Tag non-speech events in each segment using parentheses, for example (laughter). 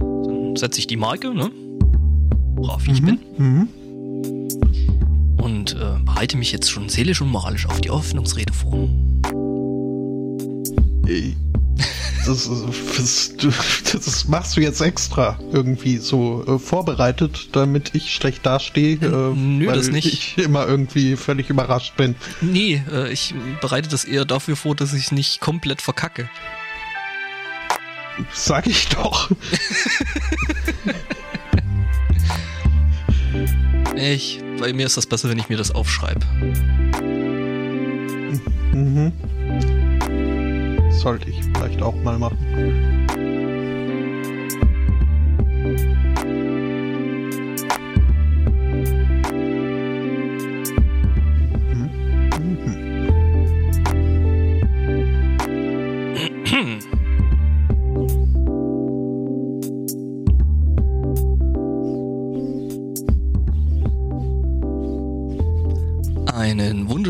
Dann setze ich die Marke, ne? Brav wie ich bin. Mhm. Und äh, bereite mich jetzt schon seelisch und moralisch auf die Eröffnungsrede vor. Ey, Das, das, das, das machst du jetzt extra irgendwie so äh, vorbereitet, damit ich schlecht dastehe, äh, Nö, weil das nicht. ich immer irgendwie völlig überrascht bin. Nee, äh, ich bereite das eher dafür vor, dass ich nicht komplett verkacke. Sag ich doch. Ich, bei mir ist das besser, wenn ich mir das aufschreibe. Mhm. Sollte ich vielleicht auch mal machen.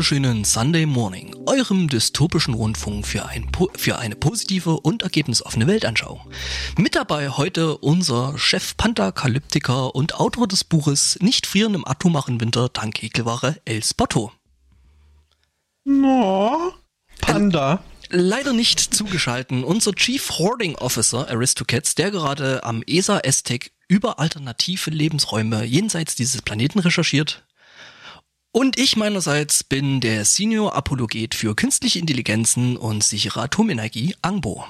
Wunderschönen Sunday Morning, eurem dystopischen Rundfunk für, ein, für eine positive und ergebnisoffene Weltanschauung. Mit dabei heute unser Chef Pantakalyptiker und Autor des Buches Nicht frieren im atomaren Winter dank Ekelware El Spotto. No, Panda. Leider nicht zugeschalten unser Chief Hoarding Officer Aristocats, der gerade am ESA Aztec über alternative Lebensräume jenseits dieses Planeten recherchiert. Und ich meinerseits bin der Senior Apologet für künstliche Intelligenzen und sichere Atomenergie, Angbo.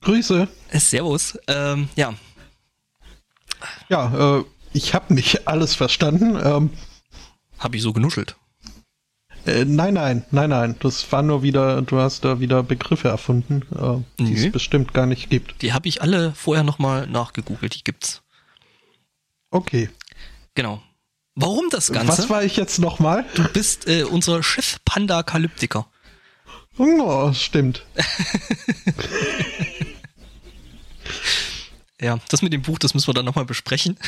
Grüße. Äh, Servus. Ähm, ja, Ja, äh, ich habe nicht alles verstanden. Ähm, habe ich so genuschelt. äh, nein, nein, nein, nein. Das war nur wieder, du hast da wieder Begriffe erfunden, äh, die es bestimmt gar nicht gibt. Die habe ich alle vorher nochmal nachgegoogelt, die gibt's. Okay. Genau. Warum das Ganze? Was war ich jetzt nochmal? du bist äh, unser Chef Panda-Kalyptiker. Oh, stimmt. (laughs) Ja, das mit dem Buch, das müssen wir dann nochmal besprechen.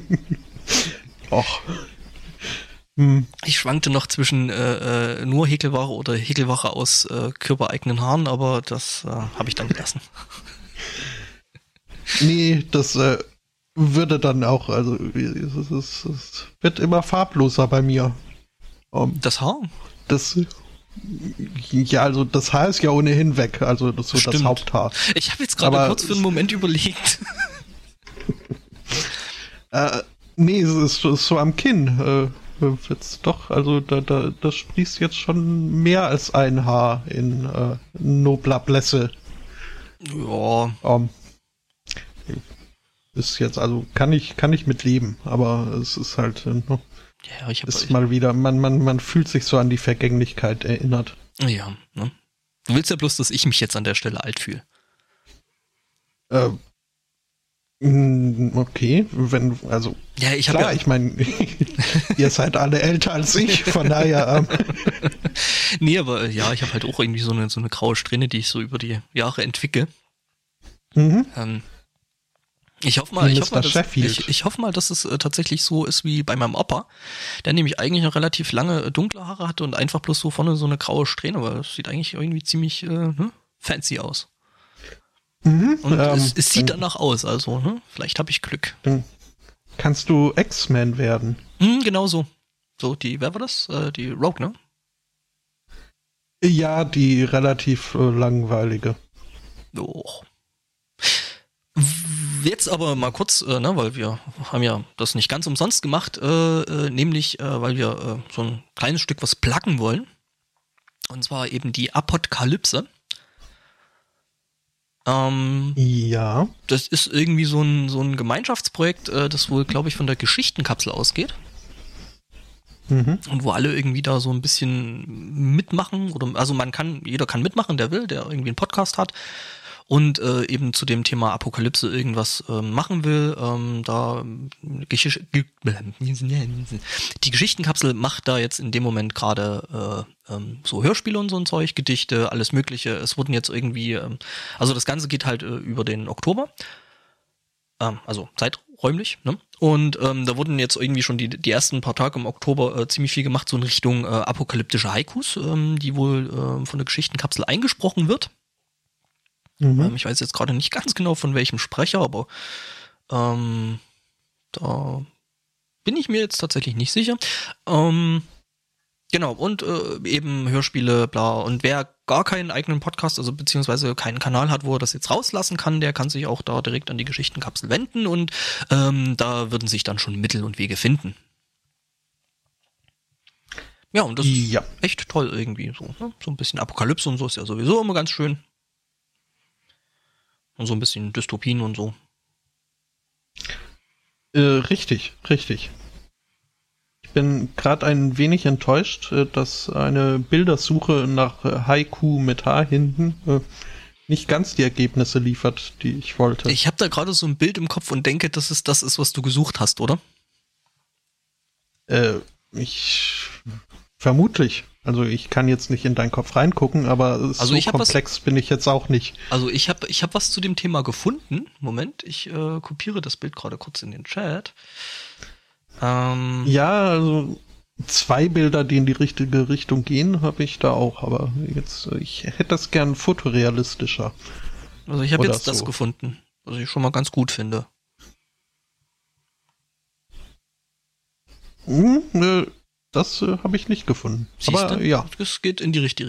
(laughs) Och. Ich schwankte noch zwischen äh, äh, nur Häkelware oder Häkelware aus äh, körpereigenen Haaren, aber das äh, habe ich dann gelassen. Nee, das äh, würde dann auch, also es, es, es wird immer farbloser bei mir. Um, Das Haar? das ja, also das Haar ist ja ohnehin weg, also das so das. Haupthaar. Ich habe jetzt gerade kurz für einen Moment überlegt. (laughs) (laughs) Äh, nee, es ist, ist so am Kinn. Äh, wird's doch, also da, da, das sprießt jetzt schon mehr als ein Haar in äh, nobler Blässe. ja, Um, ist jetzt, also kann ich, kann ich mit leben, aber es ist halt, äh, ja, ich ist habe mal wieder, man, man, man fühlt sich so an die Vergänglichkeit erinnert. ja, ne? Du willst ja bloß, dass ich mich jetzt an der Stelle alt fühle. Äh, okay, wenn, also Ja, ich habe klar, ja, ich meine, (laughs) ihr seid alle älter als ich, von daher, ähm, (laughs) nee, aber äh, ja, ich habe halt auch irgendwie so eine so eine graue Strähne, die ich so über die Jahre entwickle. mhm. Ähm, ich hoffe mal, ich hoffe mal, dass, ich, ich hoffe mal, dass es äh, tatsächlich so ist wie bei meinem Opa, der nämlich eigentlich noch relativ lange äh, dunkle Haare hatte und einfach bloß so vorne so eine graue Strähne, aber das sieht eigentlich irgendwie ziemlich äh, ne, fancy aus. Mhm. Und ähm, es, es dann, danach aus, also ne, vielleicht habe ich Glück. kannst du X-Men werden. Hm, genau so. So, die, wer war das? Äh, die Rogue, ne? Ja, die relativ äh, langweilige. Och. Jetzt aber mal kurz, äh, ne, weil wir haben ja das nicht ganz umsonst gemacht, äh, äh, nämlich äh, weil wir äh, so ein kleines Stück was placken wollen. Und zwar eben die Apokalypse. Ähm, Ja. das ist irgendwie so ein, so ein Gemeinschaftsprojekt, das wohl, glaube ich, von der Geschichtenkapsel ausgeht. Mhm. und wo alle irgendwie da so ein bisschen mitmachen oder also man kann jeder kann mitmachen der will der irgendwie einen Podcast hat und äh, eben zu dem Thema Apokalypse irgendwas ähm, machen will ähm, da ähm, Geschisch Ge die Geschichtenkapsel macht da jetzt in dem Moment gerade äh, ähm, so Hörspiele und so ein Zeug Gedichte alles mögliche es wurden jetzt irgendwie ähm, also das Ganze geht halt äh, über den Oktober ähm, also zeiträumlich, ne? Und ähm, da wurden jetzt irgendwie schon die, die ersten paar Tage im Oktober äh, ziemlich viel gemacht, so in Richtung äh, apokalyptische Haikus, ähm, die wohl äh, von der Geschichtenkapsel eingesprochen wird. Mhm. Ähm, ich weiß jetzt gerade nicht ganz genau von welchem Sprecher, aber ähm, da bin ich mir jetzt tatsächlich nicht sicher. Ähm, genau, und äh, eben Hörspiele, bla. Und wer gar keinen eigenen Podcast, also beziehungsweise keinen Kanal hat, wo er das jetzt rauslassen kann, der kann sich auch da direkt an die Geschichtenkapsel wenden und ähm, da würden sich dann schon Mittel und Wege finden. Ja, und das ja. ist echt toll irgendwie so. Ne? So ein bisschen Apokalypse und so ist ja sowieso immer ganz schön. Und so ein bisschen Dystopien und so. Äh, richtig, richtig. Ich bin gerade ein wenig enttäuscht, äh, dass eine Bildersuche nach äh, Haiku mit H hinten äh, nicht ganz die Ergebnisse liefert, die ich wollte. Ich habe da gerade so ein Bild im Kopf und denke, dass es das ist, was du gesucht hast, oder? Äh, ich vermutlich. Also ich kann jetzt nicht in deinen Kopf reingucken, aber also so komplex was, bin ich jetzt auch nicht. Also ich habe ich hab was zu dem Thema gefunden. Moment, ich äh, kopiere das Bild gerade kurz in den Chat. Ähm, ja, also zwei Bilder, die in die richtige Richtung gehen, habe ich da auch, aber jetzt, ich hätte das gern fotorealistischer. Also ich habe jetzt so. das gefunden, was ich schon mal ganz gut finde. Hm, äh, das äh, habe ich nicht gefunden. Siehste? Aber ja. Es geht in die richtige,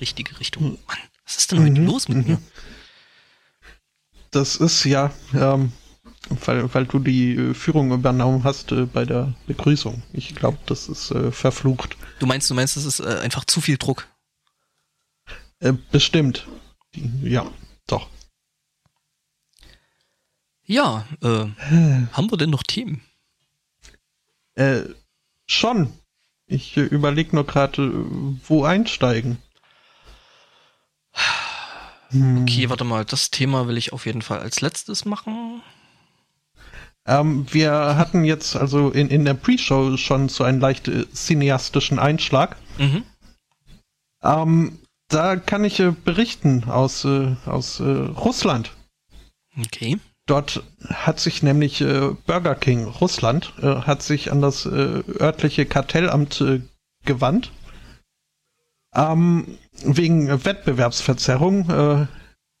richtige Richtung. Mann, was ist denn heute mhm. los mit mir? Das ist ja, ähm, weil, weil du die äh, Führung übernommen hast äh, bei der Begrüßung. Ich glaube, das ist äh, verflucht. Du meinst, du meinst, das ist äh, einfach zu viel Druck? Äh, bestimmt. Ja, doch. Ja, äh, haben wir denn noch Themen? Äh, Schon. Ich äh, überlege nur gerade, äh, wo einsteigen. Hm. Okay, warte mal, das Thema will ich auf jeden Fall als letztes machen. Ähm, wir hatten jetzt also in, in der Pre-Show schon so einen leicht äh, cineastischen Einschlag. Mhm. Ähm, da kann ich äh, berichten aus, äh, aus äh, Russland. Okay. Dort hat sich nämlich äh, Burger King Russland äh, hat sich an das äh, örtliche Kartellamt gewandt ähm, wegen Wettbewerbsverzerrung,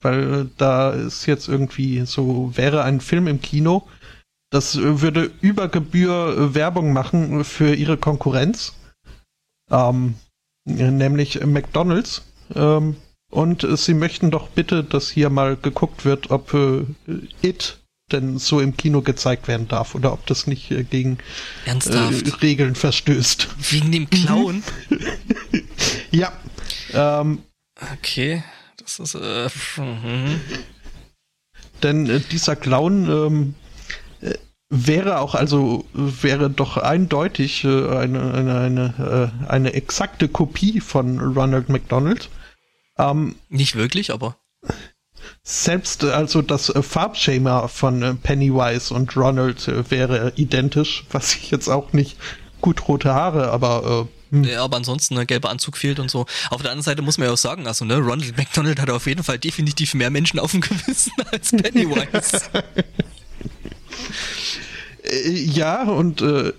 weil da ist jetzt irgendwie so wäre ein Film im Kino, das würde über Gebühr Werbung machen für ihre Konkurrenz, ähm, nämlich McDonald's. Ähm, und äh, sie möchten doch bitte, dass hier mal geguckt wird, ob äh, It denn so im Kino gezeigt werden darf oder ob das nicht äh, gegen äh, Regeln verstößt. Wegen dem Clown? (laughs) ja. Ähm, okay. Das ist. Äh, mhm. denn äh, dieser Clown ähm, äh, wäre auch also wäre doch eindeutig eine eine eine, eine exakte Kopie von Ronald McDonald ähm, Nicht wirklich, aber. Selbst also das äh, Farbschema von äh, Pennywise und Ronald äh, wäre identisch, was ich jetzt auch nicht gut rote Haare, aber äh, hm. ja, aber ansonsten ein gelber Anzug fehlt und so. Auf der anderen Seite muss man ja auch sagen, also ne, Ronald McDonald hat auf jeden Fall definitiv mehr Menschen auf dem Gewissen (laughs) als Pennywise. (laughs) Äh, ja, und äh,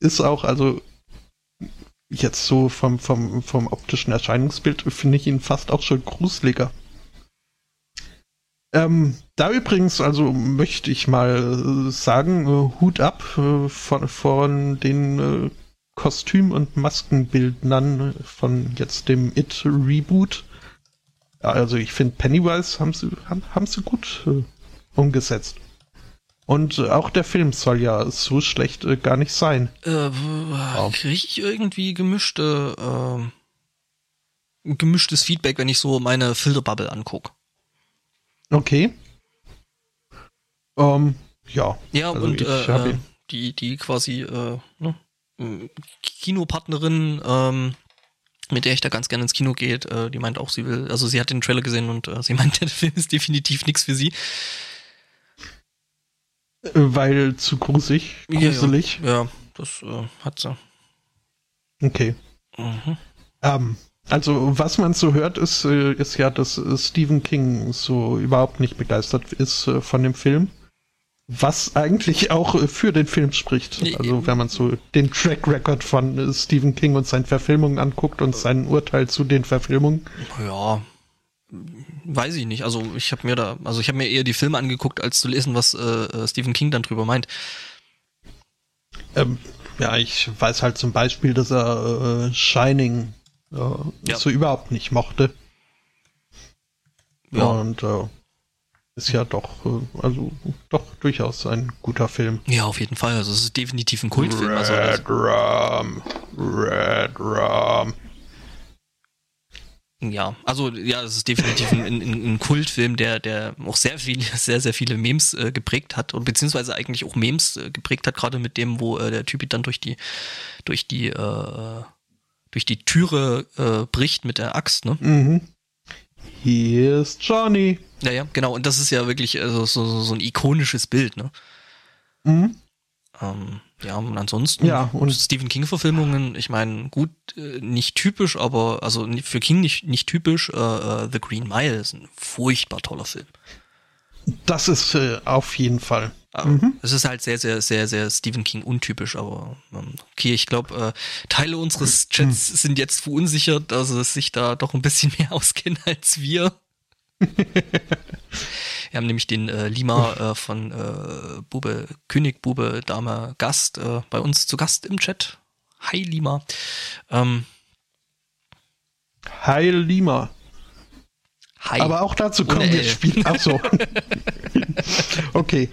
ist auch, also jetzt so vom, vom, vom optischen Erscheinungsbild finde ich ihn fast auch schon gruseliger. Ähm, da übrigens, also möchte ich mal sagen, äh, Hut ab äh, von, von den äh, Kostüm- und Maskenbildnern von jetzt dem It-Reboot. Also ich finde Pennywise haben sie, haben, haben sie gut äh, umgesetzt. Und auch der Film soll ja so schlecht äh, gar nicht sein. Äh, kriege ich irgendwie gemischte, äh, gemischtes Feedback, wenn ich so meine Filterbubble angucke. Okay. Ähm, ja. Ja, also und äh, die, die quasi äh, ne, Kinopartnerin, ähm, mit der ich da ganz gerne ins Kino geht, äh, die meint auch, sie will, also sie hat den Trailer gesehen und äh, sie (laughs) meint, der Film ist definitiv nichts für sie. Weil zu gruselig, gruselig. Ja, ja. ja das äh, hat sie. Okay. Mhm. Ähm, also, was man so hört, ist, äh, ist ja, dass äh, Stephen King so überhaupt nicht begeistert ist äh, von dem Film. Was eigentlich auch für den Film spricht. Also, wenn man so den Track Record von Stephen King und seinen Verfilmungen anguckt und sein Urteil zu den Verfilmungen. Ja, weiß ich nicht. Also ich habe mir da, also ich habe mir eher die Filme angeguckt, als zu lesen, was äh, äh, Stephen King dann drüber meint. Ähm, ja, ich weiß halt zum Beispiel, dass er äh, Shining äh, ja. so überhaupt nicht mochte. Ja. Und äh, ist ja doch, äh, also doch durchaus ein guter Film. Ja, auf jeden Fall. Also es ist definitiv ein Kultfilm. Red also, Rum, Red Rum. Ja, also ja, es ist definitiv ein, ein, ein, Kultfilm, der, der auch sehr viele, (laughs) sehr, sehr viele Memes äh, geprägt hat und beziehungsweise eigentlich auch Memes äh, geprägt hat, gerade mit dem, wo äh, der Typ dann durch die, durch die, äh, durch die Türe äh, bricht mit der Axt, ne? Mhm. Here's Johnny. Ja, ja, genau. Und das ist ja wirklich also, so, so, so ein ikonisches Bild, ne? Mhm. Ähm, ja, und ansonsten ja, und Stephen King-Verfilmungen, ich meine, gut, äh, nicht typisch, aber also für King nicht, nicht typisch, äh, The Green Mile ist ein furchtbar toller Film. Das ist äh, auf jeden Fall. Mhm. Es ist halt sehr, sehr, sehr, sehr Stephen King untypisch, aber ähm, okay, ich glaube, äh, Teile unseres Chats mhm. sind jetzt verunsichert, dass es sich da doch ein bisschen (laughs) mehr auskennen als wir. (laughs) Wir haben nämlich den äh, Lima äh, von äh, Bube, König, Bube, Dame, Gast äh, bei uns zu Gast im Chat. Hi Lima. Ähm, Hi Lima. Hi. Aber auch dazu kommen wir später. Ach so. (laughs) okay.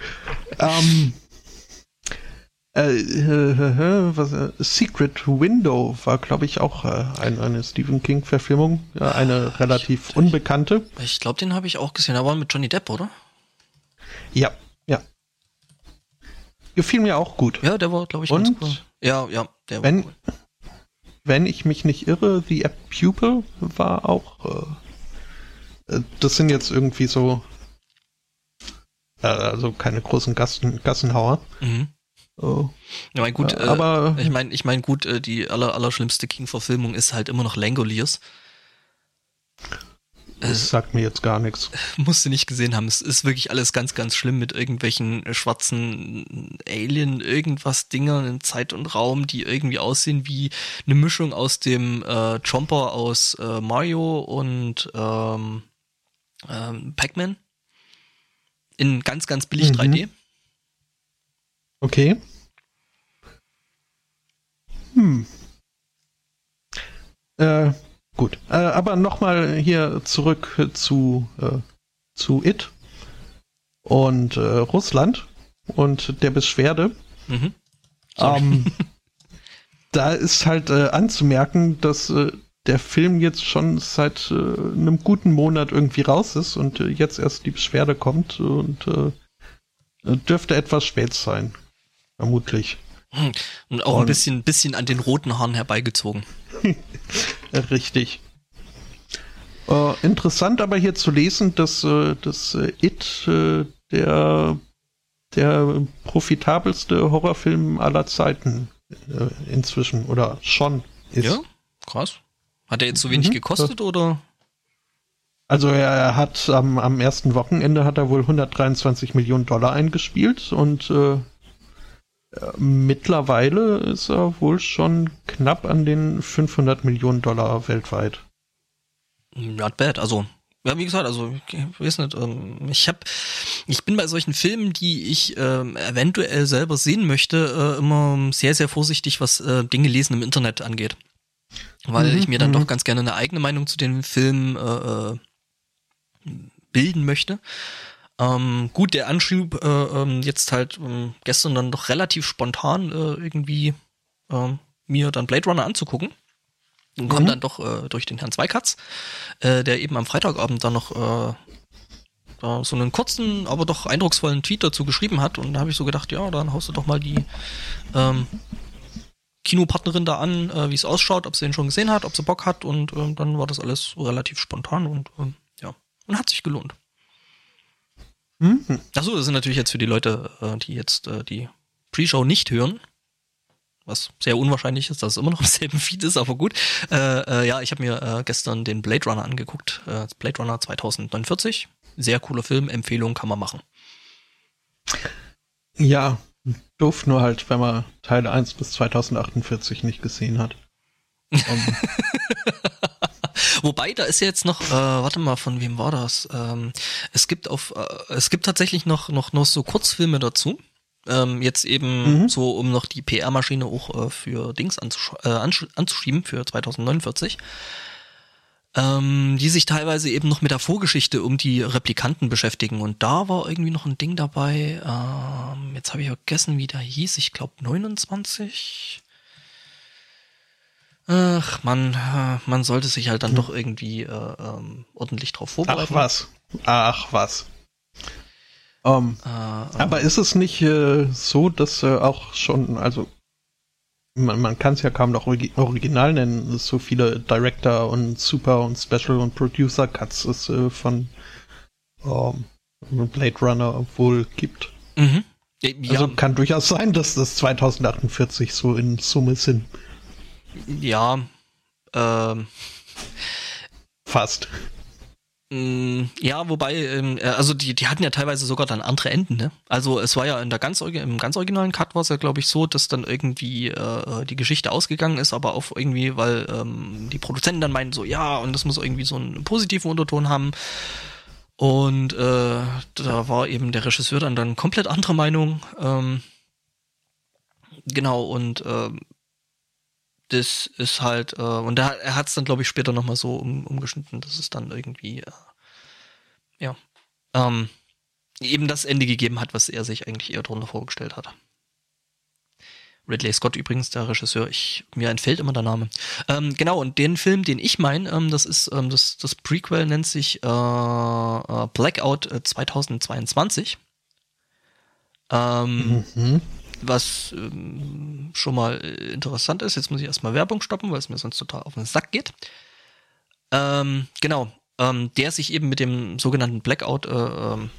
Ähm, äh, äh, was, äh, Secret Window war, glaube ich, auch äh, ein, eine Stephen King-Verfilmung. Ja, eine relativ unbekannte. Ich glaube, den habe ich auch gesehen. Aber mit Johnny Depp, oder? Ja, ja. Gefiel mir auch gut. Ja, der war, glaube ich, Und cool. Ja, ja, der wenn, war cool. Wenn ich mich nicht irre, The App Pupil war auch. Äh, äh, das sind jetzt irgendwie so. also keine großen Gassen, Gassenhauer. Mhm. Oh. Ja, mein gut, äh, aber ich meine, ich meine gut, äh, die aller allerschlimmste King-Verfilmung ist halt immer noch Langoliers. Das äh, sagt mir jetzt gar nichts. (laughs) Musst du nicht gesehen haben. Es ist wirklich alles ganz, ganz schlimm mit irgendwelchen schwarzen Alien, irgendwas Dingern in Zeit und Raum, die irgendwie aussehen wie eine Mischung aus dem äh, Chomper aus äh, Mario und ähm, ähm, Pac-Man. In ganz, ganz billig mhm. 3D. Okay. Hm. Äh, gut. Äh, aber nochmal hier zurück zu, äh, zu It und äh, Russland und der Beschwerde. Mhm. Ähm, (laughs) da ist halt äh, anzumerken, dass äh, der Film jetzt schon seit äh, einem guten Monat irgendwie raus ist und äh, jetzt erst die Beschwerde kommt und äh, dürfte etwas spät sein. Vermutlich. Hm. Und auch Und ein bisschen, bisschen an den roten Haaren herbeigezogen. (laughs) Richtig. Äh, interessant aber hier zu lesen, dass, äh, dass äh, It äh, der, der profitabelste Horrorfilm aller Zeiten inzwischen oder schon ist. Ja, krass. Hat er jetzt so wenig mhm, gekostet oder? Also er hat am, am ersten Wochenende hat er wohl 123 Millionen Dollar eingespielt und äh, Mittlerweile ist er wohl schon knapp an den 500 Millionen Dollar weltweit. Not bad. Also, ja, wie gesagt, also, ich weiß nicht, ähm, ich hab, ich bin bei solchen Filmen, die ich äh, eventuell selber sehen möchte, äh, immer sehr, sehr vorsichtig, was äh, Dinge lesen im Internet angeht. Weil mhm, ich mir dann mhm. doch ganz gerne eine eigene Meinung zu den Filmen äh, äh bilden möchte. Ähm, gut, der Anschub äh, ähm, jetzt halt ähm, gestern dann doch relativ spontan äh, irgendwie ähm, mir dann Blade Runner anzugucken. Und mhm. kommt dann doch äh, durch den Herrn Zweikatz, äh, der eben am Freitagabend dann noch äh, da so einen kurzen, aber doch eindrucksvollen Tweet dazu geschrieben hat. Und da habe ich so gedacht, ja, dann haust du doch mal die ähm, Kinopartnerin da an, äh, wie es ausschaut, ob sie den schon gesehen hat, ob sie Bock hat. Und äh, dann war das alles relativ spontan und äh, ja, und hat sich gelohnt. Mhm. Achso, das sind natürlich jetzt für die Leute, äh, die jetzt äh, die Pre-Show nicht hören, was sehr unwahrscheinlich ist, dass es immer noch im selben Feed ist, aber gut. Äh, äh, ja, ich habe mir äh, gestern den Blade Runner angeguckt, äh, Blade Runner 2049. Sehr cooler Film, Empfehlung kann man machen. Ja, doof nur halt, wenn man Teil 1 bis 2048 nicht gesehen hat. Um. (laughs) Wobei, da ist ja jetzt noch, äh, warte mal, von wem war das? Ähm, es gibt auf, äh, es gibt tatsächlich noch, noch, noch so Kurzfilme dazu. Ähm, jetzt eben mhm. so, um noch die PR-Maschine auch äh, für Dings anzusch äh, anzuschieben, für 2049. Ähm, die sich teilweise eben noch mit der Vorgeschichte um die Replikanten beschäftigen. Und da war irgendwie noch ein Ding dabei. Ähm, jetzt habe ich vergessen, wie der hieß. Ich glaube 29. Ach, man, äh, man sollte sich halt dann hm. doch irgendwie äh, ähm, ordentlich drauf vorbereiten. Ach was. Ach was. Um, ähm, äh, äh, aber ist es nicht äh, so, dass äh, auch schon, also man, man kann es ja kaum noch original nennen, es so viele Director und Super und Special und Producer Cuts es äh, von um, ähm, Blade Runner wohl gibt. Mhm. Ja. Also kann durchaus sein, dass das 2048 so in Summe sind. Ja, ähm. Fast. Mm, ja, wobei, ähm, äh, also die, die hatten ja teilweise sogar dann andere Enden, ne? Also es war ja in der ganz im ganz originalen Cut war es ja, glaube ich, so, dass dann irgendwie äh, die Geschichte ausgegangen ist, aber auch irgendwie, weil ähm, die Produzenten dann meinen so, ja, und das muss irgendwie so einen positiven Unterton haben. Und äh, da war eben der Regisseur dann dann komplett anderer Meinung. Ähm, genau, und äh, das ist halt, äh, und da, er hat es dann, glaube ich, später nochmal so um, umgeschnitten, dass es dann irgendwie, äh, ja, ähm, eben das Ende gegeben hat, was er sich eigentlich eher drunter vorgestellt hat. Ridley Scott übrigens, der Regisseur, ich, mir entfällt immer der Name. Ähm, genau, und den Film, den ich meine, ähm, das ist, ähm, das, das Prequel nennt sich äh, äh Blackout 2022. Äh, ähm, mhm was ähm, schon mal interessant ist. Jetzt muss ich erstmal Werbung stoppen, weil es mir sonst total auf den Sack geht. Ähm, genau, ähm, der sich eben mit dem sogenannten Blackout äh, ähm,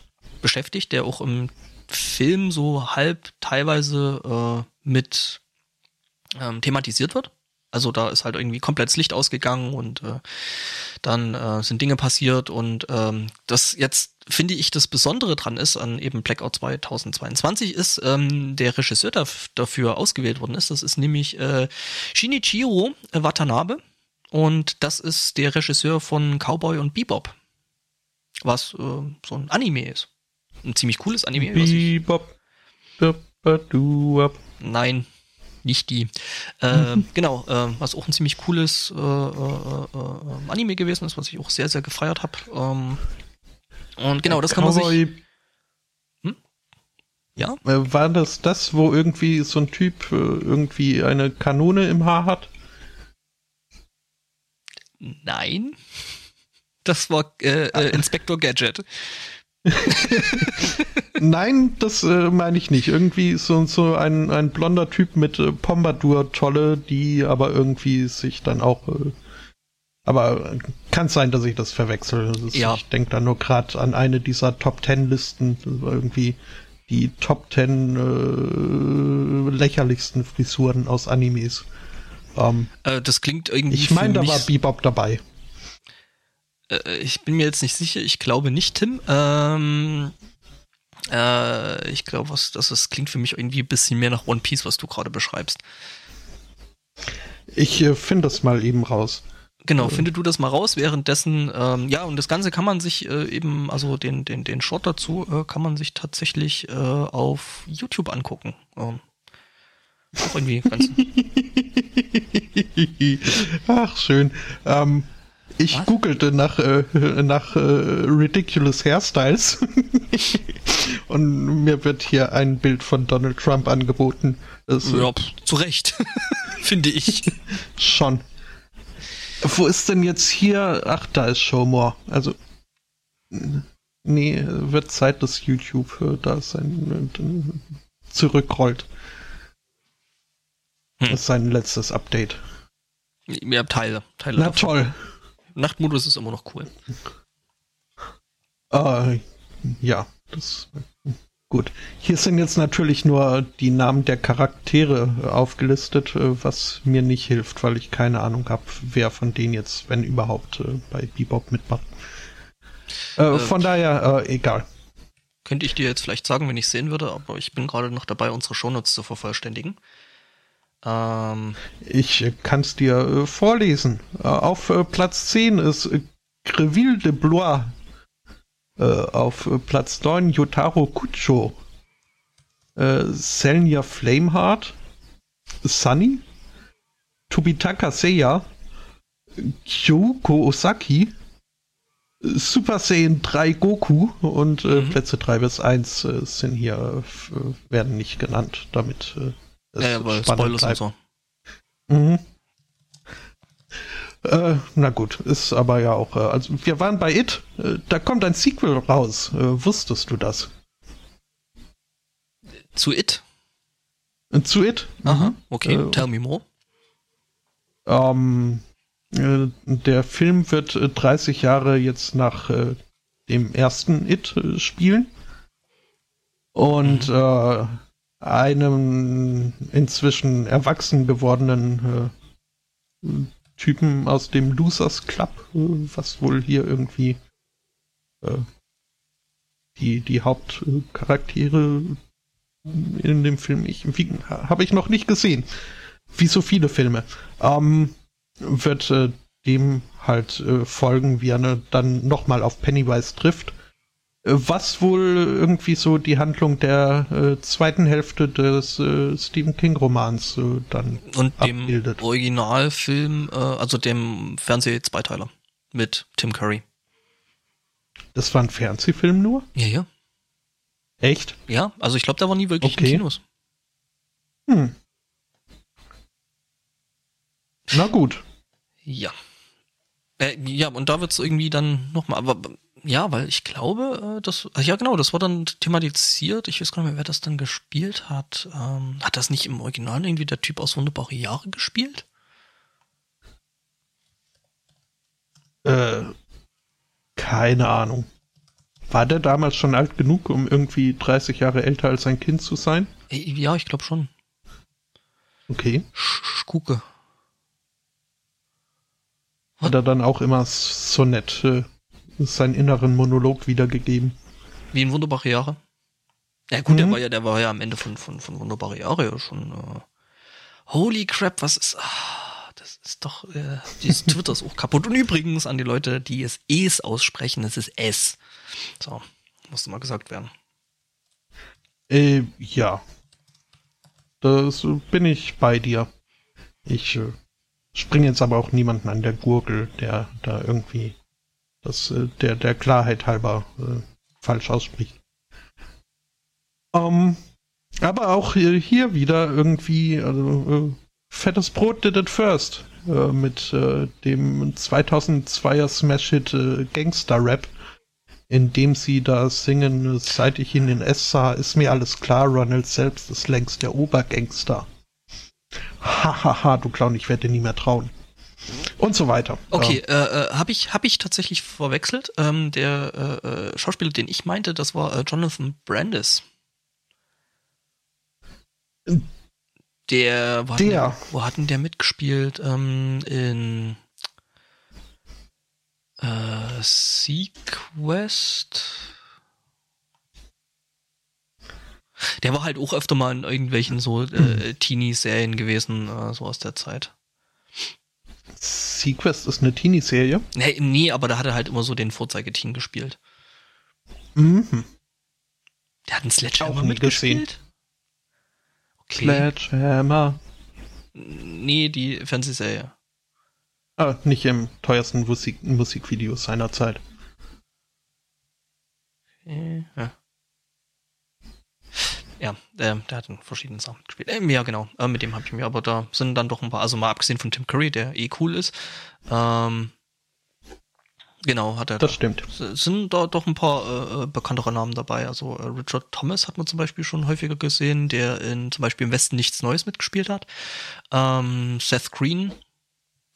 beschäftigt, der auch im Film so halb teilweise äh, mit ähm, thematisiert wird. Also da ist halt irgendwie komplett das Licht ausgegangen und äh, dann äh, sind Dinge passiert und ähm, das jetzt finde ich das Besondere dran ist an eben Blackout 2022 ist ähm, der Regisseur dafür ausgewählt worden ist. Das ist nämlich äh, Shinichiro Watanabe und das ist der Regisseur von Cowboy und Bebop, was äh, so ein Anime ist. Ein ziemlich cooles Anime. Bebop. Nein, nicht die. Äh, genau, äh, was auch ein ziemlich cooles äh, äh, äh, Anime gewesen ist, was ich auch sehr, sehr gefeiert habe. Ähm, und genau, das kann man sich. Hm? Ja? Äh, war das das, wo irgendwie so ein Typ irgendwie eine Kanone im Haar hat? Nein. Das war Inspector Gadget. (laughs) Nein, das äh, meine ich nicht. Irgendwie so, so ein, ein blonder Typ mit äh, Pompadour-Tolle, die aber irgendwie sich dann auch. Äh, aber kann sein, dass ich das verwechsel. Das ja. Ich denke da nur gerade an eine dieser Top Ten Listen, irgendwie die Top Ten äh, lächerlichsten Frisuren aus Animes. Ähm, äh, das klingt irgendwie. Ich meine, da war Bebop dabei. Äh, ich bin mir jetzt nicht sicher, ich glaube nicht, Tim. Ähm, äh, ich glaube, was das ist, klingt für mich irgendwie ein bisschen mehr nach One Piece, was du gerade beschreibst. Ich äh, finde das mal eben raus. Genau, äh. finde du das mal raus. Währenddessen, ähm, ja, und das Ganze kann man sich äh, eben, also den, den, den Shot dazu, äh, kann man sich tatsächlich äh, auf YouTube angucken. Ähm, auch irgendwie ganz. (laughs) Ach, schön. Ähm, ich Was? googelte nach, äh, (laughs) nach äh, Ridiculous Hairstyles (laughs) und mir wird hier ein Bild von Donald Trump angeboten. Das, ja, zu Recht, (laughs) finde ich. Schon. Wo ist denn jetzt hier? Ach, da ist Showmore. Also, nee, wird Zeit, dass YouTube äh, da sein äh, zurückrollt. Hm. Das ist sein letztes Update. Ja, Teile. Teile Na davon. toll. Nachtmodus ist immer noch cool. Äh, ja, das gut. Hier sind jetzt natürlich nur die Namen der Charaktere aufgelistet, äh, was mir nicht hilft, weil ich keine Ahnung habe, wer von denen jetzt, wenn überhaupt, äh, bei Bebop mitmacht. Äh, äh, von daher, äh, egal. Könnte ich dir jetzt vielleicht sagen, wenn ich sehen würde, aber ich bin gerade noch dabei, unsere Shownotes zu vervollständigen. Ähm, Ich kann es dir äh, vorlesen. Äh, auf äh, Platz 10 ist äh, Greville de Blois. Äh, auf äh, Platz 9 Yotaro Kucho. Selnia Flameheart. Sunny. Tobitaka Seiya. Kyoko Osaki. Super Saiyan 3 Goku und Mhm. Plätze 3 bis 1 äh, sind hier, werden nicht genannt, damit ja, ja, weil Spoilers und bleibt. so. Mhm. Äh, na gut, ist aber ja auch. Äh, also wir waren bei It. Äh, da kommt ein Sequel raus. Äh, wusstest du das? Zu It? Äh, zu It? Aha, okay, Äh, tell me more. Ähm, äh, der Film wird äh, 30 Jahre jetzt nach äh, dem ersten It äh, spielen. Und äh, einem inzwischen erwachsen gewordenen äh, Typen aus dem Losers Club, was wohl hier irgendwie äh, die, die Hauptcharaktere in dem Film, ich, habe ich noch nicht gesehen wie so viele Filme, ähm, wird äh, dem halt äh, folgen, wie er ne, dann nochmal auf Pennywise trifft. Äh, was wohl irgendwie so die Handlung der äh, zweiten Hälfte des äh, Stephen King-Romans äh, dann Und dem abbildet. Originalfilm, äh, also dem Fernseh-Zweiteiler mit Tim Curry. Das war ein Fernsehfilm nur? Ja, ja. Echt? Ja, also ich glaube, der war nie wirklich Okay. in Kinos. Hm. Na gut. Ja. Äh, ja, und da wird's irgendwie dann nochmal, aber ja, weil ich glaube, äh, das, ach ja genau, das war dann thematisiert. Ich weiß gar nicht mehr, wer das dann gespielt hat. Ähm, hat das nicht im Original irgendwie der Typ aus Wunderbare Jahre gespielt? Äh, keine Ahnung. War der damals schon alt genug, um irgendwie 30 Jahre älter als sein Kind zu sein? Äh, ja, ich glaube schon. Okay. Sch Schkuke. Hat er dann auch immer so nett äh, seinen inneren Monolog wiedergegeben. Wie in Wunderbare Jahre. Ja gut, der Mhm. war ja, der war ja am Ende von, von, von Wunderbare Jahre ja schon. Äh, holy crap, was ist. Ah, das ist doch. Äh, dieses (laughs) Twitter ist auch kaputt. Und übrigens an die Leute, die es Es aussprechen, es ist S. So, musste mal gesagt werden. Äh, ja. Das bin ich bei dir. Ich äh, springe jetzt aber auch niemanden an der Gurgel, der da irgendwie das äh, der der Klarheit halber äh, falsch ausspricht. Ähm, aber auch äh, hier wieder irgendwie also, äh, fettes Brot did it first äh, mit äh, dem 2002er Smash-Hit äh, Gangster Rap in dem sie da singen, seit ich ihn in S sah, ist mir alles klar, Ronald selbst ist längst der Obergangster. Hahaha, du Clown, ich werde dir nie mehr trauen. Und so weiter. Okay, äh, äh, habe ich, hab ich tatsächlich verwechselt. Ähm, der äh, äh, Schauspieler, den ich meinte, das war äh, Jonathan Brandis. Der, wo hat, Der. Der, wo hat denn der mitgespielt? Ähm, in äh, Sequest? Der war halt auch öfter mal in irgendwelchen so äh, Teenie-Serien gewesen, äh, so aus der Zeit. Äh, Sequest ist eine Teenie-Serie. Nee, nee, aber da hat er halt immer so den Vorzeigeteen gespielt. Mhm. Der hat einen Sledgehammer mitgespielt? Okay. Sledgehammer. Nee, die Fernsehserie. Ah, nicht im teuersten Musik Musikvideo seiner Zeit. Okay, ja. Ja, äh, der hat in verschiedenen Sachen gespielt. Ähm, ja, genau. Äh, mit dem habe ich mir, aber da sind dann doch ein paar, also mal abgesehen von Tim Curry, der eh cool ist. Ähm, genau, hat er. Das da- stimmt. Sind da doch ein paar äh, bekanntere Namen dabei. Also äh, Richard Thomas hat man zum Beispiel schon häufiger gesehen, der in zum Beispiel im Westen nichts Neues mitgespielt hat. Ähm, Seth Green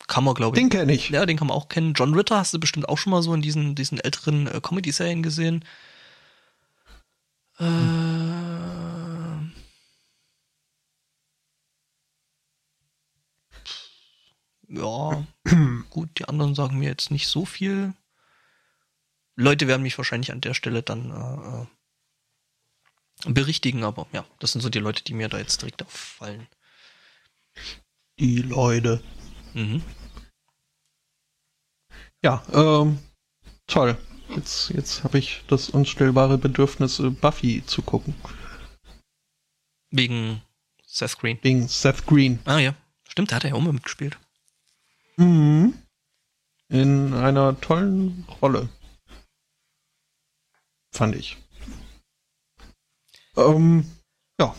kann man, glaube ich. Den kenne ich. Ja, den kann man auch kennen. John Ritter hast du bestimmt auch schon mal so in diesen, diesen älteren äh, Comedy-Serien gesehen. Äh, ja, (clears throat) gut, die anderen sagen mir jetzt nicht so viel. Leute werden mich wahrscheinlich an der Stelle dann äh, äh, berichtigen, aber ja, das sind so die Leute, die mir da jetzt direkt auffallen. Die Leute. Mhm. Ja, ähm, toll. Jetzt, jetzt habe ich das unstillbare Bedürfnis, äh, Buffy zu gucken. Wegen Seth Green. Wegen Seth Green. Ah ja. Stimmt, da hat er ja auch mal mitgespielt. Mhm. In einer tollen Rolle. Fand ich. Ähm, ja.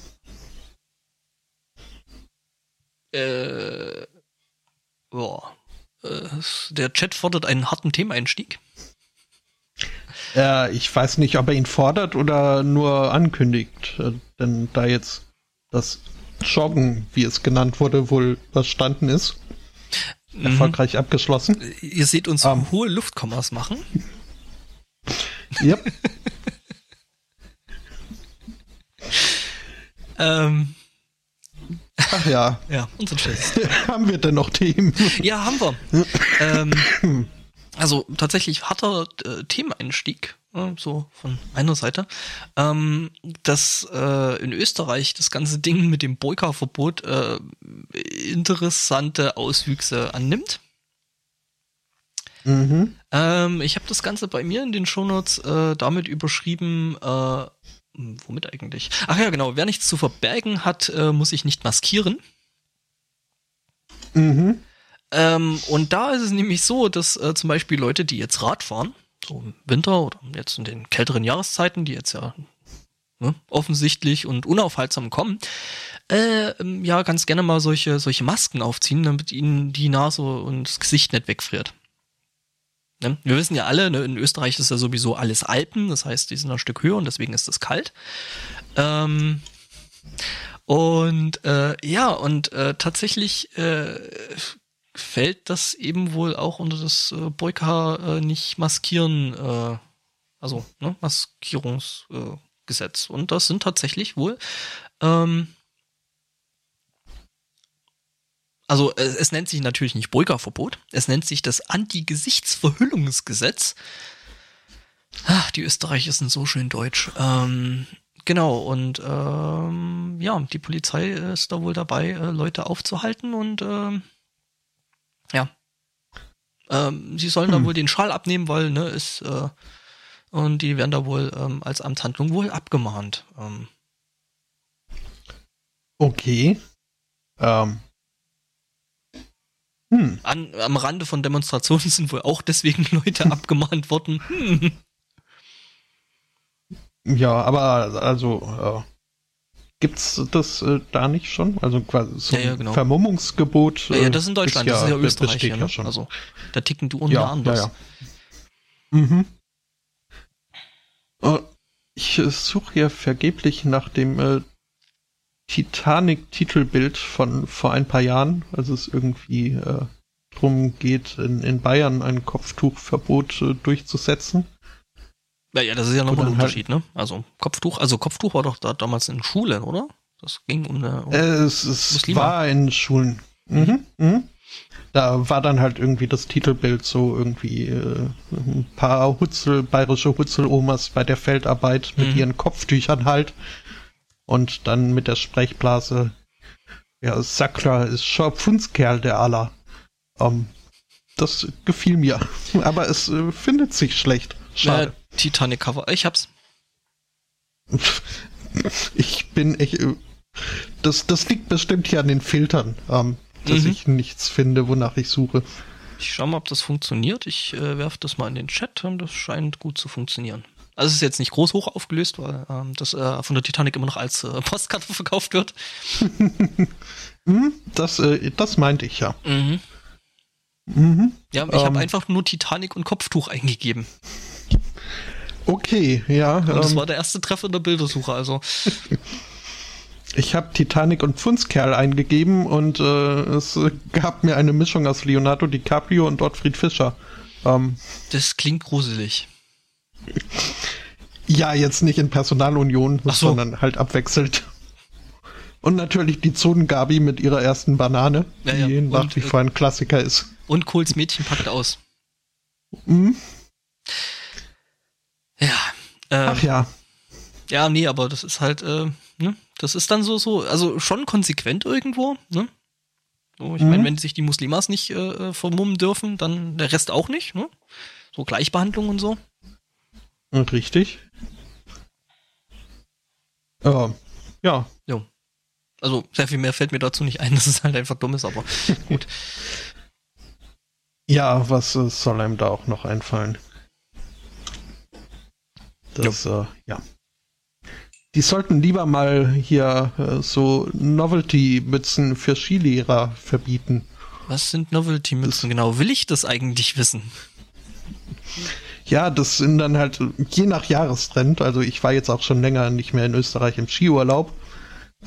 Äh, boah. Äh, der Chat fordert einen harten Themeneinstieg. Ja, ich weiß nicht, ob er ihn fordert oder nur ankündigt. Äh, denn da jetzt das Joggen, wie es genannt wurde, wohl überstanden ist. Mhm. Erfolgreich abgeschlossen. Ihr seht uns um. hohe Luftkommas machen. (laughs) Yep. ähm. Ach ja. (laughs) Ja, unser Schiss. (laughs) haben wir denn noch Themen? Ja, haben wir. ähm, also tatsächlich harter äh, Themeneinstieg, äh, so von meiner Seite, ähm, dass äh, in Österreich das ganze Ding mit dem Boyka-Verbot äh, interessante Auswüchse annimmt. Mhm. Ähm, ich habe das Ganze bei mir in den Shownotes äh, damit überschrieben, äh, womit eigentlich? Ach ja, genau, wer nichts zu verbergen hat, äh, muss sich nicht maskieren. Mhm. Ähm, und da ist es nämlich so, dass äh, zum Beispiel Leute, die jetzt Rad fahren, so im Winter oder jetzt in den kälteren Jahreszeiten, die jetzt ja ne, offensichtlich und unaufhaltsam kommen, äh, ja ganz gerne mal solche, solche Masken aufziehen, damit ihnen die Nase und das Gesicht nicht wegfriert. Ne? Wir wissen ja alle, ne, in Österreich ist ja sowieso alles Alpen, das heißt, die sind ein Stück höher und deswegen ist es kalt. Ähm, und äh, ja, und äh, tatsächlich äh, fällt das eben wohl auch unter das äh, Boyka äh, nicht maskieren, äh, also ne, Maskierungsgesetz. und das sind tatsächlich wohl ähm, also es, es nennt sich natürlich nicht Beugerverbot, es nennt sich das Anti-Gesichtsverhüllungsgesetz. Ach, die Österreicher sind so schön deutsch. Ähm, genau, und ähm, ja, die Polizei ist da wohl dabei, äh, Leute aufzuhalten und ähm, ja. Ähm, sie sollen hm. da wohl den Schal abnehmen, weil, ne, ist, äh, und die werden da wohl ähm, als Amtshandlung wohl abgemahnt. Ähm. Okay. Ähm, hm. An, am Rande von Demonstrationen sind wohl auch deswegen (laughs) Leute abgemahnt worden. Hm. Ja, aber also äh, gibt's das äh, da nicht schon? Also quasi so ja, ja, genau. Vermummungsgebot. Äh, ja, ja, das ist in Deutschland, ist ja, das ist ja Österreich. Ja, ne? schon. Also da ticken du ja, anders. Ja, ja. Mhm. Äh, ich äh, suche hier vergeblich nach dem äh, Titanic-Titelbild von vor ein paar Jahren, als es irgendwie äh, drum geht, in, in Bayern ein Kopftuchverbot äh, durchzusetzen. Naja, das ist ja nochmal ein halt Unterschied, halt, ne? Also Kopftuch, also Kopftuch war doch da damals in Schulen, oder? Das ging um eine. Um es es war in Schulen. Mhm, mhm. Da war dann halt irgendwie das Titelbild so irgendwie äh, ein paar Hutzel, bayerische Hutzelomas bei der Feldarbeit mit mhm. ihren Kopftüchern halt und dann mit der Sprechblase, ja, Sakra ist schon Pfundskerl, der aller. Um, das gefiel mir. (laughs) Aber es äh, findet sich schlecht. Schade. Äh, Titanic Cover, ich hab's. (laughs) Ich bin echt. Äh, das, das liegt bestimmt hier an den Filtern, ähm, dass mhm. ich nichts finde, wonach ich suche. Ich schau mal, ob das funktioniert. Ich äh, werfe das mal in den Chat und das scheint gut zu funktionieren. Also es ist jetzt nicht groß hoch aufgelöst, weil ähm, das äh, von der Titanic immer noch als äh, (laughs) Postkarte verkauft wird. (laughs) Hm, das, äh, das meinte ich ja. Mhm. Mhm. Ja, ich ähm, habe einfach nur Titanic und Kopftuch eingegeben. Okay, ja. Und das ähm, war der erste Treffer in der Bildersuche, also. (laughs) ich habe Titanic und Pfundskerl eingegeben und äh, es gab mir eine Mischung aus Leonardo DiCaprio und Ottfried Fischer. Ähm, das klingt gruselig. Ja, jetzt nicht in Personalunion, so. sondern halt abwechselt. Und natürlich die Zonengabi mit ihrer ersten Banane, ja, die ja. nach wie vor ein Klassiker ist. Und Kohls Mädchen packt aus. Mhm. Ja. Ähm, Ach ja. Ja, nee, aber das ist halt, äh, ne? Das ist dann so, so, also schon konsequent irgendwo, ne? So, ich mhm. meine, wenn sich die Muslimas nicht äh, vermummen dürfen, dann der Rest auch nicht. Ne? So Gleichbehandlung und so. Richtig. Äh, ja. Jo. Also sehr viel mehr fällt mir dazu nicht ein, (laughs) dass es halt einfach dumm ist, aber gut. Ja, was äh, soll einem da auch noch einfallen? Das, äh, ja. Die sollten lieber mal hier äh, so Novelty-Mützen für Skilehrer verbieten. Was sind Novelty-Mützen genau? Will ich das eigentlich wissen? Ja, das sind dann halt je nach Jahrestrend. Also ich war jetzt auch schon länger nicht mehr in Österreich im Skiurlaub.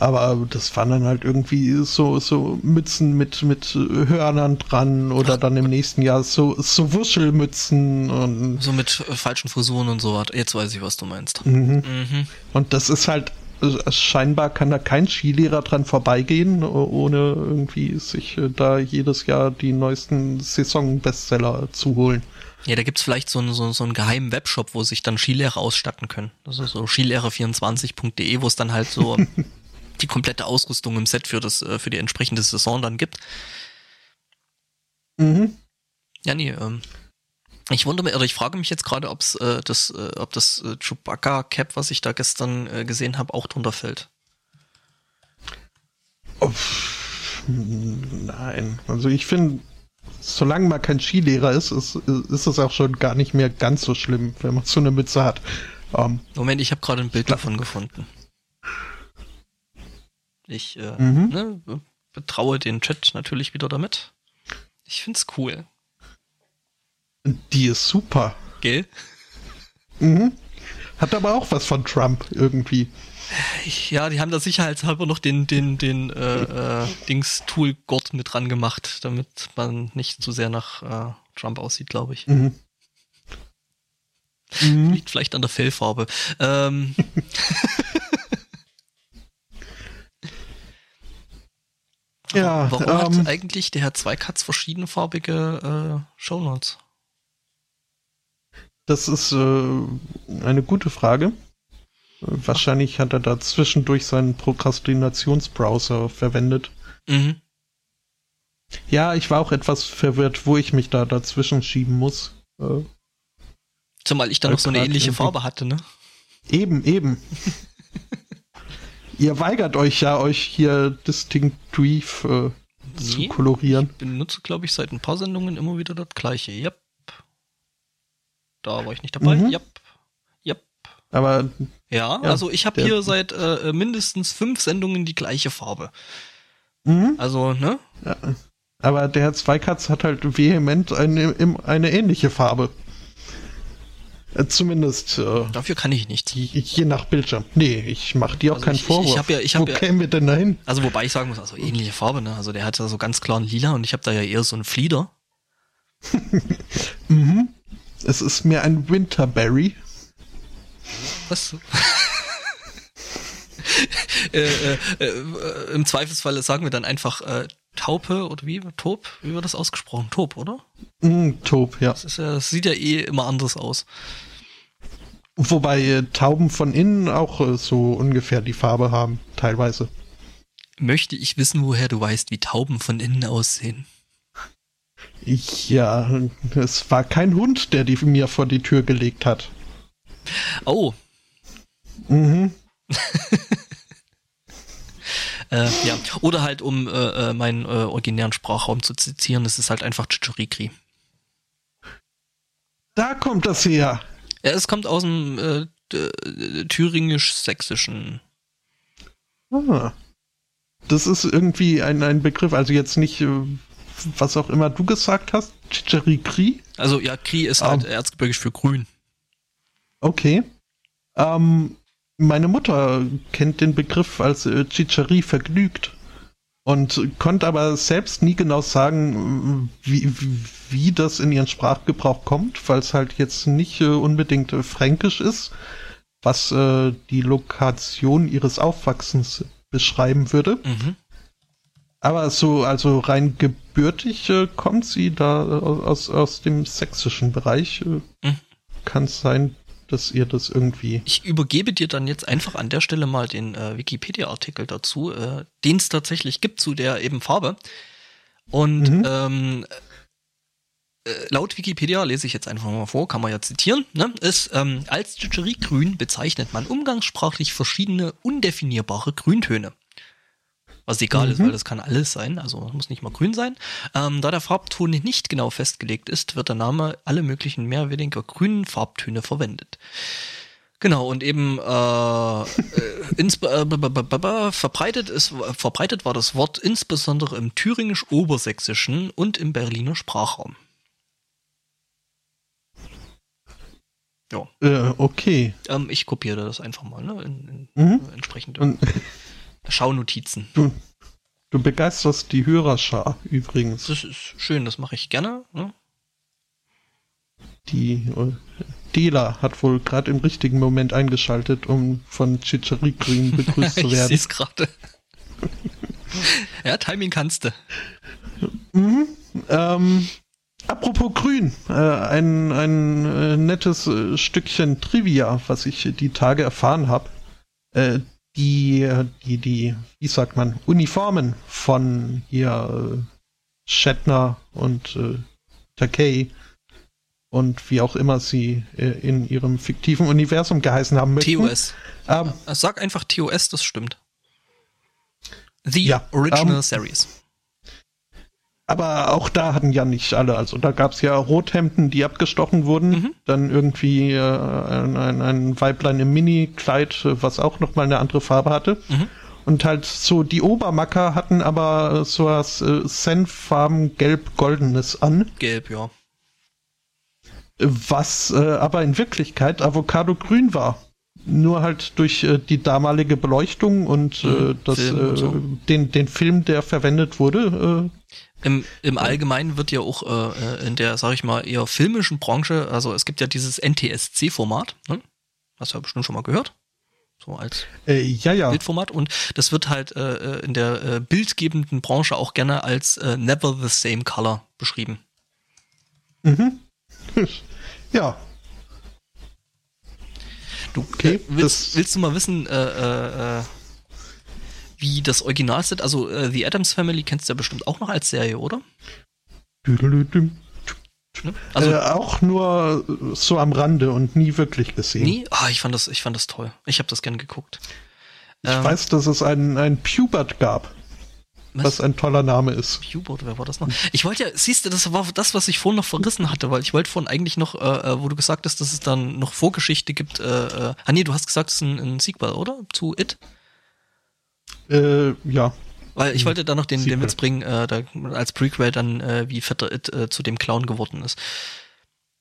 Aber das waren dann halt irgendwie so, so Mützen mit, mit Hörnern dran oder dann im nächsten Jahr so, so Wuschelmützen und. So mit falschen Frisuren und so. Jetzt weiß ich, was du meinst. Mhm. Mhm. Und das ist halt, scheinbar kann da kein Skilehrer dran vorbeigehen, ohne irgendwie sich da jedes Jahr die neuesten Saisonbestseller zu holen. Ja, da gibt's vielleicht so einen, so, so einen geheimen Webshop, wo sich dann Skilehrer ausstatten können. Das ist so skilehrer24.de, wo es dann halt so (laughs) die komplette Ausrüstung im Set für das, äh, für die entsprechende Saison dann gibt. Mhm. Ja, nee, ähm, ich wundere mich, oder ich frage mich jetzt gerade, ob's, äh, das, äh, ob das äh, Chewbacca Cap, was ich da gestern äh, gesehen habe, auch drunter fällt. Nein, also ich finde, solange man kein Skilehrer ist, ist, ist es auch schon gar nicht mehr ganz so schlimm, wenn man so eine Mütze hat. Um, ähm, Moment, ich habe gerade ein Bild davon gefunden. Ich äh, mhm. ne, betraue den Chat natürlich wieder damit. Ich find's cool. Die ist super. Gell? Mhm. Hat aber auch was von Trump irgendwie. Ja, die haben da sicherheitshalber noch den, den, den äh, äh, Dings-Tool-Gott mit dran gemacht, damit man nicht zu sehr nach äh, Trump aussieht, glaube ich. Mhm. Mhm. Liegt vielleicht an der Fellfarbe. Ähm. (laughs) Ja, warum ähm, hat eigentlich der Herr Zweikatz verschiedenfarbige äh, Shownotes? Das ist äh, eine gute Frage. Wahrscheinlich hat er da zwischendurch seinen Prokrastinationsbrowser verwendet. Mhm. Ja, ich war auch etwas verwirrt, wo ich mich da dazwischen schieben muss. Äh, Zumal ich da noch so eine ähnliche Farbe hatte, ne? Eben, eben. (laughs) Ihr weigert euch ja, euch hier distinktiv äh, nee, zu kolorieren. Ich benutze, glaube ich, seit ein paar Sendungen immer wieder das gleiche. Yep. Da war ich nicht dabei. Mhm. Yep. Aber. Ja, ja also ich habe hier seit äh, mindestens fünf Sendungen die gleiche Farbe. Mhm. Also, ne? Ja. Aber der Zweikatz hat halt vehement eine, eine ähnliche Farbe. Äh, zumindest. Äh, Dafür kann ich nichts. Je nach Bildschirm. Nee, ich mach dir auch also keinen ich, Vorwurf. Ich, hab ja, ich hab Wo ja, kämen wir denn dahin? Also wobei ich sagen muss, also ähnliche Farbe, ne? Also der hat ja so ganz klaren Lila und ich habe da ja eher so einen Flieder. (laughs) mhm. Es ist mir ein Winterberry. Was? (laughs) äh, äh, äh, Im Zweifelsfall sagen wir dann einfach äh, Taupe oder wie? Taub? Wie wird das ausgesprochen? Taub, oder? Mm, Taub, ja. Das, ja. das sieht ja eh immer anders aus. Wobei äh, Tauben von innen auch äh, so ungefähr die Farbe haben, teilweise. Möchte ich wissen, woher du weißt, wie Tauben von innen aussehen? Ich, ja, es war kein Hund, der die mir vor die Tür gelegt hat. Oh. Mhm. (laughs) Äh, ja. Oder halt, um äh, äh, meinen äh, originären Sprachraum zu zitieren, das ist halt einfach Chichurikri. Da kommt das her. Ja, es kommt aus dem äh, thüringisch-sächsischen. Ah. Das ist irgendwie ein, ein Begriff, also jetzt nicht, äh, was auch immer du gesagt hast, Chichurikri. Also ja, Kri ist halt um, erzgebirgisch für grün. Okay. Ähm, meine Mutter kennt den Begriff als äh, Chicherie vergnügt und konnte aber selbst nie genau sagen, wie, wie das in ihren Sprachgebrauch kommt, weil es halt jetzt nicht äh, unbedingt äh, fränkisch ist, was äh, die Lokation ihres Aufwachsens beschreiben würde. Mhm. Aber so, also rein gebürtig äh, kommt sie da aus, aus dem sächsischen Bereich. Äh, mhm. Kann es sein, dass ihr das irgendwie. Ich übergebe dir dann jetzt einfach an der Stelle mal den äh, Wikipedia-Artikel dazu, äh, den es tatsächlich gibt zu der eben Farbe. Und mhm. ähm, äh, laut Wikipedia, lese ich jetzt einfach mal vor, kann man ja zitieren, ne, ist, ähm, als Chicheri-Grün bezeichnet man umgangssprachlich verschiedene undefinierbare Grüntöne. Was egal mhm. ist, weil das kann alles sein, also muss nicht mal grün sein. Ähm, da der Farbton nicht genau festgelegt ist, wird der Name alle möglichen mehr oder weniger grünen Farbtöne verwendet. Genau, und eben äh, ins, äh, verbreitet, ist, verbreitet war das Wort insbesondere im thüringisch-obersächsischen und im Berliner Sprachraum. Ja. Äh, okay. Ähm, ich kopiere das einfach mal, ne? In, in mhm. entsprechende Schaunotizen. Du, du begeisterst die Hörerschar übrigens. Das ist schön, das mache ich gerne. Ne? Die äh, Dela hat wohl gerade im richtigen Moment eingeschaltet, um von Chichari-Green (laughs) begrüßt zu werden. ich sehe gerade. ja, Timing kannst du. Mhm. Ähm, apropos Grün, äh, ein, ein äh, nettes äh, Stückchen Trivia, was ich die Tage erfahren habe. Die, die, die, wie sagt man, Uniformen von hier äh, Shatner und äh, Takei und wie auch immer sie äh, in ihrem fiktiven Universum geheißen haben möchten. TOS. Ähm, Sag einfach TOS, das stimmt. The ja, Original ähm, Series. Aber auch da hatten ja nicht alle. Also da gab es ja Rothemden, die abgestochen wurden. Mhm. Dann irgendwie äh, ein, ein, ein, Weiblein im Mini-Kleid, was auch nochmal eine andere Farbe hatte. Mhm. Und halt so die Obermacker hatten aber so was äh, Senffarben gelb-goldenes an. Gelb, ja was äh, aber in Wirklichkeit Avocado grün war. Nur halt durch äh, die damalige Beleuchtung und äh, mhm, das, Film und so. Äh, den, den Film, der verwendet wurde. Äh, Im, Im Allgemeinen wird ja auch äh, in der, sag ich mal, eher filmischen Branche, also es gibt ja dieses NTSC-Format, ne? hast du ja bestimmt schon mal gehört so als äh, ja, ja. Bildformat und das wird halt äh, in der äh, bildgebenden Branche auch gerne als äh, Never the Same Color beschrieben. Mhm. (laughs) Ja. Du okay, äh, willst, willst du mal wissen, äh, äh, äh wie das Original ist? Also äh, The Adams Family kennst du ja bestimmt auch noch als Serie, oder? Also, äh, auch nur so am Rande und nie wirklich gesehen. Nie? Ah, ich fand das, ich fand das toll. Ich habe das gern geguckt. Ich ähm, weiß, dass es einen, einen Pubert gab. Was? was ein toller Name ist. U-Boot, wer war das noch? Ich wollte ja, siehst du, das war das, was ich vorhin noch verrissen hatte, weil ich wollte vorhin eigentlich noch, äh, äh, wo du gesagt hast, dass es dann noch Vorgeschichte gibt. Äh, äh, ah nee, du hast gesagt, es ist ein, ein Sequel, oder? Zu It? Äh, ja. Weil ich wollte da noch den, den Witz bringen, äh, da, als Prequel dann, äh, wie Vetter It äh, zu dem Clown geworden ist.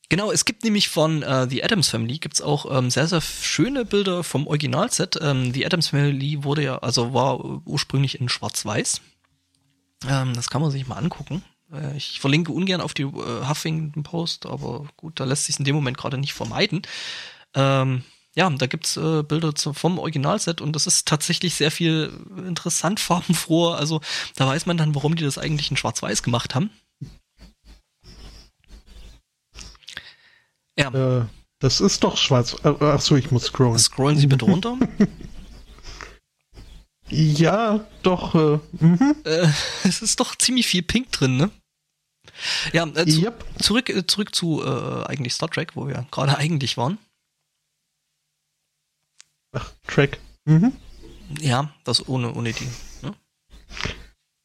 Genau, es gibt nämlich von äh, The Adams Family gibt's auch ähm, sehr, sehr schöne Bilder vom Originalset. Ähm, The Adams Family wurde ja, also war ursprünglich in Schwarz-Weiß. Ähm, das kann man sich mal angucken. Äh, ich verlinke ungern auf die äh, Huffington Post, aber gut, da lässt sich in dem Moment gerade nicht vermeiden. Ähm, ja, da gibt's äh, Bilder zu, vom Originalset und das ist tatsächlich sehr viel interessant (laughs) farbenfroh. Also da weiß man dann, warum die das eigentlich in Schwarz-Weiß gemacht haben. Ja. Äh, das ist doch schwarz. Äh, Achso, ich muss scrollen. Scrollen Sie bitte runter. (laughs) Ja, doch. Äh, mhm. äh, (laughs) es ist doch ziemlich viel Pink drin, ne? Ja, äh, zu, yep. zurück, zurück zu eigentlich Star Trek, wo wir gerade eigentlich waren. (laughs) Ach, Trek. Mhm. Ja, das ohne, ohne die. Ne?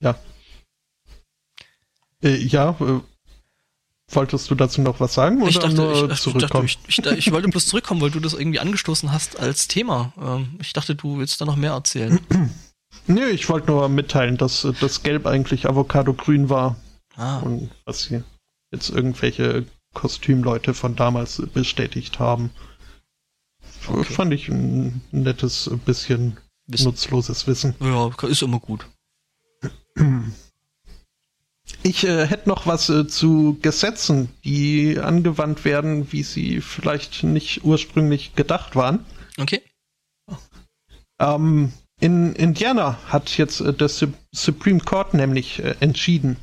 Ja. Äh, ja, äh, Wolltest du dazu noch was sagen oder ich dachte, nur ich, zurückkommen? Ich, dachte, ich, ich, wollte bloß zurückkommen, weil du das irgendwie angestoßen hast als Thema. Ähm, ich dachte, du willst da noch mehr erzählen. (clears throat) nee, ich wollte nur mitteilen, dass das Gelb eigentlich Avocado-Grün war. Ah. Und was hier jetzt irgendwelche Kostümleute von damals bestätigt haben. Okay. Fand ich ein nettes bisschen Wissen. nutzloses Wissen. Ja, ist immer gut. Ich äh, hätte noch was äh, zu Gesetzen, die angewandt werden, wie sie vielleicht nicht ursprünglich gedacht waren. Okay. Ähm, in Indiana hat jetzt äh, der Supreme Court nämlich äh, entschieden,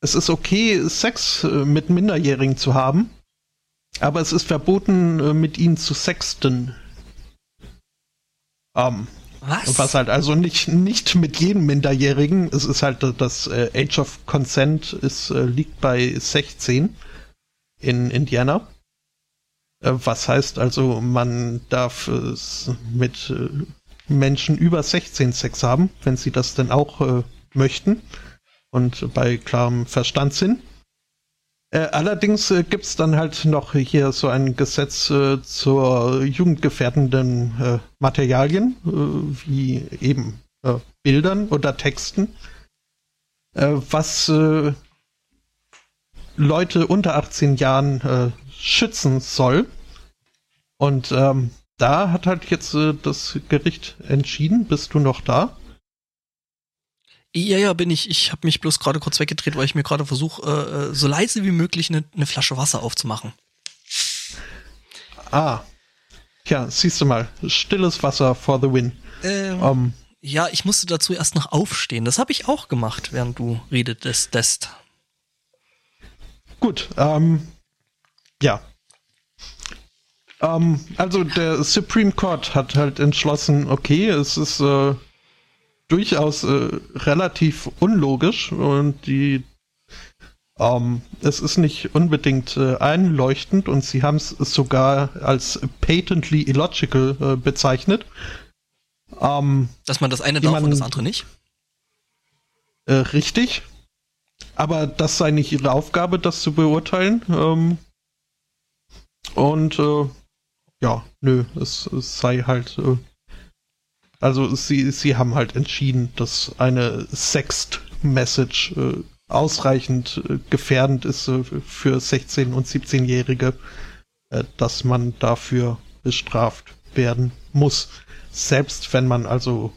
es ist okay, Sex äh, mit Minderjährigen zu haben, aber es ist verboten, äh, mit ihnen zu sexten. Ähm, Was? Was halt also nicht, nicht mit jedem Minderjährigen. Es ist halt das äh, Age of Consent ist, äh, liegt bei 16 in Indiana. Was heißt also, man darf mit Menschen über 16 Sex haben, wenn sie das denn auch möchten und bei klarem Verstand sind. Äh, allerdings äh, gibt es dann halt noch hier so ein Gesetz äh, zur jugendgefährdenden äh, Materialien, äh, wie eben äh, Bildern oder Texten, was Leute unter 18 Jahren schützen soll. Und ähm, da hat halt jetzt das Gericht entschieden. Bist du noch da? Ja, ja, bin ich. Ich habe mich bloß gerade kurz weggedreht, weil ich mir gerade versuche, äh, äh, so leise wie möglich eine, eine Flasche Wasser aufzumachen. Ah. Ja, siehst du mal. Stilles Wasser for the win. Ähm, um, ja, ich musste dazu erst noch aufstehen. Das habe ich auch gemacht, während du redetest. Gut, ähm, ja. Ähm, also der Supreme Court hat halt entschlossen, okay, es ist äh, durchaus äh, relativ unlogisch und die ähm, es ist nicht unbedingt äh, einleuchtend und sie haben es sogar als patently illogical äh, bezeichnet. Ähm, Dass man das eine darf man, und das andere nicht? Äh, richtig. Aber das sei nicht ihre Aufgabe, das zu beurteilen. Ähm, und äh, ja, nö, es, es sei halt äh, also sie, sie haben halt entschieden, dass eine Sext-Message äh, ausreichend äh, gefährdend ist äh, für 16- und 17-Jährige, äh, dass man dafür bestraft werden muss. Selbst wenn man also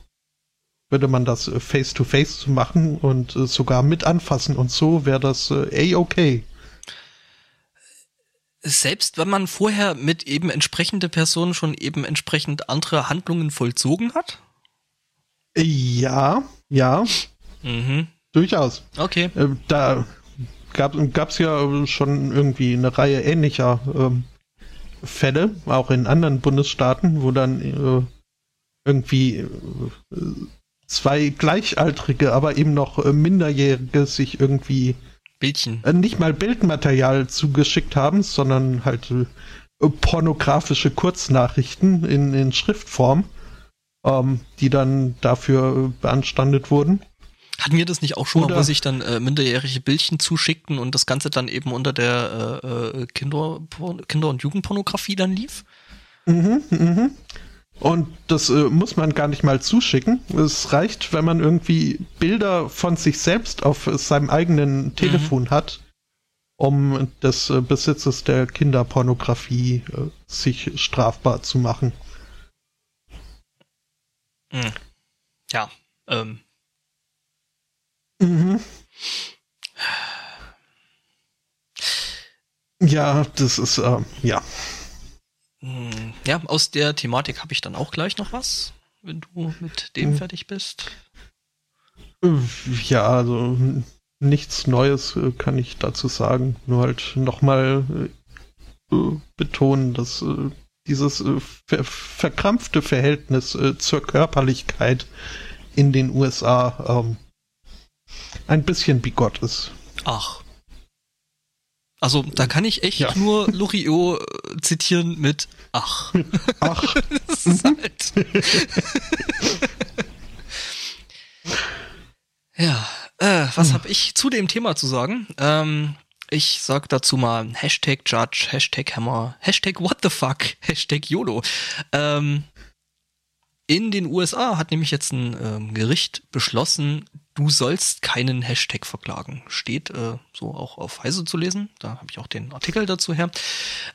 würde man das äh, face-to-face -face machen und äh, sogar mit anfassen und so, wäre das äh, a-okay selbst wenn man vorher mit eben entsprechende Personen schon eben entsprechend andere Handlungen vollzogen hat? Ja, ja. Mhm. Durchaus. Okay. Äh, da gab es ja schon irgendwie eine Reihe ähnlicher ähm, Fälle, auch in anderen Bundesstaaten, wo dann äh, irgendwie äh, zwei Gleichaltrige, aber eben noch äh, Minderjährige sich irgendwie Bildchen. Äh, nicht mal Bildmaterial zugeschickt haben, sondern halt äh, pornografische Kurznachrichten in, in Schriftform, ähm, die dann dafür beanstandet wurden. Hatten wir das nicht auch schon Oder, mal, wo sich dann äh, minderjährige Bildchen zuschickten und das Ganze dann eben unter der äh, äh Kinder, Kinder- und Jugendpornografie dann lief? Mhm, mhm. Und das äh, muss man gar nicht mal zuschicken. Es reicht, wenn man irgendwie Bilder von sich selbst auf seinem eigenen mhm. Telefon hat, um des äh, Besitzes der Kinderpornografie äh, sich strafbar zu machen. Mhm. Ja, ähm. Mhm. Ja, das ist, äh, ja. Hm, ja, aus der Thematik habe ich dann auch gleich noch was, wenn du mit dem hm. fertig bist. Ja, also nichts Neues äh, kann ich dazu sagen. Nur halt nochmal äh, betonen, dass äh, dieses äh, ver verkrampfte Verhältnis äh, zur Körperlichkeit in den USA ähm, ein bisschen bigott ist. Ach. Also da kann ich echt ja. nur Loriot äh, zitieren mit Ach. (laughs) Ach. (laughs) das ist halt. (laughs) ja, äh, was habe ich zu dem Thema zu sagen? Ähm, ich sag dazu mal Hashtag Judge, Hashtag Hammer, Hashtag What the fuck, Hashtag YOLO. Ähm, in den USA hat nämlich jetzt ein ähm, Gericht beschlossen, du sollst keinen Hashtag verklagen. Steht äh, so auch auf Heise zu lesen. Da habe ich auch den Artikel dazu her.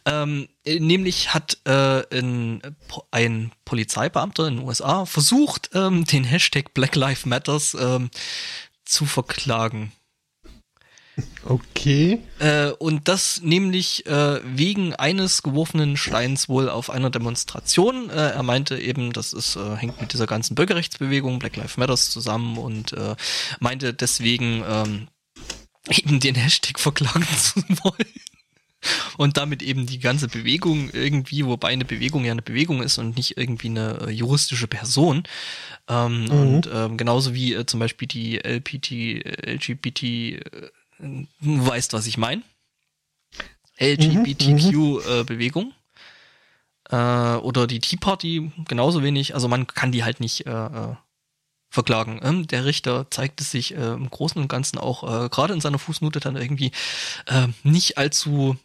Ähm, nämlich hat äh, in, ein Polizeibeamter in den USA versucht, ähm, den Hashtag Black Lives Matters ähm, zu verklagen. Okay. Äh, und das nämlich äh, wegen eines geworfenen Steins wohl auf einer Demonstration. Äh, er meinte eben, das ist, äh, hängt mit dieser ganzen Bürgerrechtsbewegung Black Lives Matters zusammen und äh, meinte deswegen ähm, eben den Hashtag verklagen zu wollen. und damit eben die ganze Bewegung irgendwie, wobei eine Bewegung ja eine Bewegung ist und nicht irgendwie eine äh, juristische Person. Ähm, mhm. Und ähm, genauso wie zum Beispiel die LPT, LGBT, äh, weißt, was ich meine. LGBTQ-Bewegung. Äh, äh, oder die Tea Party genauso wenig. Also man kann die halt nicht äh, äh verklagen. Ähm, der Richter zeigte sich äh, im Großen und Ganzen auch äh, gerade in seiner Fußnote dann irgendwie äh, nicht allzu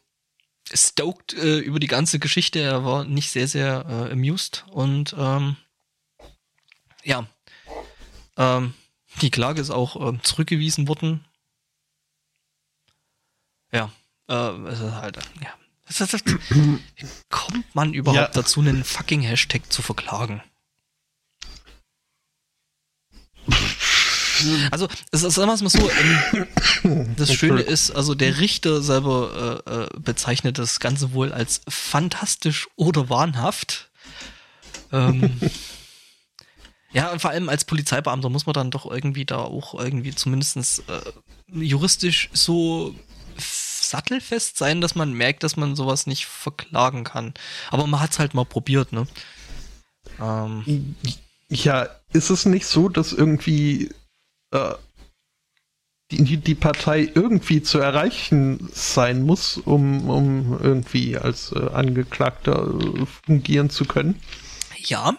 stoked äh, über die ganze Geschichte. Er war nicht sehr, sehr äh, amused und ähm, ja, ähm, die Klage ist auch äh, zurückgewiesen worden. Ja, äh, es ist halt, ja. Wie kommt man überhaupt ja. dazu, einen fucking Hashtag zu verklagen? Also, es ist mal so, ähm, das Schöne ist, also der Richter selber äh, äh, bezeichnet das Ganze wohl als fantastisch oder wahnhaft. Ähm, ja, und vor allem als Polizeibeamter muss man dann doch irgendwie da auch irgendwie zumindestens äh, juristisch so sattelfest sein, dass man merkt, dass man sowas nicht verklagen kann. Aber man hat es halt mal probiert, ne? Ähm. Ja, ist es nicht so, dass irgendwie äh, die, die Partei irgendwie zu erreichen sein muss, um, um irgendwie als äh, Angeklagter äh, fungieren zu können? Ja,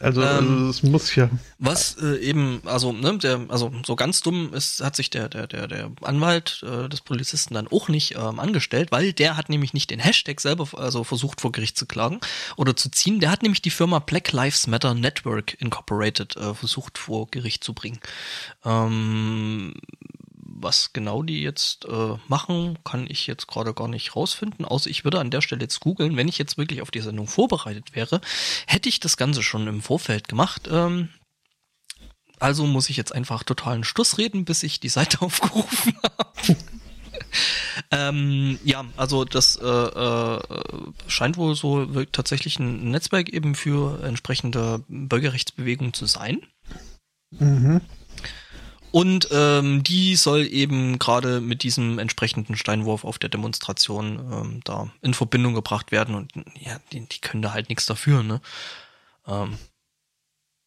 also, ähm, es muss ja. Was äh, eben, also, ne, der, also so ganz dumm ist, hat sich der, der, der, der Anwalt äh, des Polizisten dann auch nicht ähm, angestellt, weil der hat nämlich nicht den Hashtag selber also versucht vor Gericht zu klagen oder zu ziehen. Der hat nämlich die Firma Black Lives Matter Network Incorporated äh, versucht vor Gericht zu bringen. Ähm, was genau die jetzt äh, machen, kann ich jetzt gerade gar nicht rausfinden. Außer ich würde an der Stelle jetzt googeln. Wenn ich jetzt wirklich auf die Sendung vorbereitet wäre, hätte ich das Ganze schon im Vorfeld gemacht. Ähm, also muss ich jetzt einfach totalen Stuss reden, bis ich die Seite (laughs) aufgerufen habe. (laughs) ähm, ja, also das äh, äh, scheint wohl so tatsächlich ein Netzwerk eben für entsprechende Bürgerrechtsbewegungen zu sein. Mhm. Und ähm, die soll eben gerade mit diesem entsprechenden Steinwurf auf der Demonstration ähm, da in Verbindung gebracht werden. Und ja, die, die können da halt nichts dafür, ne? Ähm,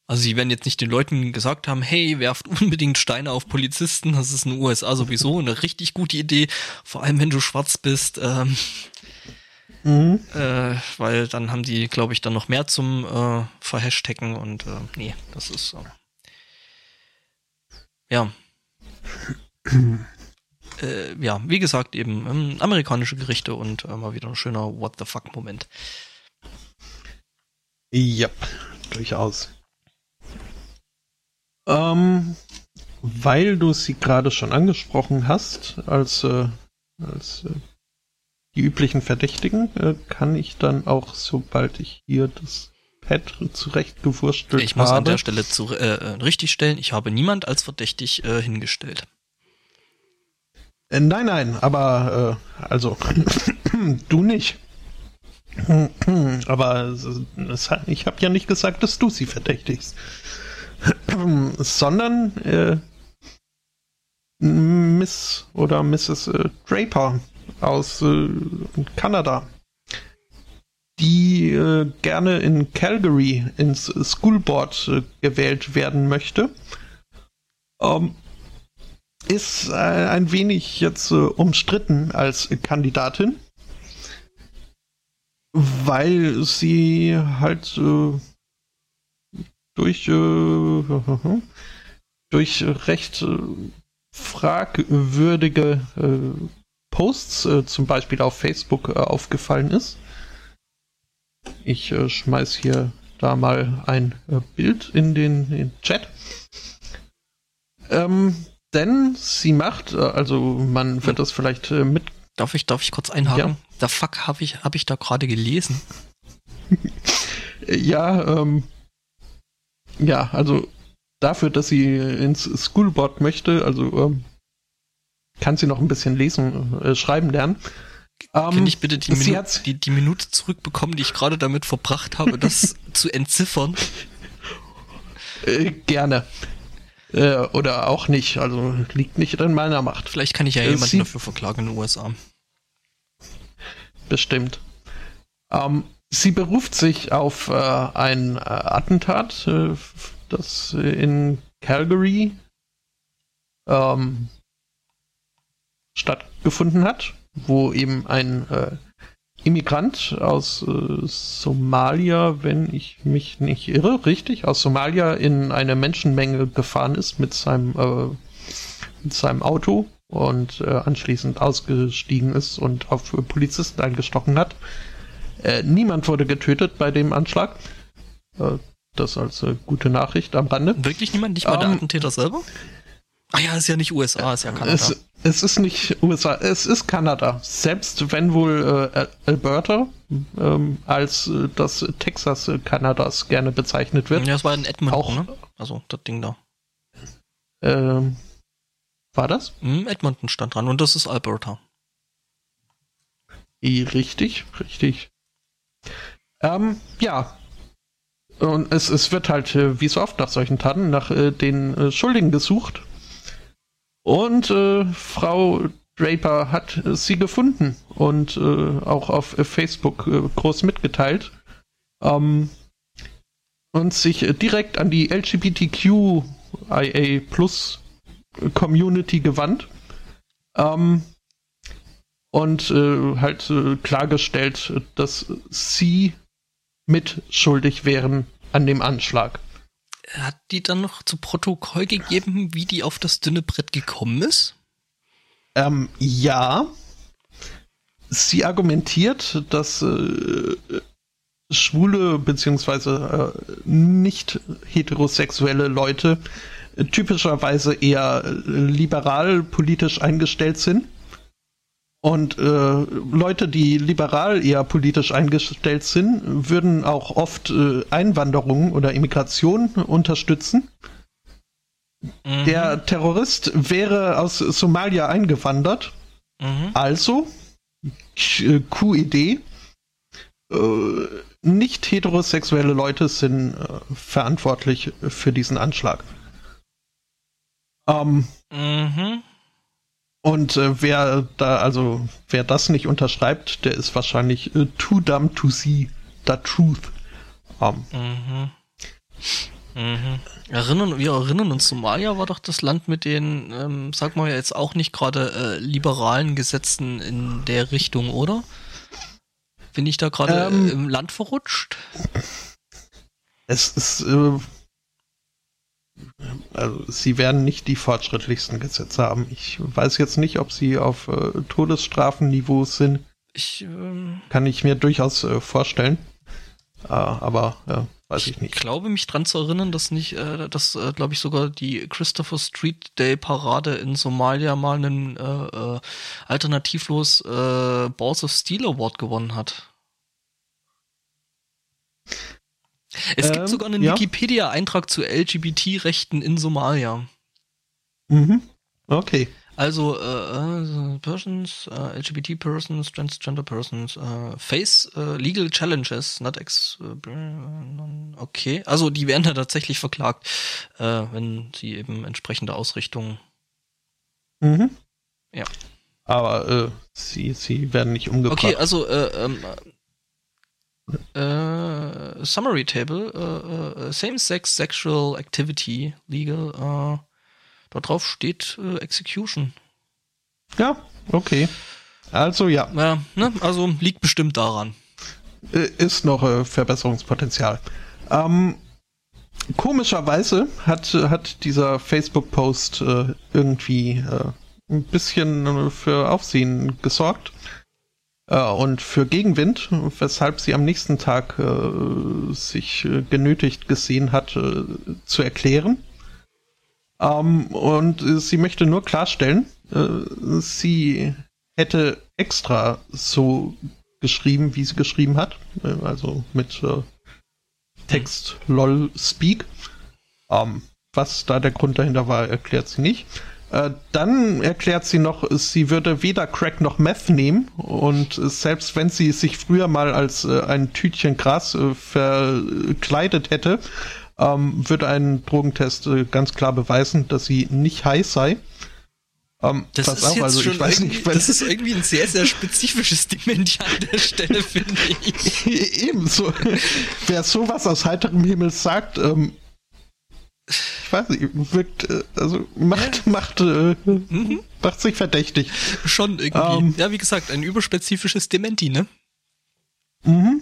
also sie werden jetzt nicht den Leuten gesagt haben, hey, werft unbedingt Steine auf Polizisten, das ist in den USA sowieso eine richtig gute Idee, vor allem wenn du schwarz bist. Ähm, mhm. äh, weil dann haben die, glaube ich, dann noch mehr zum äh, Verhashtaggen und äh, nee, das ist. Äh, ja. (clears throat) äh, ja, wie gesagt, eben ähm, amerikanische Gerichte und äh, mal wieder ein schöner What the fuck Moment. Ja, durchaus. Ähm, weil du sie gerade schon angesprochen hast, als, äh, als äh, die üblichen Verdächtigen, äh, kann ich dann auch, sobald ich hier das Pad zurechtgewurstelt Ich muss habe. an der Stelle zu, äh, äh, richtig stellen, ich habe niemand als verdächtig äh, hingestellt. Äh, nein, nein, aber äh, also (coughs) du nicht. aber es, ich habe ja nicht gesagt, dass du sie verdächtigst. (coughs) Sondern äh, Miss oder Mrs. Draper aus Kanada die äh, gerne in Calgary ins Schoolboard äh, gewählt werden möchte, ähm, ist äh, ein wenig jetzt äh, umstritten als Kandidatin, weil sie halt äh, durch, äh, durch recht fragwürdige Posts zum Beispiel auf Facebook aufgefallen ist ich äh, schmeiß hier da mal ein äh, Bild in den, in den Chat. Ähm, denn sie macht, äh, also man wird das vielleicht äh, mit. Darf ich, darf ich kurz einhaken? Ja. Der Fuck habe ich, hab ich da gerade gelesen. (laughs) ja, ähm, ja, also dafür, dass sie ins Schoolboard möchte, also ähm, kann sie noch ein bisschen lesen, äh, schreiben lernen. Kann ähm, ich bitte die, Minu die, die Minute zurückbekommen, die ich gerade damit verbracht habe, das (laughs) zu entziffern? Äh, gerne. Äh, oder auch nicht. Also liegt nicht in meiner Macht. Vielleicht kann ich ja äh, jemanden dafür verklagen in den USA. bestimmt. Ähm, sie beruft sich auf äh, ein äh, Attentat, das in Calgary ähm, stattgefunden hat, wo eben ein äh, Immigrant aus äh, Somalia, wenn ich mich nicht irre, richtig, aus Somalia in eine Menschenmenge gefahren ist mit seinem, äh, mit seinem Auto und äh, anschließend ausgestiegen ist und auf Polizisten eingestochen hat. Äh, niemand wurde getötet bei dem Anschlag. Äh, das als äh, gute Nachricht am Rande. Wirklich niemand? Nicht mal um, der ähm, Attentäter selber? Ah ja, ist ja nicht USA, ist ja Kanada. Es, es ist nicht USA, es ist Kanada. Selbst wenn wohl äh, Alberta ähm, als äh, das Texas Kanadas gerne bezeichnet wird. Ja, das war in Edmonton, auch, ne? Also das Ding da. Ähm, war das? Mhm, Edmonton stand dran und das ist Alberta. Richtig, richtig. Ähm, ja. Und es, es wird halt, äh, wie so oft nach solchen Taten, nach äh, den äh, Schuldigen gesucht. Und äh, Frau Draper hat äh, sie gefunden und äh, auch auf Facebook groß mitgeteilt. Ähm, und sich direkt an die LGBTQIA Plus Community gewandt. Ähm, und äh, halt äh, klargestellt, dass sie mitschuldig wären an dem Anschlag. Hat die dann noch zu Protokoll gegeben, wie die auf das dünne Brett gekommen ist? Ähm, ja. Sie argumentiert, dass äh, schwule bzw. Äh, nicht heterosexuelle Leute typischerweise eher liberal politisch eingestellt sind und äh, Leute, die liberal eher politisch eingestellt sind, würden auch oft äh, Einwanderung oder Immigration unterstützen. Mhm. Der Terrorist wäre aus Somalia eingewandert. Mhm. Also, Q-Idee, äh, nicht heterosexuelle Leute sind äh, verantwortlich für diesen Anschlag. Ähm, mhm. Und äh, wer da, also wer das nicht unterschreibt, der ist wahrscheinlich äh, too dumb to see the truth. Um. Mhm. Mhm. Erinnern, wir erinnern uns, Somalia war doch das Land mit den, ähm, sag mal jetzt auch nicht gerade äh, liberalen Gesetzen in der Richtung, oder? Bin ich da gerade ähm, im Land verrutscht? Es ist, äh, also sie werden nicht die fortschrittlichsten Gesetze haben. Ich weiß jetzt nicht, ob sie auf äh, Todesstrafenniveau sind. Ich, ähm, Kann ich mir durchaus äh, vorstellen. Äh, aber weiß ich nicht. Ich glaube mich dran zu erinnern, dass nicht, äh, dass äh, glaube ich sogar die Christopher Street Day Parade in Somalia mal einen äh, äh, alternativlos äh, Balls of Steel Award gewonnen hat. Es ähm, gibt sogar einen ja. Wikipedia-Eintrag zu LGBT-Rechten in Somalia. Mhm. Okay. Also, äh, Persons, äh, LGBT Persons, Transgender Persons, äh, face äh, legal challenges, not ex. Äh, okay, also die werden da tatsächlich verklagt, äh, wenn sie eben entsprechende Ausrichtungen. Mhm. Ja. Aber äh, sie, sie werden nicht umgebracht. Okay, also äh, ähm, äh, Summary Table, äh, äh, Same-Sex Sexual Activity Legal, äh, da drauf steht äh, Execution. Ja, okay. Also ja. Ja, ne? Also liegt bestimmt daran. Ist noch Verbesserungspotenzial. Ähm, komischerweise hat, hat dieser Facebook-Post irgendwie ein bisschen für Aufsehen gesorgt und für Gegenwind, weshalb sie am nächsten Tag äh, sich äh, genötigt gesehen hat, äh, zu erklären. Ähm, und sie möchte nur klarstellen, äh, sie hätte extra so geschrieben, wie sie geschrieben hat, äh, also mit Text lol speak. Ähm, was da der Grund dahinter war, erklärt sie nicht. Äh, dann erklärt sie noch, sie würde weder Crack noch Meth nehmen und selbst wenn sie sich früher mal als äh, ein Tütchen Gras äh, verkleidet hätte, ähm, würde ein Drogentest äh, ganz klar beweisen, dass sie nicht high sei. Ähm, das ist auf, jetzt also schon weiß nicht, das ist irgendwie ein sehr, sehr spezifisches Dementi an der Stelle, finde ich. (laughs) Ebenso. Wer sowas aus heiterem Himmel sagt, ähm, ich weiß nicht, wirkt, äh, also macht, macht, äh, mhm. macht sich verdächtig. Schon irgendwie. Ähm, ja, wie gesagt, ein überspezifisches Dementi, ne? Mhm.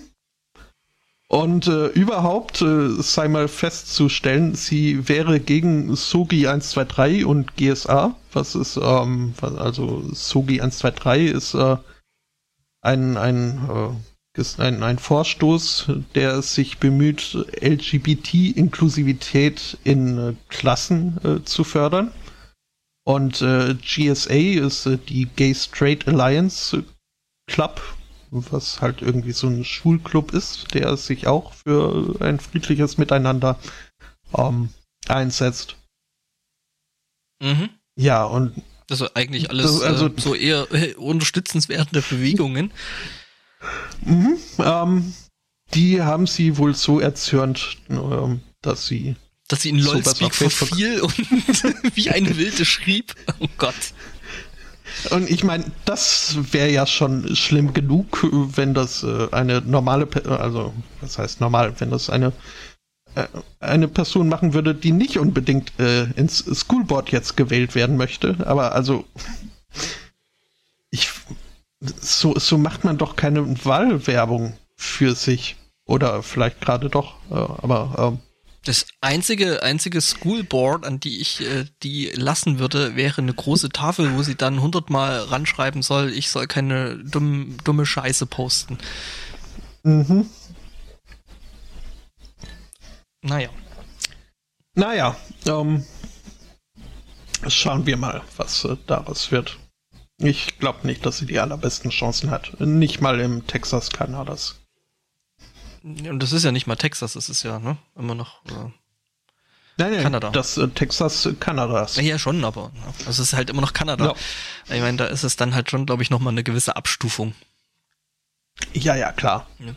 Und äh, überhaupt äh, sei mal festzustellen, sie wäre gegen SOGI 123 und GSA. Was ist, ähm, also SOGI 123 ist äh, ein, ein, äh, ist ein, ein Vorstoß, der sich bemüht, LGBT-Inklusivität in äh, Klassen äh, zu fördern. Und äh, GSA ist äh, die Gay Straight Alliance Club was halt irgendwie so ein Schulclub ist, der sich auch für ein friedliches Miteinander ähm, einsetzt. Mhm. Ja, und also eigentlich alles das, also, äh, so eher äh, unterstützenswerte Bewegungen. Mhm, ähm, die haben sie wohl so erzürnt, äh, dass sie dass sie in LOL-Speak verfiel und (laughs) wie eine Wilde schrieb. Oh Gott. Und ich meine, das wäre ja schon schlimm genug, wenn das äh, eine normale, also was heißt normal, wenn das eine äh, eine Person machen würde, die nicht unbedingt äh, ins Schoolboard jetzt gewählt werden möchte. Aber also ich so so macht man doch keine Wahlwerbung für sich oder vielleicht gerade doch, äh, aber äh, das einzige, einzige Schoolboard, an die ich äh, die lassen würde, wäre eine große Tafel, wo sie dann hundertmal ranschreiben soll, ich soll keine dumm, dumme Scheiße posten. Mhm. Naja. Naja, ähm, schauen wir mal, was äh, daraus wird. Ich glaube nicht, dass sie die allerbesten Chancen hat. Nicht mal im Texas Kanadas. Und das ist ja nicht mal Texas, das ist ja ne, immer noch äh, nein, nein, Kanada. Das äh, Texas Kanadas. Ja, schon, aber ne, es ist halt immer noch Kanada. Ja. Ich meine, da ist es dann halt schon, glaube ich, nochmal eine gewisse Abstufung. Ja, ja, klar. Ja.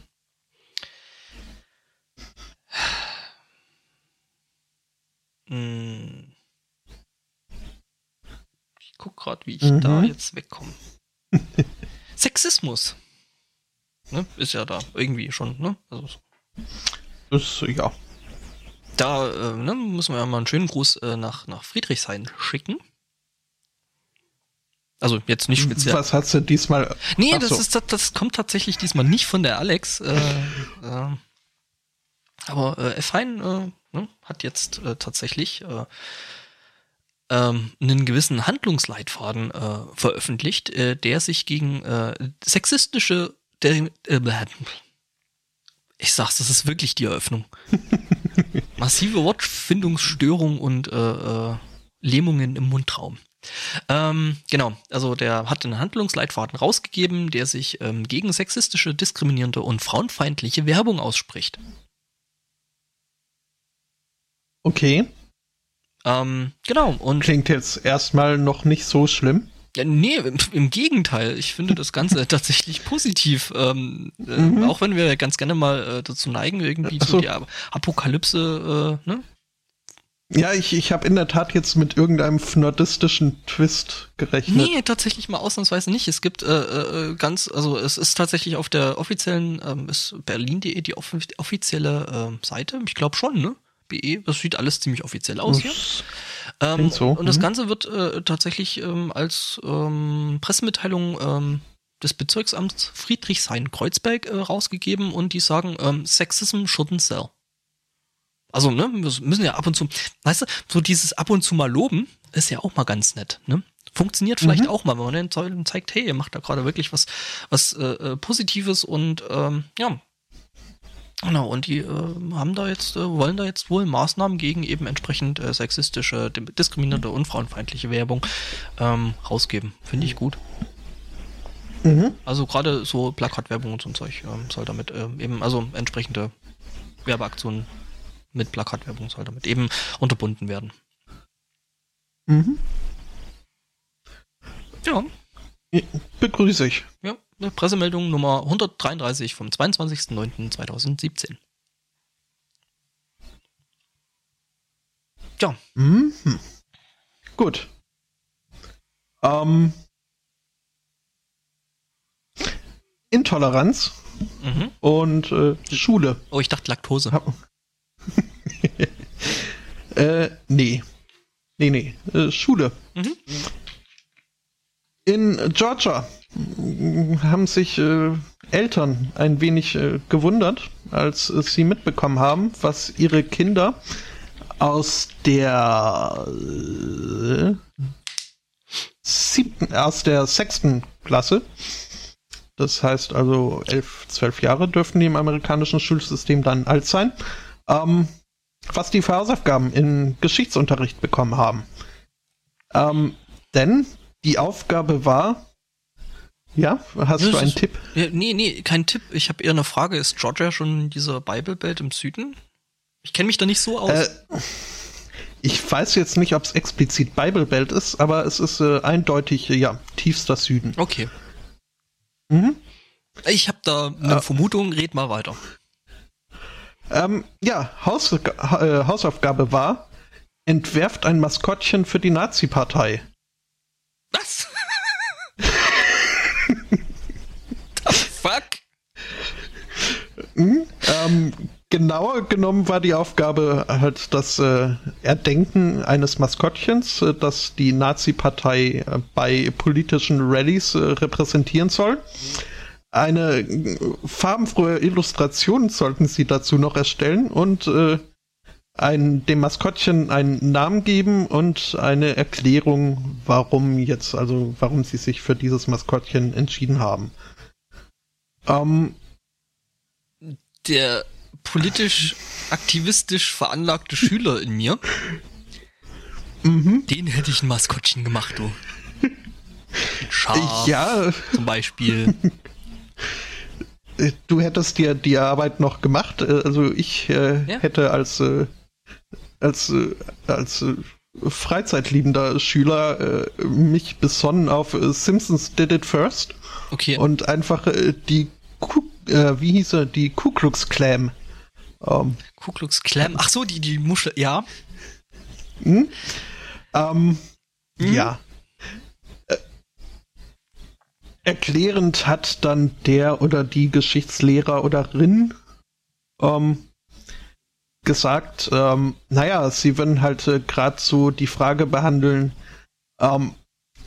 Hm. Ich guck gerade, wie ich mhm. da jetzt wegkomme. (laughs) Sexismus. Ne? Ist ja da irgendwie schon, ne? Also, das, ja. Da äh, ne, müssen wir ja mal einen schönen Gruß äh, nach, nach Friedrichshain schicken. Also jetzt nicht speziell. Was hast du diesmal? Nee, das, so. ist, das, das kommt tatsächlich diesmal nicht von der Alex. Äh, (laughs) äh, aber äh, F-Hein äh, ne, hat jetzt äh, tatsächlich äh, ähm, einen gewissen Handlungsleitfaden äh, veröffentlicht, äh, der sich gegen äh, sexistische der, äh, ich sag's, das ist wirklich die Eröffnung. (laughs) Massive Wortfindungsstörung und äh, äh, Lähmungen im Mundraum. Ähm, genau, also der hat einen Handlungsleitfaden rausgegeben, der sich ähm, gegen sexistische, diskriminierende und frauenfeindliche Werbung ausspricht. Okay. Ähm, genau. Und Klingt jetzt erstmal noch nicht so schlimm. Ja, nee, im, im, Gegenteil. Ich finde das Ganze (laughs) tatsächlich positiv. Ähm, äh, mhm. äh, auch wenn wir ganz gerne mal äh, dazu neigen, irgendwie so. die Apokalypse, äh, ne? Ja, ich, ich habe in der Tat jetzt mit irgendeinem nordistischen Twist gerechnet. Nee, tatsächlich mal ausnahmsweise nicht. Es gibt äh, äh, ganz, also es ist tatsächlich auf der offiziellen, ähm, ist berlin.de die offizielle äh, Seite. Ich glaube schon, ne? BE, das sieht alles ziemlich offiziell aus hier. Ähm, so. Und das mhm. Ganze wird äh, tatsächlich ähm, als ähm, Pressemitteilung ähm, des Bezirksamts Friedrichshain-Kreuzberg äh, rausgegeben und die sagen, ähm, Sexism shouldn't sell. Also, ne, wir müssen ja ab und zu, weißt du, so dieses ab und zu mal loben ist ja auch mal ganz nett, ne? Funktioniert vielleicht mhm. auch mal, wenn man den zeigt, hey, ihr macht da gerade wirklich was, was äh, äh Positives und ähm, ja, Genau, und die äh, haben da jetzt, äh, wollen da jetzt wohl Maßnahmen gegen eben entsprechend äh, sexistische, diskriminierende und frauenfeindliche Werbung ähm, rausgeben. Finde ich gut. Mhm. Also gerade so Plakatwerbung und so ein Zeug ähm, soll damit ähm, eben, also entsprechende Werbeaktionen mit Plakatwerbung soll damit eben unterbunden werden. Mhm. Ja. Begrüße ich. Ja. Pressemeldung Nummer 133 vom 22.09.2017. Ja. Mhm. Gut. Ähm, Intoleranz Mhm. und äh, Schule. Oh, ich dachte Laktose. (laughs) Äh, nee. Nee, nee. Äh, Schule. Mhm. In Georgia haben sich äh, Eltern ein wenig äh, gewundert, als äh, sie mitbekommen haben, was ihre Kinder aus der äh, siebten, aus der sechsten Klasse, das heißt also elf, zwölf Jahre dürften die im amerikanischen Schulsystem dann alt sein, ähm, was die für Hausaufgaben in Geschichtsunterricht bekommen haben. Ähm, denn die Aufgabe war, ja, hast Ja, du das einen ist- Tipp? Nee, nee, kein Tipp. Ich habe eher eine Frage. Ist Georgia schon dieser Bible Belt im Süden? Ich kenne mich da nicht so aus. Äh, ich weiß jetzt nicht, ob es explizit Bible Belt ist, aber es ist äh, eindeutig, äh, ja, tiefster Süden. okay. Mhm. Ich habe da eine Äh. Vermutung. Red mal weiter. Ähm, ja, Haus, äh, Hausaufgabe war, entwerft ein Maskottchen für die Nazi-Partei. Was? The fuck? Ähm, genauer genommen war die Aufgabe halt das äh, Erdenken eines Maskottchens, äh, das die Nazi-Partei äh, bei politischen Rallyes äh, repräsentieren soll. Eine äh, farbenfrohe Illustration sollten sie dazu noch erstellen und äh, ein, dem Maskottchen einen Namen geben und eine Erklärung, warum jetzt, also warum sie sich für dieses Maskottchen entschieden haben. Ähm, Der politisch aktivistisch veranlagte Schüler in mir, mhm. den hätte ich ein Maskottchen gemacht, du. Ein Schaf Ja, zum Beispiel. Äh, Du hättest dir die Arbeit noch gemacht. äh, Also ich äh, Ja. hätte als äh, als äh, als äh, Freizeitliebender Schüler mich besonnen auf Simpsons Did It First Okay. und einfach die äh, wie hieß er die Ku Klux Klan ähm, Ku Klux Klan. Ch so, die, die Muschel. Ja. hm? ähm, ja Äh, erklärend hat dann der oder die Geschichtslehrer oder Rin ähm, gesagt, ähm, naja, sie würden halt äh, gerade so die Frage behandeln, ähm,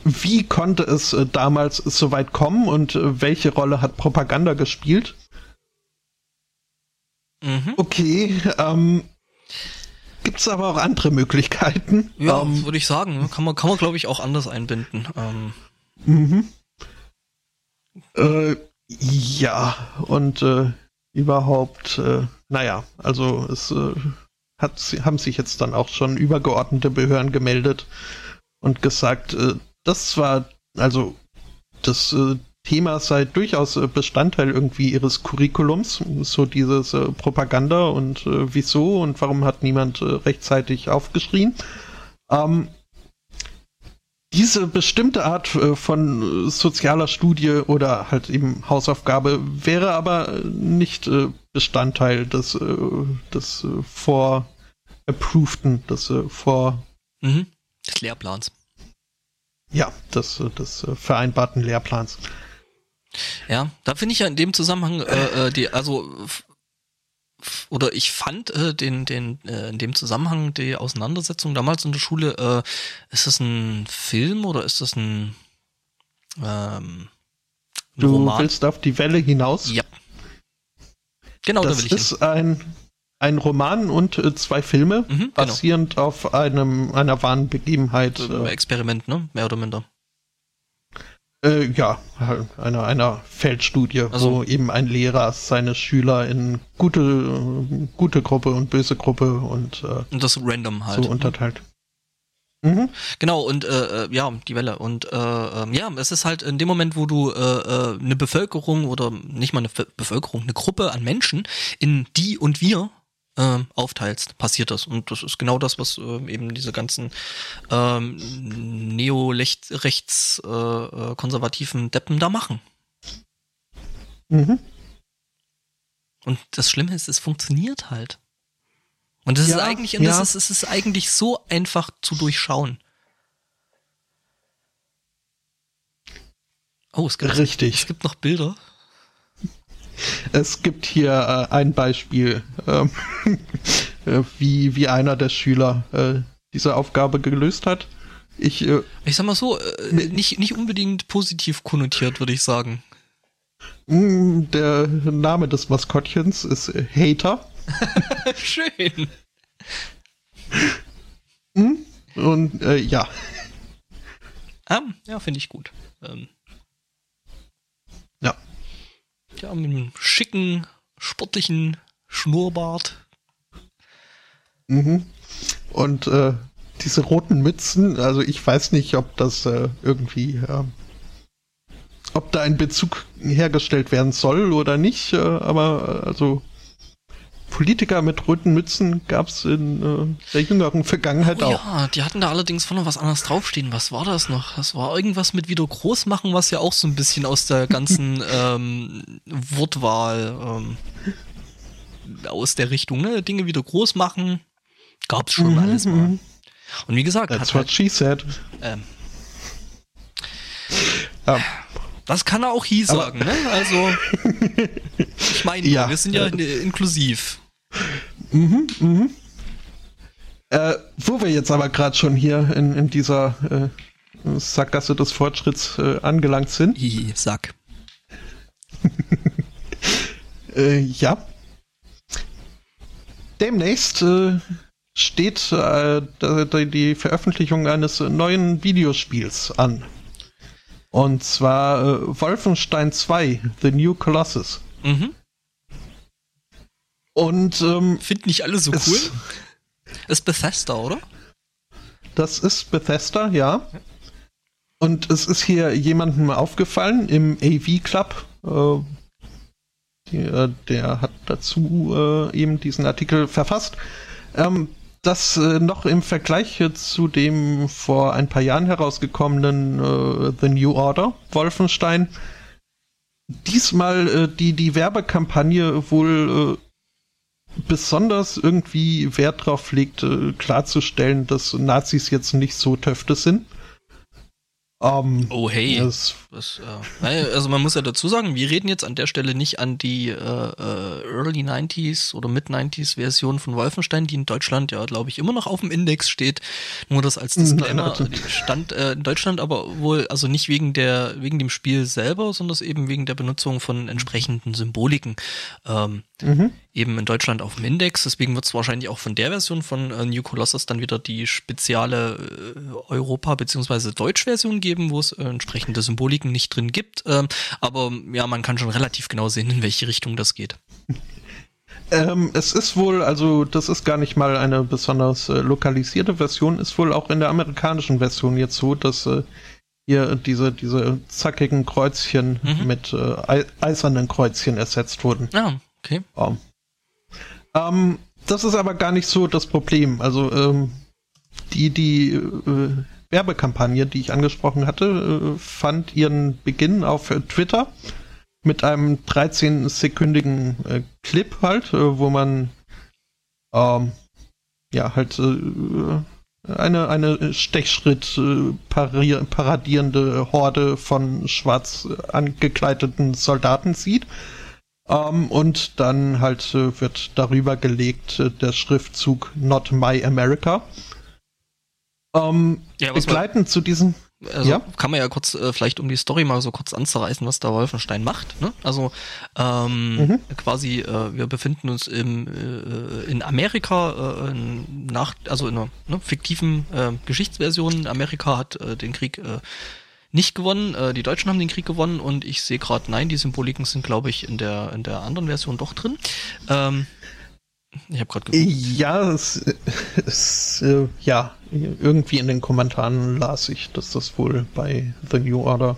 wie konnte es äh, damals so weit kommen und äh, welche Rolle hat Propaganda gespielt? Mhm. Okay, ähm, gibt es aber auch andere Möglichkeiten. Ja, ähm, würde ich sagen. ne? Kann man, kann man glaube ich, auch anders einbinden. Ähm, Mhm. Äh, ja, und äh, überhaupt, äh, naja, also es äh, hat, haben sich jetzt dann auch schon übergeordnete Behörden gemeldet und gesagt, äh, das war, also das äh, Thema sei durchaus äh, Bestandteil irgendwie ihres Curriculums, so dieses äh, Propaganda und äh, wieso und warum hat niemand äh, rechtzeitig aufgeschrien. Ähm, diese bestimmte Art äh, von sozialer Studie oder halt eben Hausaufgabe wäre aber nicht Bestandteil des, des äh, vor-approveden, des vor, mhm. Des Lehrplans. Ja, des, des äh, vereinbarten Lehrplans. Ja, da finde ich ja in dem Zusammenhang, äh, äh, die, also oder ich fand äh, den, den, äh, in dem Zusammenhang die Auseinandersetzung damals in der Schule, äh, ist das ein Film oder ist das ein, ähm, ein Du Roman? willst auf die Welle hinaus? Ja. Genau, da das will ich hin. ist ein, ein Roman und äh, zwei Filme, Mhm, genau. basierend auf einem, einer wahren Begebenheit. Äh, Experiment, ne? Mehr oder minder. Äh, ja, einer, einer Feldstudie, Also- wo eben ein Lehrer seine Schüler in gute, gute Gruppe und böse Gruppe und äh, Und das random halt. so unterteilt. Mhm. Genau, und äh, ja, die Welle. Und äh, ähm, ja, es ist halt in dem Moment, wo du äh, eine Bevölkerung oder nicht mal eine Be Bevölkerung, eine Gruppe an Menschen in die und wir äh, aufteilst, passiert das. Und das ist genau das, was äh, eben diese ganzen ähm, neo-rechts äh, äh, Deppen da machen. Mhm. Und das Schlimme ist, es funktioniert halt. Und ist Ja, eigentlich, und ja. das ist, es ist eigentlich so einfach zu durchschauen. Oh, es gibt, Richtig. Es gibt noch Bilder. Es gibt hier äh, ein Beispiel, ähm, (laughs) äh, wie, wie einer der Schüler äh, diese Aufgabe gelöst hat. Ich, äh, Ich sag mal so, äh, nicht, nicht unbedingt positiv konnotiert, würde ich sagen. mh, der Name des Maskottchens ist äh, Hater. (laughs) Schön. Und äh, ja, Ah, ja, finde ich gut. Ähm, ja. Ja, mit einem schicken, sportlichen Schnurrbart. Mhm. Und äh, diese roten Mützen, also ich weiß nicht, ob das äh, irgendwie, ähm, ob da ein Bezug hergestellt werden soll oder nicht, äh, aber äh, also Politiker mit roten Mützen gab es in äh, der jüngeren Vergangenheit Oh auch. ja, die hatten da allerdings vorne was anderes draufstehen. Was war das noch? Das war irgendwas mit wieder groß machen, was ja auch so ein bisschen aus der ganzen (laughs) ähm, Wortwahl ähm, aus der Richtung, ne? Dinge wieder groß machen. Gab's schon Mhm, alles mal. Und wie gesagt, That's hat what halt, she said. ähm, Ja. Das kann er auch hier sagen, ne? Also, (laughs) ich meine, Ja. wir sind ja äh, inklusiv. Äh, wo wir jetzt aber gerade schon hier in, in dieser äh, Sackgasse des Fortschritts äh, angelangt sind, Hihi, Sack. (laughs) Äh, ja. Demnächst äh, steht die Veröffentlichung eines neuen Videospiels an. Und zwar äh, Wolfenstein 2, The New Colossus. Mhm. Und ähm, Finden nicht alle so Es- cool. Ist Bethesda, oder? das ist Bethesda, ja. Und es ist hier jemandem aufgefallen im AV Club. Äh, die, äh, der hat dazu äh, eben diesen Artikel verfasst. Ähm, dass äh, noch im Vergleich zu dem vor ein paar Jahren herausgekommenen äh, The New Order Wolfenstein diesmal äh, die, die Werbekampagne wohl äh, besonders irgendwie Wert drauf legt, äh, klarzustellen, dass Nazis jetzt nicht so Töfte sind. Ähm, Oh hey. das, Das, äh, also man muss ja dazu sagen, wir reden jetzt an der Stelle nicht an die äh, äh, Early 90s oder Mid 90s Version von Wolfenstein, die in Deutschland ja, glaube ich, immer noch auf dem Index steht. Nur das als Disclaimer Nein, die stand äh, in Deutschland aber wohl, also nicht wegen der, wegen dem Spiel selber, sondern eben wegen der Benutzung von entsprechenden Symboliken. Ähm, mhm. eben in Deutschland auf dem Index. Deswegen wird es wahrscheinlich auch von der Version von äh, New Colossus dann wieder die spezielle äh, Europa- bzw. Deutsch-Version geben, wo es äh, entsprechende Symboliken nicht drin gibt. Ähm, aber ja, man kann schon relativ genau sehen, in welche Richtung das geht. (laughs) Ähm, es ist wohl, also das ist gar nicht mal eine besonders äh, lokalisierte Version, ist wohl auch in der amerikanischen Version jetzt so, dass äh, hier diese, diese zackigen Kreuzchen Mhm. mit äh, ei eisernen Kreuzchen ersetzt wurden. Ah, okay. Ähm, ähm, das ist aber gar nicht so das Problem. Also ähm, die, die äh, Werbekampagne, die ich angesprochen hatte, äh, fand ihren Beginn auf äh, Twitter mit einem 13-sekündigen äh, Clip halt, äh, wo man ähm, ja halt äh, eine, eine Stechschritt paradierende Horde von schwarz angekleideten Soldaten sieht. Ähm, und dann halt äh, wird darüber gelegt äh, der Schriftzug Not My America. Ähm, Ja, man- begleitend zu diesem Also Ja. kann man ja kurz, äh, vielleicht um die Story mal so kurz anzureißen, was da Wolfenstein macht. Ne? Also ähm, Mhm. quasi, äh, wir befinden uns im, äh, in Amerika, äh, in nach, also in einer ne, fiktiven Geschichtsversion. Amerika hat den Krieg nicht gewonnen, äh, die Deutschen haben den Krieg gewonnen und ich sehe gerade, nein, die Symboliken sind, glaube ich, in der in der anderen Version doch drin. Ähm, ich habe gerade Ja, es, es, äh, ja, irgendwie in den Kommentaren las ich, dass das wohl bei The New Order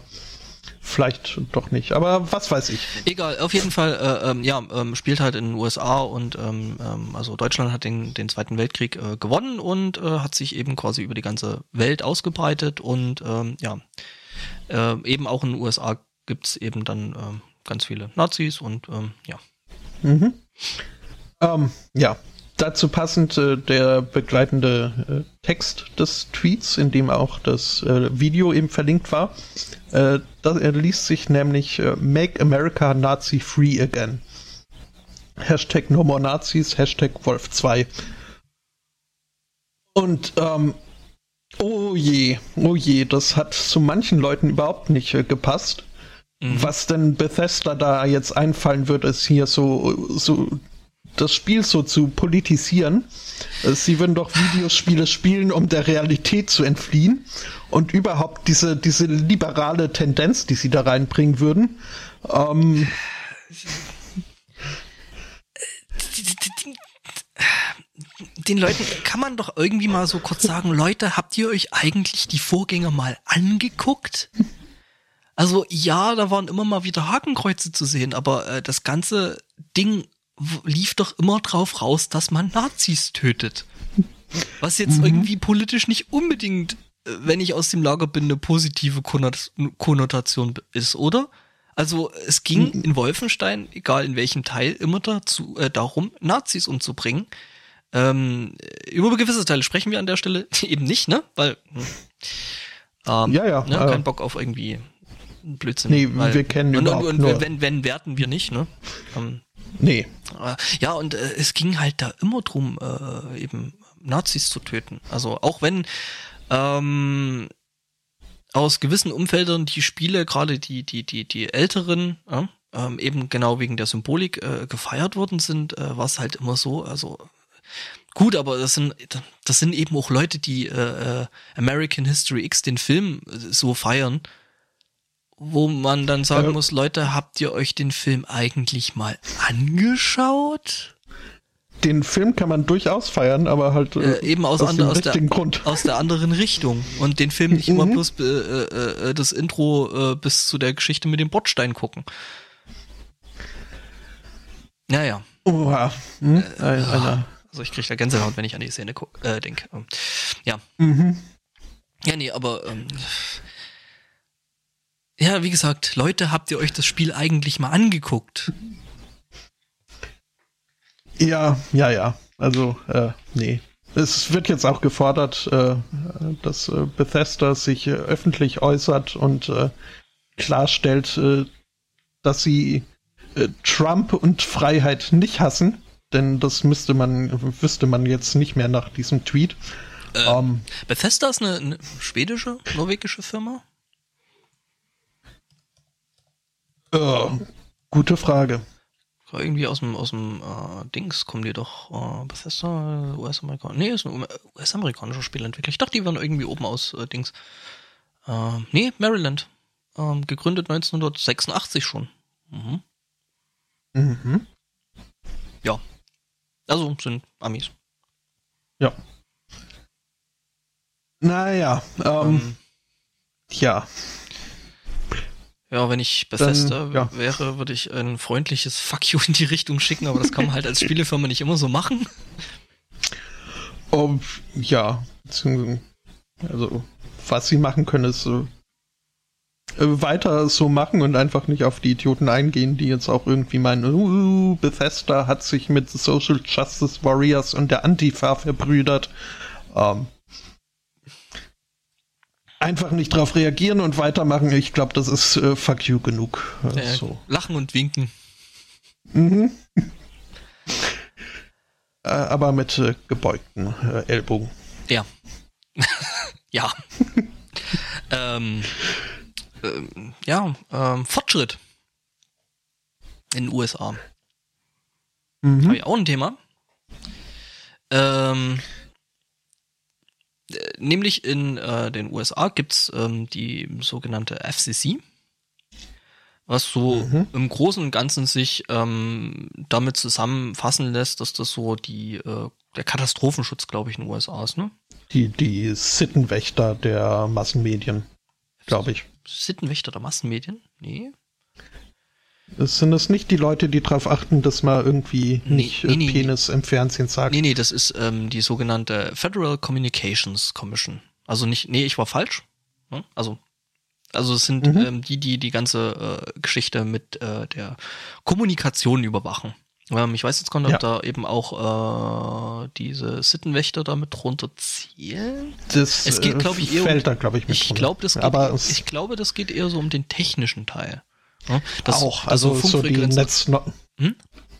vielleicht doch nicht, aber was weiß ich. Egal, auf jeden Fall, äh, ähm, ja, ähm, spielt halt in den USA und ähm, ähm, also Deutschland hat den, den Zweiten Weltkrieg äh, gewonnen und äh, hat sich eben quasi über die ganze Welt ausgebreitet und ähm, ja, äh, eben auch in den USA gibt's eben dann ähm, ganz viele Nazis und ähm, ja. Mhm. Ähm, ja, dazu passend äh, der begleitende äh, Text des Tweets, in dem auch das äh, Video eben verlinkt war. Äh, das, er liest sich nämlich äh, Make America Nazi Free Again. Hashtag No More Nazis, Hashtag Wolf 2. Und ähm, oh je, oh je, das hat zu manchen Leuten überhaupt nicht äh, gepasst. Mhm. Was denn Bethesda da jetzt einfallen wird, ist hier so, so das Spiel so zu politisieren. Äh, sie würden doch Videospiele spielen, um der Realität zu entfliehen. Und überhaupt diese, diese liberale Tendenz, die sie da reinbringen würden. Ähm, den Leuten kann man doch irgendwie mal so kurz sagen, Leute, habt ihr euch eigentlich die Vorgänger mal angeguckt? Also ja, da waren immer mal wieder Hakenkreuze zu sehen, aber äh, das ganze Ding lief doch immer drauf raus, dass man Nazis tötet. Was jetzt mhm. irgendwie politisch nicht unbedingt, äh, wenn ich aus dem Lager bin, eine positive Konnotation ist, oder? Also es ging mhm. in Wolfenstein, egal in welchem Teil, immer dazu, äh, darum, Nazis umzubringen. Ähm, über gewisse Teile sprechen wir an der Stelle (laughs) eben nicht, ne? Weil hm, ähm, ja, ja, ne? kein Bock auf irgendwie Blödsinn. Nee, weil, wir kennen und, und, und nur. wenn, wenn werten wir nicht, ne? Ähm, nee. Äh, ja, und äh, es ging halt da immer drum, äh, eben Nazis zu töten. Also auch wenn ähm, aus gewissen Umfeldern die Spiele, gerade die, die, die, die älteren, ja, ähm, eben genau wegen der Symbolik äh, gefeiert worden sind, äh, war es halt immer so, also gut, aber das sind, das sind eben auch Leute, die äh, äh American History X, den Film, äh, so feiern, wo man dann sagen ja. muss, Leute, habt ihr euch den Film eigentlich mal angeschaut? den Film kann man durchaus feiern, aber halt äh, äh eben aus, aus, dem aus, der, Grund. aus der anderen Richtung und den Film nicht immer mhm. bloß äh, das Intro bis zu der Geschichte mit dem Bordstein gucken. Naja. Oha. Hm? Äh, also ich kriege da Gänsehaut, wenn ich an die Szene guck, äh, denke. Ähm, ja. Mhm. Ja, nee, aber ähm, ja, wie gesagt, Leute, habt ihr euch das Spiel eigentlich mal angeguckt? Ja, ja, ja. Also, äh, nee. Es wird jetzt auch gefordert, äh, dass äh, Bethesda sich äh, öffentlich äußert und äh, klarstellt, äh, dass sie Trump und Freiheit nicht hassen. Denn das müsste man, wüsste man jetzt nicht mehr nach diesem Tweet. Äh, ähm, Bethesda ist eine, eine schwedische, norwegische Firma? Äh, gute Frage irgendwie aus dem, aus dem äh, Dings kommen die doch, äh, Bethesda, US-Amerikaner. Nee, ist ein US-amerikanischer Spielentwickler. Ich dachte, die waren irgendwie oben aus äh, Dings. Äh, nee, Maryland. Ähm, gegründet 1986 schon. Mhm. Mhm. Ja. Also sind Amis. Ja. Naja, ähm, ähm ja. Ja, wenn ich Bethesda Dann, ja. wäre, würde ich ein freundliches Fuck you in die Richtung schicken, aber das kann man halt als Spielefirma nicht immer so machen. Oh, ja, also was sie machen können, ist äh, weiter so machen und einfach nicht auf die Idioten eingehen, die jetzt auch irgendwie meinen, uh, Bethesda hat sich mit Social Justice Warriors und der Antifa verbrüdert. Ähm, einfach nicht drauf reagieren und weitermachen. Ich glaube, das ist äh, fuck you genug. Äh, so. Lachen und winken. Mhm. (laughs) äh, aber mit äh, gebeugten äh, Ellbogen. Ja. (laughs) ja. (laughs) ähm, ähm, ja, ähm, Fortschritt in den USA. Mhm. Habe ich auch ein Thema. Ähm, nämlich in äh, den USA gibt's ähm, die sogenannte FCC, was so mhm. im Großen und Ganzen sich ähm, damit zusammenfassen lässt, dass das so die äh, der Katastrophenschutz, glaube ich, in den USA ist, ne? Die, die Sittenwächter der Massenmedien, glaube ich. Sittenwächter der Massenmedien? Nee. Sind das nicht die Leute, die darauf achten, dass man irgendwie nee, nicht nee, nee, Penis im Fernsehen sagt? Nee, nee, das ist ähm, die sogenannte Federal Communications Commission. Also nicht, nee, ich war falsch. Ne? Also, also es sind mhm. ähm, die, die die ganze äh, Geschichte mit äh, der Kommunikation überwachen. Ähm, ich weiß jetzt gar nicht, ja. ob da eben auch äh, diese Sittenwächter damit drunter zählen. Das es geht, glaube ich, eher fällt um, da, glaube ich, mit ich glaube, das geht, Aber ich glaube, das geht eher so um den technischen Teil. Ja, das, auch, also so die Netz... Hm?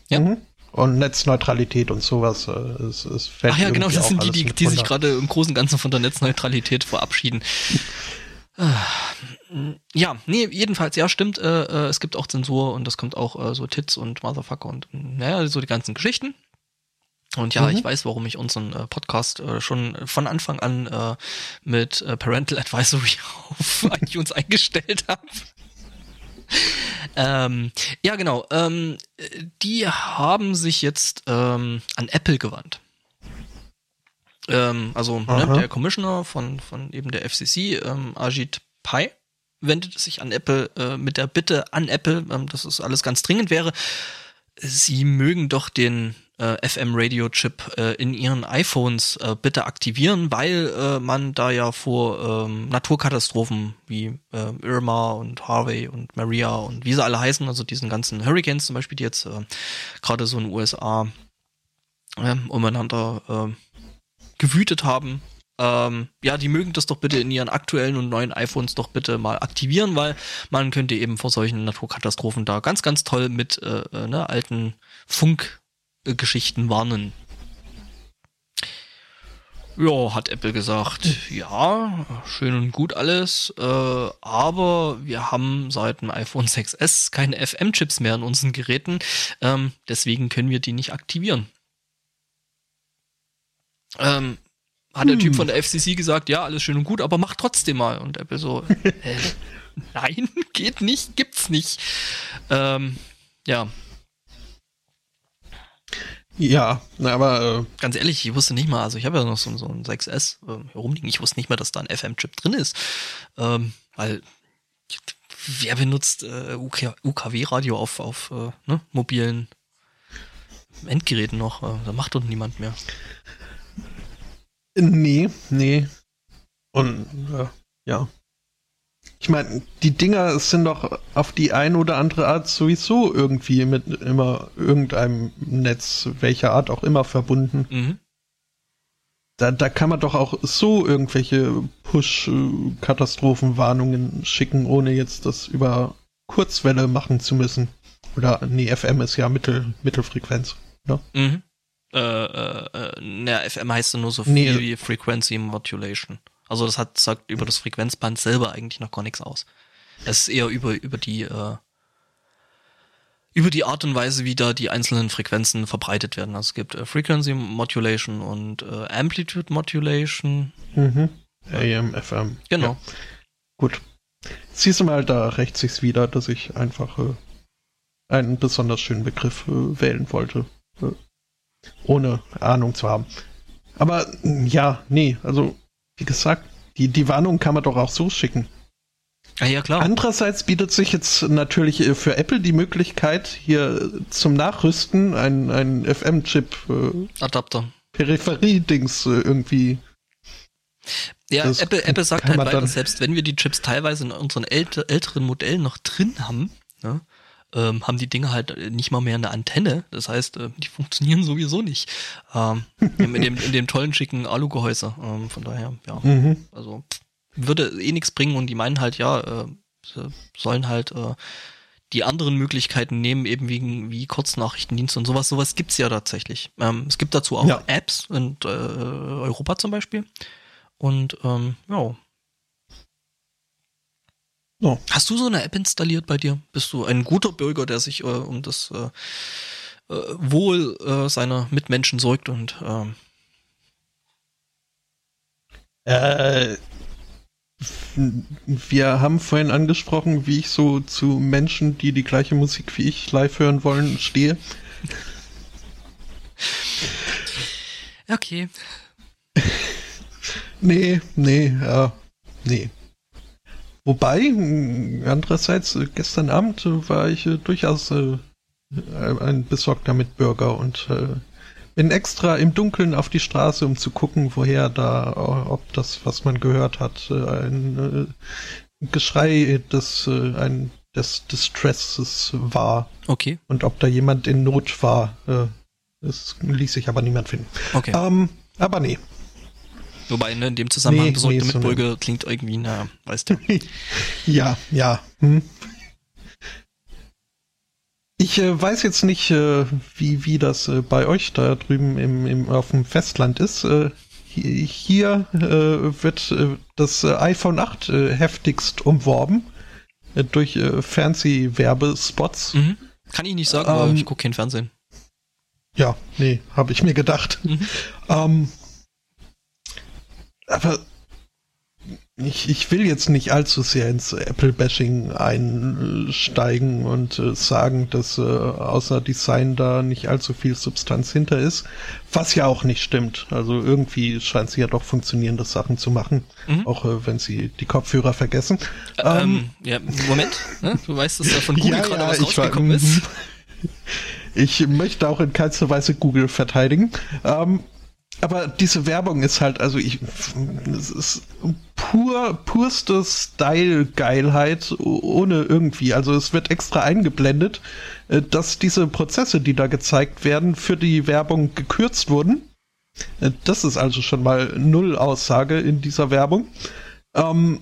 Ja. Mhm. Und Netzneutralität und sowas. Äh, es, es fällt Ach ja, genau, das sind die, die, die sich gerade im Großen und Ganzen von der Netzneutralität verabschieden. Ja, nee, jedenfalls, ja, stimmt, äh, äh, es gibt auch Zensur und es kommt auch äh, so Tits und Motherfucker und naja, so die ganzen Geschichten. Und ja, mhm. ich weiß, warum ich unseren äh, Podcast äh, schon von Anfang an mit Parental Advisory (laughs) auf iTunes eingestellt habe. ähm, ja, genau. Ähm, die haben sich jetzt ähm, an Apple gewandt. Ähm, also ne, der Commissioner von, von eben der FCC, ähm, Ajit Pai, wendet sich an Apple äh, mit der Bitte an Apple, ähm, dass es alles ganz dringend wäre. Sie mögen doch den äh, FM-Radio-Chip äh, in ihren iPhones äh, bitte aktivieren, weil äh, man da ja vor ähm, Naturkatastrophen wie äh, Irma und Harvey und Maria und wie sie alle heißen, also diesen ganzen Hurricanes zum Beispiel, die jetzt äh, gerade so in den USA äh, umeinander äh, gewütet haben. Ähm, ja, die mögen das doch bitte in ihren aktuellen und neuen iPhones doch bitte mal aktivieren, weil man könnte eben vor solchen Naturkatastrophen da ganz, ganz toll mit äh, äh ne, alten Funkgeschichten warnen. Ja, hat Apple gesagt, ja, schön und gut alles, äh, aber wir haben seit dem iPhone 6S keine FM-Chips mehr in unseren Geräten, ähm, deswegen können wir die nicht aktivieren. Ähm, hat der hm. Typ von der FCC gesagt, ja, alles schön und gut, aber mach trotzdem mal. Und Apple so, (laughs) äh, nein, (laughs) geht nicht, gibt's nicht. Ähm, ja. Ja, aber äh, ganz ehrlich, ich wusste nicht mal, also ich habe ja noch so, so ein 6S äh, herumliegen, ich wusste nicht mal, dass da ein FM-Chip drin ist. Ähm, weil wer benutzt äh, UK, UKW-Radio auf, auf äh, ne, mobilen Endgeräten noch? Äh, da macht doch niemand mehr. Nee, nee. Und äh, ja. Ich meine, die Dinger sind doch auf die ein oder andere Art sowieso irgendwie mit immer irgendeinem Netz, welcher Art auch immer, verbunden. Mhm. Da, da kann man doch auch so irgendwelche Push-Katastrophenwarnungen schicken, ohne jetzt das über Kurzwelle machen zu müssen. Oder, nee, FM ist ja Mittel, Mittelfrequenz, ne? Mhm äh, äh, ne, FM heißt nur so viel nee. wie Frequency Modulation. Also das hat sagt über das Frequenzband selber eigentlich noch gar nichts aus. Es ist eher über über die äh, über die Art und Weise, wie da die einzelnen Frequenzen verbreitet werden. Also es gibt äh, Frequency Modulation und äh, Amplitude Modulation. Mhm. AM, FM. Genau. Ja. Gut. Siehst du mal, da rächt sich's wieder, dass ich einfach äh, einen besonders schönen Begriff äh, wählen wollte. Äh, ohne Ahnung zu haben. Aber ja, nee, also wie gesagt, die, die Warnung kann man doch auch so schicken. Ah, ja, klar. Andererseits bietet sich jetzt natürlich äh, für Apple die Möglichkeit, hier zum Nachrüsten ein, ein FM-Chip äh, Adapter. Peripherie-Dings äh, irgendwie. Ja, Apple, Apple sagt halt weiter, selbst wenn wir die Chips teilweise in unseren älteren Modellen noch drin haben, ne, ähm, haben die Dinge halt nicht mal mehr eine Antenne. Das heißt, äh, die (laughs) funktionieren sowieso nicht. Ähm, in, dem, in dem tollen, schicken Alugehäuse. Ähm, von daher, ja. Mhm. Also würde eh nichts bringen und die meinen halt, ja, äh, sollen halt äh, die anderen Möglichkeiten nehmen, eben wegen wie Kurznachrichtendienste und sowas. Sowas gibt's ja tatsächlich. Ähm, es gibt dazu auch ja. Apps in äh, Europa zum Beispiel. Und ähm, ja, Oh. Hast du so eine App installiert bei dir? Bist du ein guter Bürger, der sich äh, um das äh, äh, Wohl äh, seiner Mitmenschen sorgt und ähm äh, wir haben vorhin angesprochen, wie ich so zu Menschen, die die gleiche Musik wie ich live hören wollen, stehe. Okay. (laughs) nee, nee, ja, nee. Wobei, andererseits, äh, gestern Abend äh, war ich äh, durchaus ein besorgter Mitbürger und bin extra im Dunkeln auf die Straße, um zu gucken, woher da, ob das, was man gehört hat, ein Geschrei, das ein des Distresses war. Okay. Und ob da jemand in Not war, das ließ sich aber niemand finden. Okay. Ähm, aber nee. Wobei, ne, in dem Zusammenhang Nee, besorgte nee, so Mitbürger klingt irgendwie, na, weißt du. (laughs) Ja, ja. Hm. Ich äh, weiß jetzt nicht, äh, wie, wie das äh, bei euch da drüben im, im, auf dem Festland ist. Äh, hi- hier äh, wird äh, das iPhone 8 äh, heftigst umworben durch Fernsehwerbespots. Mhm. Kann ich nicht sagen, aber Ähm, ich gucke kein Fernsehen. Ja, nee, habe ich mir gedacht. Mhm. Ähm, aber ich, ich will jetzt nicht allzu sehr ins Apple-Bashing einsteigen und äh, sagen, dass äh, außer Design da nicht allzu viel Substanz hinter ist, was ja auch nicht stimmt. Also irgendwie scheint sie ja doch funktionierende Sachen zu machen, Mhm. auch äh, wenn sie die Kopfhörer vergessen. Ähm, ja, Moment, ne? du weißt, dass da von Google gerade was ich rausgekommen war- ist. (laughs) Ich möchte auch in keinster Weise Google verteidigen. Ähm, aber diese Werbung ist halt, also ich, es ist pur, purste Style-Geilheit ohne irgendwie. Also es wird extra eingeblendet, äh, dass diese Prozesse, die da gezeigt werden, für die Werbung gekürzt wurden. Äh, Das ist also schon mal null Aussage in dieser Werbung. Ähm,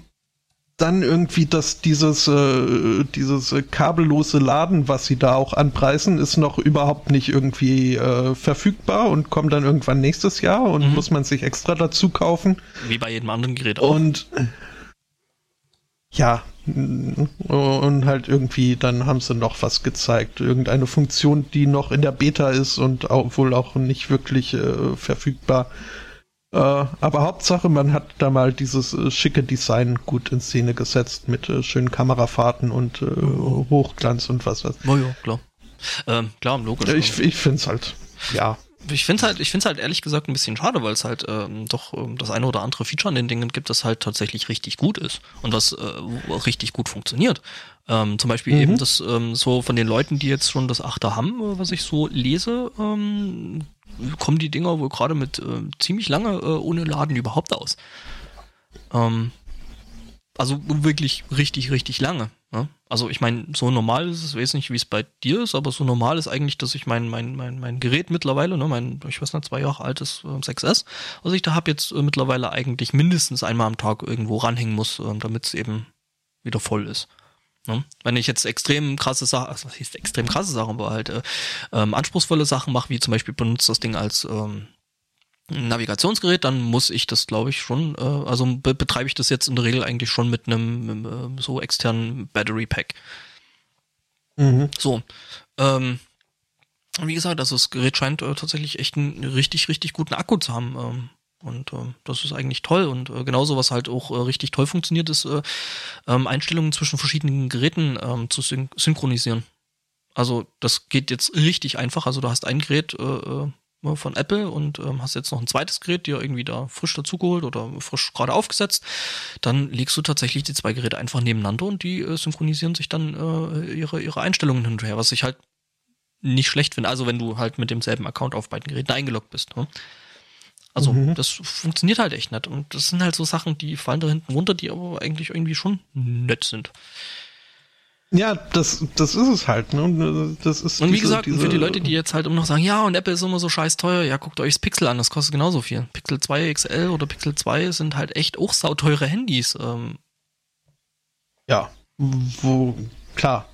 dann irgendwie, dass dieses, äh, dieses kabellose Laden, was sie da auch anpreisen, ist noch überhaupt nicht irgendwie äh, verfügbar und kommt dann irgendwann nächstes Jahr und Mhm. muss man sich extra dazu kaufen. Wie bei jedem anderen Gerät auch. Und ja, und halt irgendwie, dann haben sie noch was gezeigt. Irgendeine Funktion, die noch in der Beta ist und auch, wohl auch nicht wirklich äh, verfügbar. Äh, aber Hauptsache, man hat da mal dieses äh, schicke Design gut in Szene gesetzt mit äh, schönen Kamerafahrten und äh, Hochglanz und was weiß Oh ja, klar. Ähm, klar, logisch. ich. Ich finde es halt, ja. Ich finde halt, ich finde halt ehrlich gesagt ein bisschen schade, weil es halt ähm, doch ähm, das eine oder andere Feature an den Dingen gibt, das halt tatsächlich richtig gut ist und was äh, richtig gut funktioniert. Ähm, zum Beispiel Mhm. eben das ähm, so von den Leuten, die jetzt schon das Achter haben, was ich so lese, ähm, kommen die Dinger wohl gerade mit äh, ziemlich lange äh, ohne Laden überhaupt aus. Ähm, also wirklich richtig, richtig lange. Ne? Also ich meine, so normal ist es, ich weiß nicht, wie es bei dir ist, aber so normal ist eigentlich, dass ich mein, mein, mein, mein Gerät mittlerweile, ne, mein, ich weiß nicht, zwei Jahre altes äh, 6S, was ich da habe jetzt äh, mittlerweile eigentlich mindestens einmal am Tag irgendwo ranhängen muss, äh, damit es eben wieder voll ist. Ne? Wenn ich jetzt extrem krasse Sachen, also was heißt extrem krasse Sachen, aber halt äh, ähm, anspruchsvolle Sachen mache, wie zum Beispiel benutzt das Ding als ähm, Navigationsgerät, dann muss ich das, glaube ich, schon, äh, also be betreibe ich das jetzt in der Regel eigentlich schon mit einem äh, so externen Battery Pack. Mhm. So, ähm, wie gesagt, also das Gerät scheint äh, tatsächlich echt einen richtig, richtig guten Akku zu haben. Ähm, und äh, das ist eigentlich toll. Und äh, genauso, was halt auch äh, richtig toll funktioniert, ist äh, ähm, Einstellungen zwischen verschiedenen Geräten ähm, zu syn synchronisieren. Also das geht jetzt richtig einfach. Also du hast ein Gerät äh, äh, von Apple und ähm, hast jetzt noch ein zweites Gerät, dir irgendwie da frisch dazugeholt oder frisch gerade aufgesetzt, dann legst du tatsächlich die zwei Geräte einfach nebeneinander und die synchronisieren sich dann ihre, ihre Einstellungen hin und her, was ich halt nicht schlecht finde. Also wenn du halt mit demselben Account auf beiden Geräten eingeloggt bist. Ne? Also Mhm. das funktioniert halt echt nett. Und das sind halt so Sachen, die fallen da hinten runter, die aber eigentlich irgendwie schon nett sind. Ja, das, das ist es halt. Ne? Und, äh, Das ist Und wie diese- gesagt, diese- für die Leute, die jetzt halt immer noch sagen, ja, und Apple ist immer so scheiß teuer, ja, guckt euch das Pixel an, das kostet genauso viel. Pixel 2 XL oder Pixel 2 sind halt echt auch sauteure Handys. Ähm, Ja, wo, klar,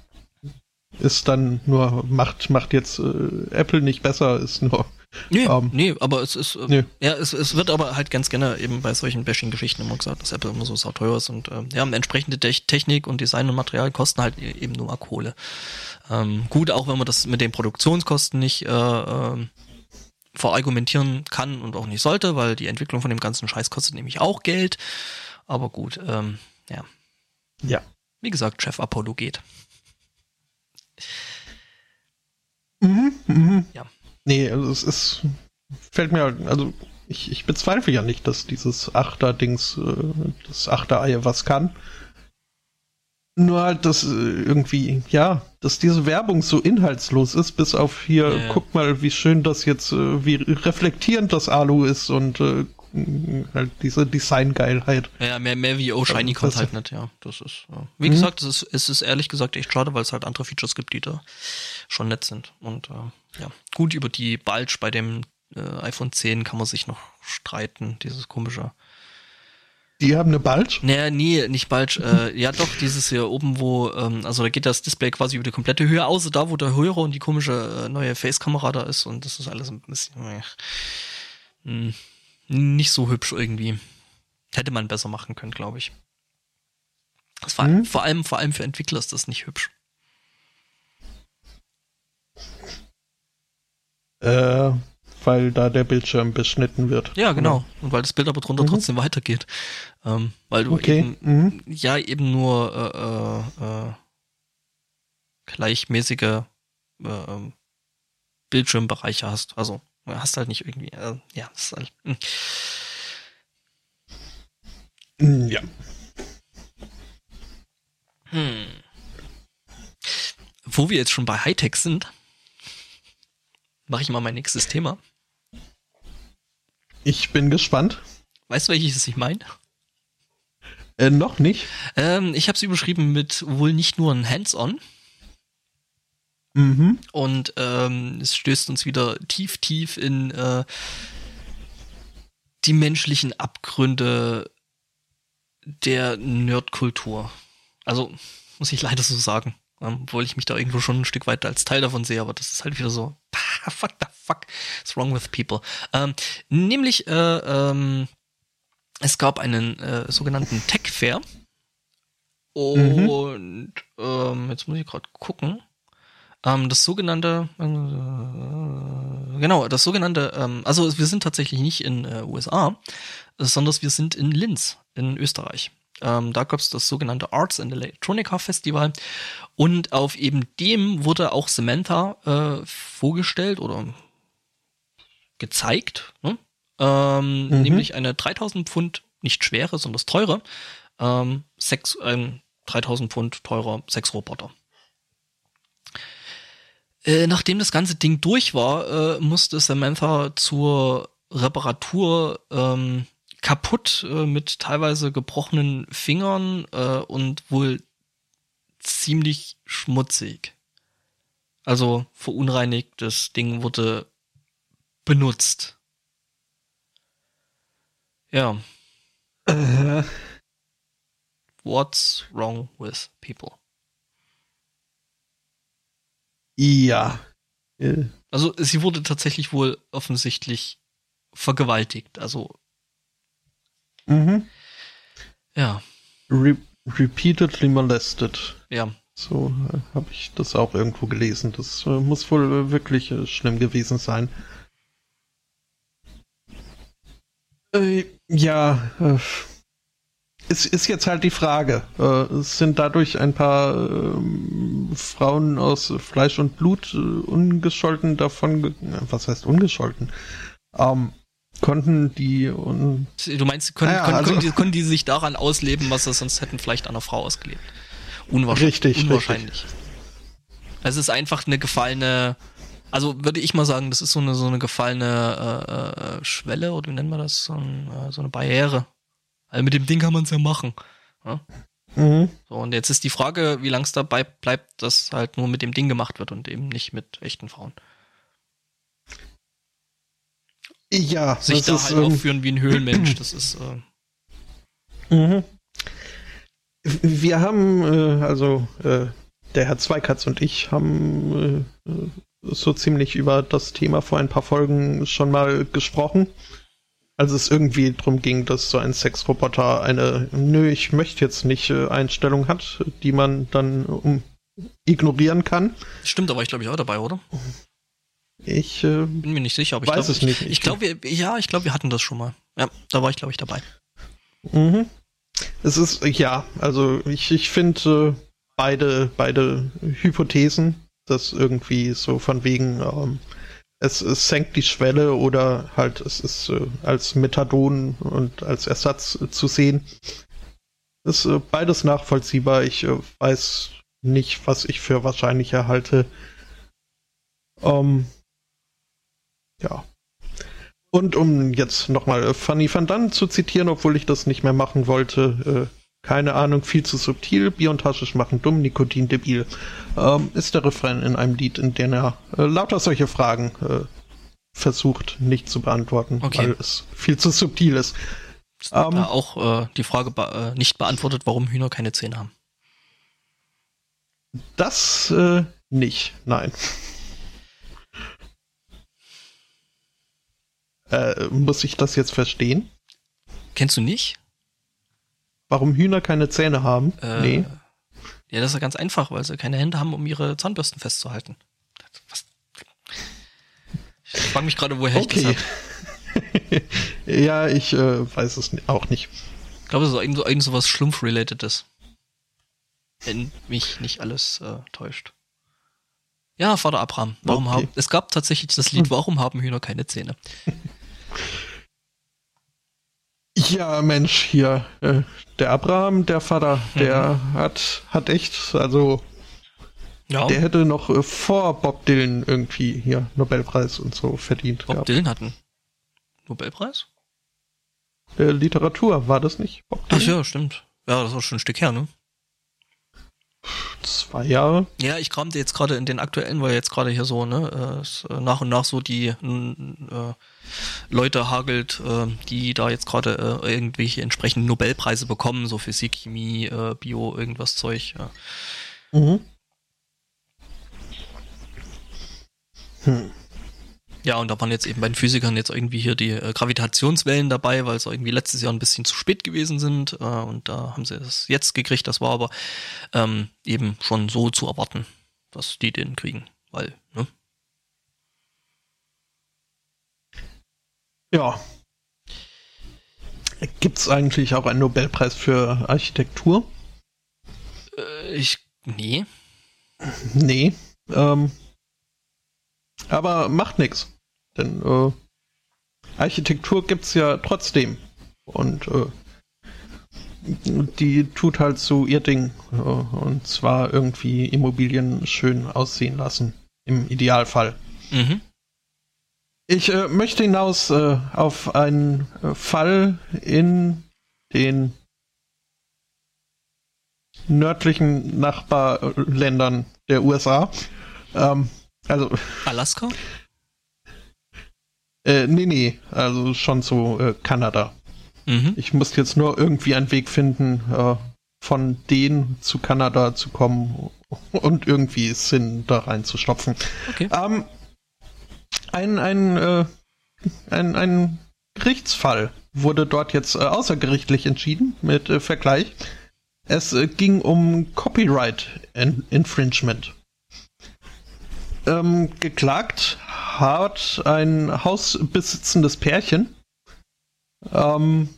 ist dann nur, macht, macht jetzt äh, Apple nicht besser, ist nur, nee, Ähm, nee, aber es ist, äh, nee. ja, es, es wird aber halt ganz gerne eben bei solchen Bashing-Geschichten immer gesagt, dass Apple immer so sauteuer ist und ähm, ja, entsprechende Te Technik und Design und Material kosten halt e- eben nur mal Kohle. Ähm, gut, auch wenn man das mit den Produktionskosten nicht äh, ähm, verargumentieren kann und auch nicht sollte, weil die Entwicklung von dem ganzen Scheiß kostet nämlich auch Geld. Aber gut, ähm, ja. ja. Wie gesagt, Chef Apologet. Mhm, mhm. Ja. Nee, also es ist, fällt mir, halt- also ich, ich bezweifle ja nicht, dass dieses Achter-Dings, äh, das Achter-Ei was kann. Nur halt, dass äh, irgendwie, ja, dass diese Werbung so inhaltslos ist, bis auf hier, Ja, guck mal, wie schön das jetzt, äh, wie reflektierend das Alu ist und äh, halt diese Designgeilheit. Ja, mehr, mehr wie Oh Shiny kommt halt nicht, ja. Das ist, ja. Wie mhm. gesagt, es ist, es ist ehrlich gesagt echt schade, weil es halt andere Features gibt, die da schon nett sind. Und äh, ja, gut, über die Bulge bei dem äh, iPhone 10 kann man sich noch streiten, dieses komische. Die haben eine Bulge? Naja, nee, nicht Bulge. Äh, ja, doch, dieses hier oben, wo, ähm, also da geht das Display quasi über die komplette Höhe, außer da, wo der Hörer und die komische äh, neue Face-Kamera da ist und das ist alles ein bisschen äh, mh, nicht so hübsch irgendwie. Hätte man besser machen können, glaube ich. Das war, mhm. vor allem, vor allem für Entwickler ist das nicht hübsch. Äh, weil da der Bildschirm beschnitten wird. Ja, genau. Oder? Und weil das Bild aber drunter mhm. trotzdem weitergeht. Ähm, weil du okay. eben, mhm. ja, eben nur äh, äh, äh gleichmäßige äh, ähm, Bildschirmbereiche hast. Also hast halt nicht irgendwie, äh, ja, ist halt, mh. Hm. Ja. Hm. Wo wir jetzt schon bei Hightech sind, mache ich mal mein nächstes Thema. Ich bin gespannt. Weißt du, welches ich meine? Äh, noch nicht. Ähm, ich habe es überschrieben mit wohl nicht nur ein Hands-on. Mhm. Und ähm, es stößt uns wieder tief, tief in äh, die menschlichen Abgründe der Nerdkultur. Also, muss ich leider so sagen. Ähm, obwohl ich mich da irgendwo schon ein Stück weiter als Teil davon sehe, aber das ist halt wieder so, (laughs) fuck the fuck is wrong with people. Ähm, nämlich, äh, ähm, es gab einen äh, sogenannten Tech Fair. Und mhm. ähm, jetzt muss ich gerade gucken. Ähm, das sogenannte, äh, genau, das sogenannte, ähm, also wir sind tatsächlich nicht in äh, USA, sondern wir sind in Linz in Österreich. Ähm, da gab es das sogenannte Arts and Electronica Festival und auf eben dem wurde auch Samantha äh, vorgestellt oder gezeigt, ne? ähm, mhm. nämlich eine 3000 Pfund nicht schwere, sondern das teure, ähm, sechs, ein 3000 Pfund teurer Sexroboter. Äh, nachdem das ganze Ding durch war, äh, musste Samantha zur Reparatur ähm, kaputt äh, mit teilweise gebrochenen Fingern äh, und wohl ziemlich schmutzig. Also verunreinigtes Ding wurde benutzt. Ja. Äh. What's wrong with people? Ja. Also sie wurde tatsächlich wohl offensichtlich vergewaltigt. Also Mhm. Ja. Re repeatedly molested. Ja. So äh, habe ich das auch irgendwo gelesen. Das äh, muss wohl äh, wirklich äh, schlimm gewesen sein. Äh, ja, äh, es ist jetzt halt die Frage. es sind dadurch ein paar ähm, Frauen aus Fleisch und Blut ungescholten davon, was heißt ungescholten? Ähm, konnten die und du meinst können, ja, können, also, können, die, können die sich daran ausleben, was sie sonst hätten vielleicht an einer Frau ausgelebt? Unwahrscheinlich. Richtig, unwahrscheinlich. Richtig. Es ist einfach eine gefallene, also würde ich mal sagen, das ist so eine so eine gefallene äh, äh, Schwelle oder wie nennen wir das, so, ein, äh, so eine Barriere. Also mit dem Ding kann man es ja machen. Ja? Mhm. So, und jetzt ist die Frage, wie lange es dabei bleibt, dass halt nur mit dem Ding gemacht wird und eben nicht mit echten Frauen. Ja, sich da ist, halt ähm, aufführen wie ein Höhlenmensch. (clears throat) Das ist. Äh mhm. Wir haben, äh, also äh, der Herr Zweikatz und ich haben äh, so ziemlich über das Thema vor ein paar Folgen schon mal gesprochen. Als es irgendwie darum ging, dass so ein Sexroboter eine Nö, ich möchte jetzt nicht äh, Einstellung hat, die man dann um, ignorieren kann. Stimmt, da war ich glaube ich auch dabei, oder? Ich äh, bin mir nicht sicher, aber ich weiß glaub, es nicht. Ich, ich glaube, ja, ich glaube, wir hatten das schon mal. Ja, da war ich, glaube ich, dabei. Mhm. Es ist, ja, also ich, ich finde äh, beide, beide Hypothesen, dass irgendwie so von wegen, ähm, es, es senkt die Schwelle oder halt es ist äh, als Methadon und als Ersatz äh, zu sehen. Ist äh, beides nachvollziehbar. Ich äh, weiß nicht, was ich für wahrscheinlicher halte. Ähm, ja. Und um jetzt nochmal Fanny van Dann zu zitieren, obwohl ich das nicht mehr machen wollte, äh, keine Ahnung, viel zu subtil, Bier und Haschisch machen dumm, Nikotin debil, ähm, ist der Refrain in einem Lied, in dem er äh, lauter solche Fragen äh, versucht nicht zu beantworten, Okay. weil es viel zu subtil ist. Ist Ähm. da auch äh, die Frage be äh, nicht beantwortet, warum Hühner keine Zähne haben. Das äh, nicht, nein. Äh, muss ich das jetzt verstehen? Kennst du nicht? Warum Hühner keine Zähne haben? Äh, nee. Ja, das ist ja ganz einfach, weil sie keine Hände haben, um ihre Zahnbürsten festzuhalten. Was? Ich frage mich gerade, woher ich das Okay. habe. (laughs) ja, ich äh, weiß es auch nicht. Ich glaube, es ist irgend so, irgend so was Schlumpf-relatedes. Wenn mich nicht alles äh, täuscht. Ja, Vater Abraham. Warum Okay. haben, es gab tatsächlich das Lied, warum haben Hühner keine Zähne? (laughs) Ja, Mensch, hier, äh, der Abraham, der Vater, der hat, hat echt, also, Ja, der hätte noch äh, vor Bob Dylan irgendwie hier Nobelpreis und so verdient Bob gehabt. Dylan hat einen Nobelpreis? Äh, Literatur, war das nicht? Bob Ach Dylan? ja, stimmt. Ja, das ist auch schon ein Stück her, ne? Zwei Jahre. Ja, ich kramte jetzt gerade in den aktuellen, weil jetzt gerade hier so, ne, äh, äh, nach und nach so die äh, Leute hagelt, äh, die da jetzt gerade äh, irgendwelche entsprechenden Nobelpreise bekommen, so Physik, Chemie, äh, Bio, irgendwas Zeug. Ja. Mhm. Hm. Ja, und da waren jetzt eben bei den Physikern jetzt irgendwie hier die äh, Gravitationswellen dabei, weil es irgendwie letztes Jahr ein bisschen zu spät gewesen sind. Äh, und da haben sie es jetzt gekriegt. Das war aber ähm, eben schon so zu erwarten, dass die den kriegen. Weil, ne? Ja. Gibt's eigentlich auch einen Nobelpreis für Architektur? Äh, ich, nee. Nee. Ähm, aber macht nix. Denn äh, Architektur gibt's ja trotzdem. Und äh, die tut halt so ihr Ding. Äh, und zwar irgendwie Immobilien schön aussehen lassen. Im Idealfall. Mhm. Ich äh, möchte hinaus äh, auf einen äh, Fall in den nördlichen Nachbarländern der USA. Ähm, also, Alaska? Äh, nee, nee, also schon so äh, Kanada. Mhm. Ich muss jetzt nur irgendwie einen Weg finden, äh, von denen zu Kanada zu kommen und irgendwie Sinn da reinzustopfen. Okay. Ähm, ein, ein, äh, ein, ein Gerichtsfall wurde dort jetzt äh, außergerichtlich entschieden mit äh, Vergleich. Es äh, ging um Copyright in Infringement. Ähm, geklagt hat ein hausbesitzendes Pärchen. Ähm,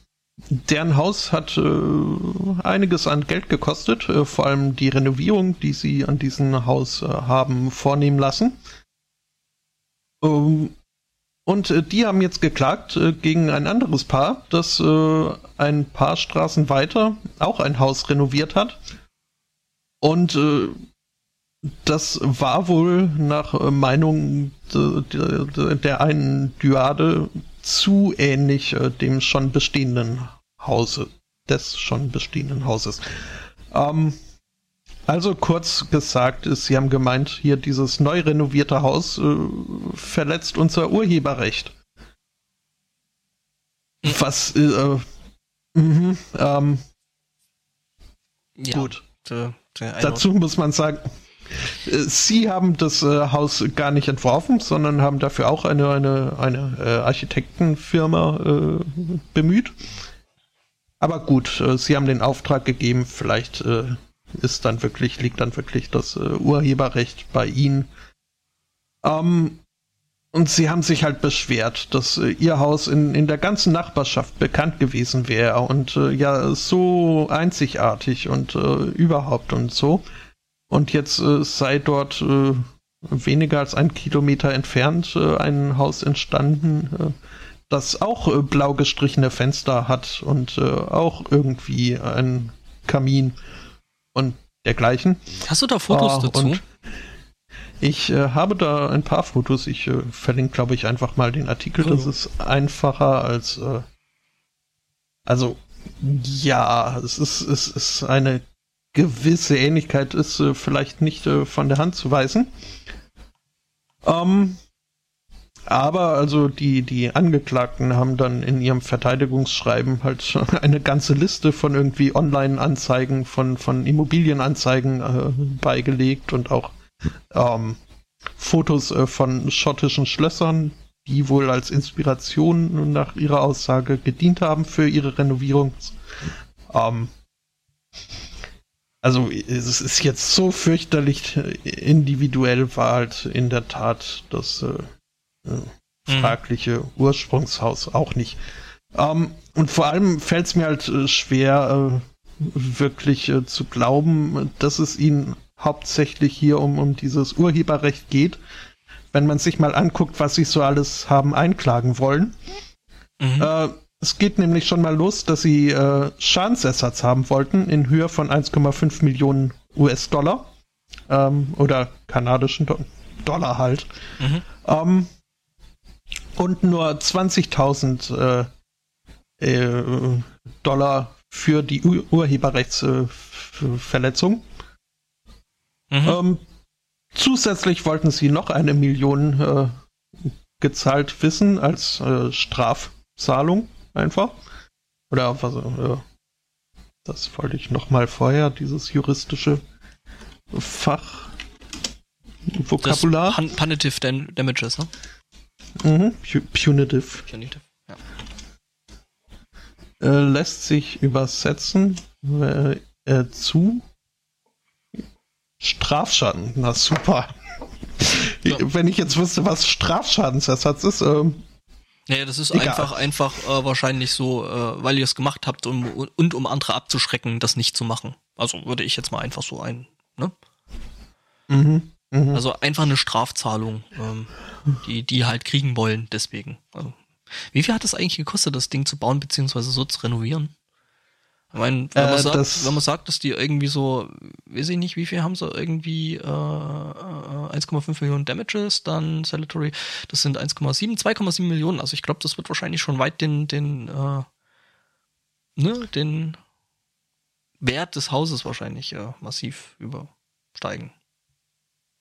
deren Haus hat äh, einiges an Geld gekostet, äh, vor allem die Renovierung, die sie an diesem Haus äh, haben vornehmen lassen. Ähm, und äh, die haben jetzt geklagt äh, gegen ein anderes Paar, das äh, ein paar Straßen weiter auch ein Haus renoviert hat. Und das war wohl nach äh, Meinung de, de, de, der einen Dyade zu ähnlich äh, dem schon bestehenden Hause, des schon bestehenden Hauses. Ähm, also kurz gesagt, ist, sie haben gemeint, hier dieses neu renovierte Haus äh, verletzt unser Urheberrecht. Was, äh, äh, mhm, ähm, Ja, gut. Der, der Dazu muss man sagen, sie haben das äh, Haus gar nicht entworfen, sondern haben dafür auch eine, eine, eine äh, Architektenfirma äh, bemüht. Aber gut, äh, sie haben den Auftrag gegeben, vielleicht äh, ist dann wirklich, liegt dann wirklich das äh, Urheberrecht bei ihnen. Ähm, und sie haben sich halt beschwert, dass äh, ihr Haus in, in der ganzen Nachbarschaft bekannt gewesen wäre und äh, ja so einzigartig und äh, überhaupt und so. Und jetzt äh, sei dort äh, weniger als ein Kilometer entfernt äh, ein Haus entstanden, äh, das auch äh, blau gestrichene Fenster hat und äh, auch irgendwie ein Kamin und dergleichen. Hast du da Fotos Ah, dazu? Ich habe da ein paar Fotos. Ich verlinke, glaube ich, einfach mal den Artikel. Das ist einfacher als. Also, ja, es ist, es ist eine gewisse Ähnlichkeit, ist äh, vielleicht nicht äh, von der Hand zu weisen. Ähm, aber also die, die Angeklagten haben dann in ihrem Verteidigungsschreiben halt (laughs) eine ganze Liste von irgendwie Online-Anzeigen, von, von Immobilienanzeigen äh, beigelegt und auch ähm, Fotos äh, von schottischen Schlössern, die wohl als Inspiration nach ihrer Aussage gedient haben für ihre Renovierung. Ähm, also es ist jetzt so fürchterlich individuell war halt in der Tat das äh, äh, fragliche mhm. Ursprungshaus auch nicht. Ähm, und vor allem fällt es mir halt äh, schwer, äh, wirklich äh, zu glauben, dass es ihnen hauptsächlich hier um, um dieses Urheberrecht geht. Wenn man sich mal anguckt, was sie so alles haben einklagen wollen. Mhm. Es geht nämlich schon mal los, dass sie äh, Schadensersatz haben wollten in Höhe von 1,5 Millionen US-Dollar. Ähm, oder kanadischen Do Dollar halt. Mhm. Ähm, und nur 20.000 äh, äh, Dollar für die Ur Urheberrechtsverletzung. Mhm. Ähm, zusätzlich wollten sie noch eine Million äh, gezahlt wissen als äh, Strafzahlung einfach. Oder was, äh, das wollte ich noch mal vorher, dieses juristische Fach Vokabular. Pun Punitive Damages, ne? Mhm, punitive. Punitive, ja. Äh, lässt sich übersetzen äh, äh, zu Strafschaden. Na super. Ja. Wenn ich jetzt wüsste, was Strafschadensersatz ist, ähm, naja, das ist Egal. einfach, einfach äh, wahrscheinlich so, äh, weil ihr es gemacht habt um, und um andere abzuschrecken, das nicht zu machen. Also würde ich jetzt mal einfach so ein, ne? Mhm. Mhm. Also einfach eine Strafzahlung, ähm, die die halt kriegen wollen, deswegen. Also, wie viel hat es eigentlich gekostet, das Ding zu bauen beziehungsweise so zu renovieren? Ich meine, wenn, man äh, sagt, wenn man sagt, dass die irgendwie so, weiß ich nicht, wie viel haben sie irgendwie äh, 1,5 äh, Millionen Damages, dann Salatory, das sind 1,7, 2,7 Millionen. Also ich glaube, das wird wahrscheinlich schon weit den, den, äh, ne, den Wert des Hauses wahrscheinlich äh, massiv übersteigen.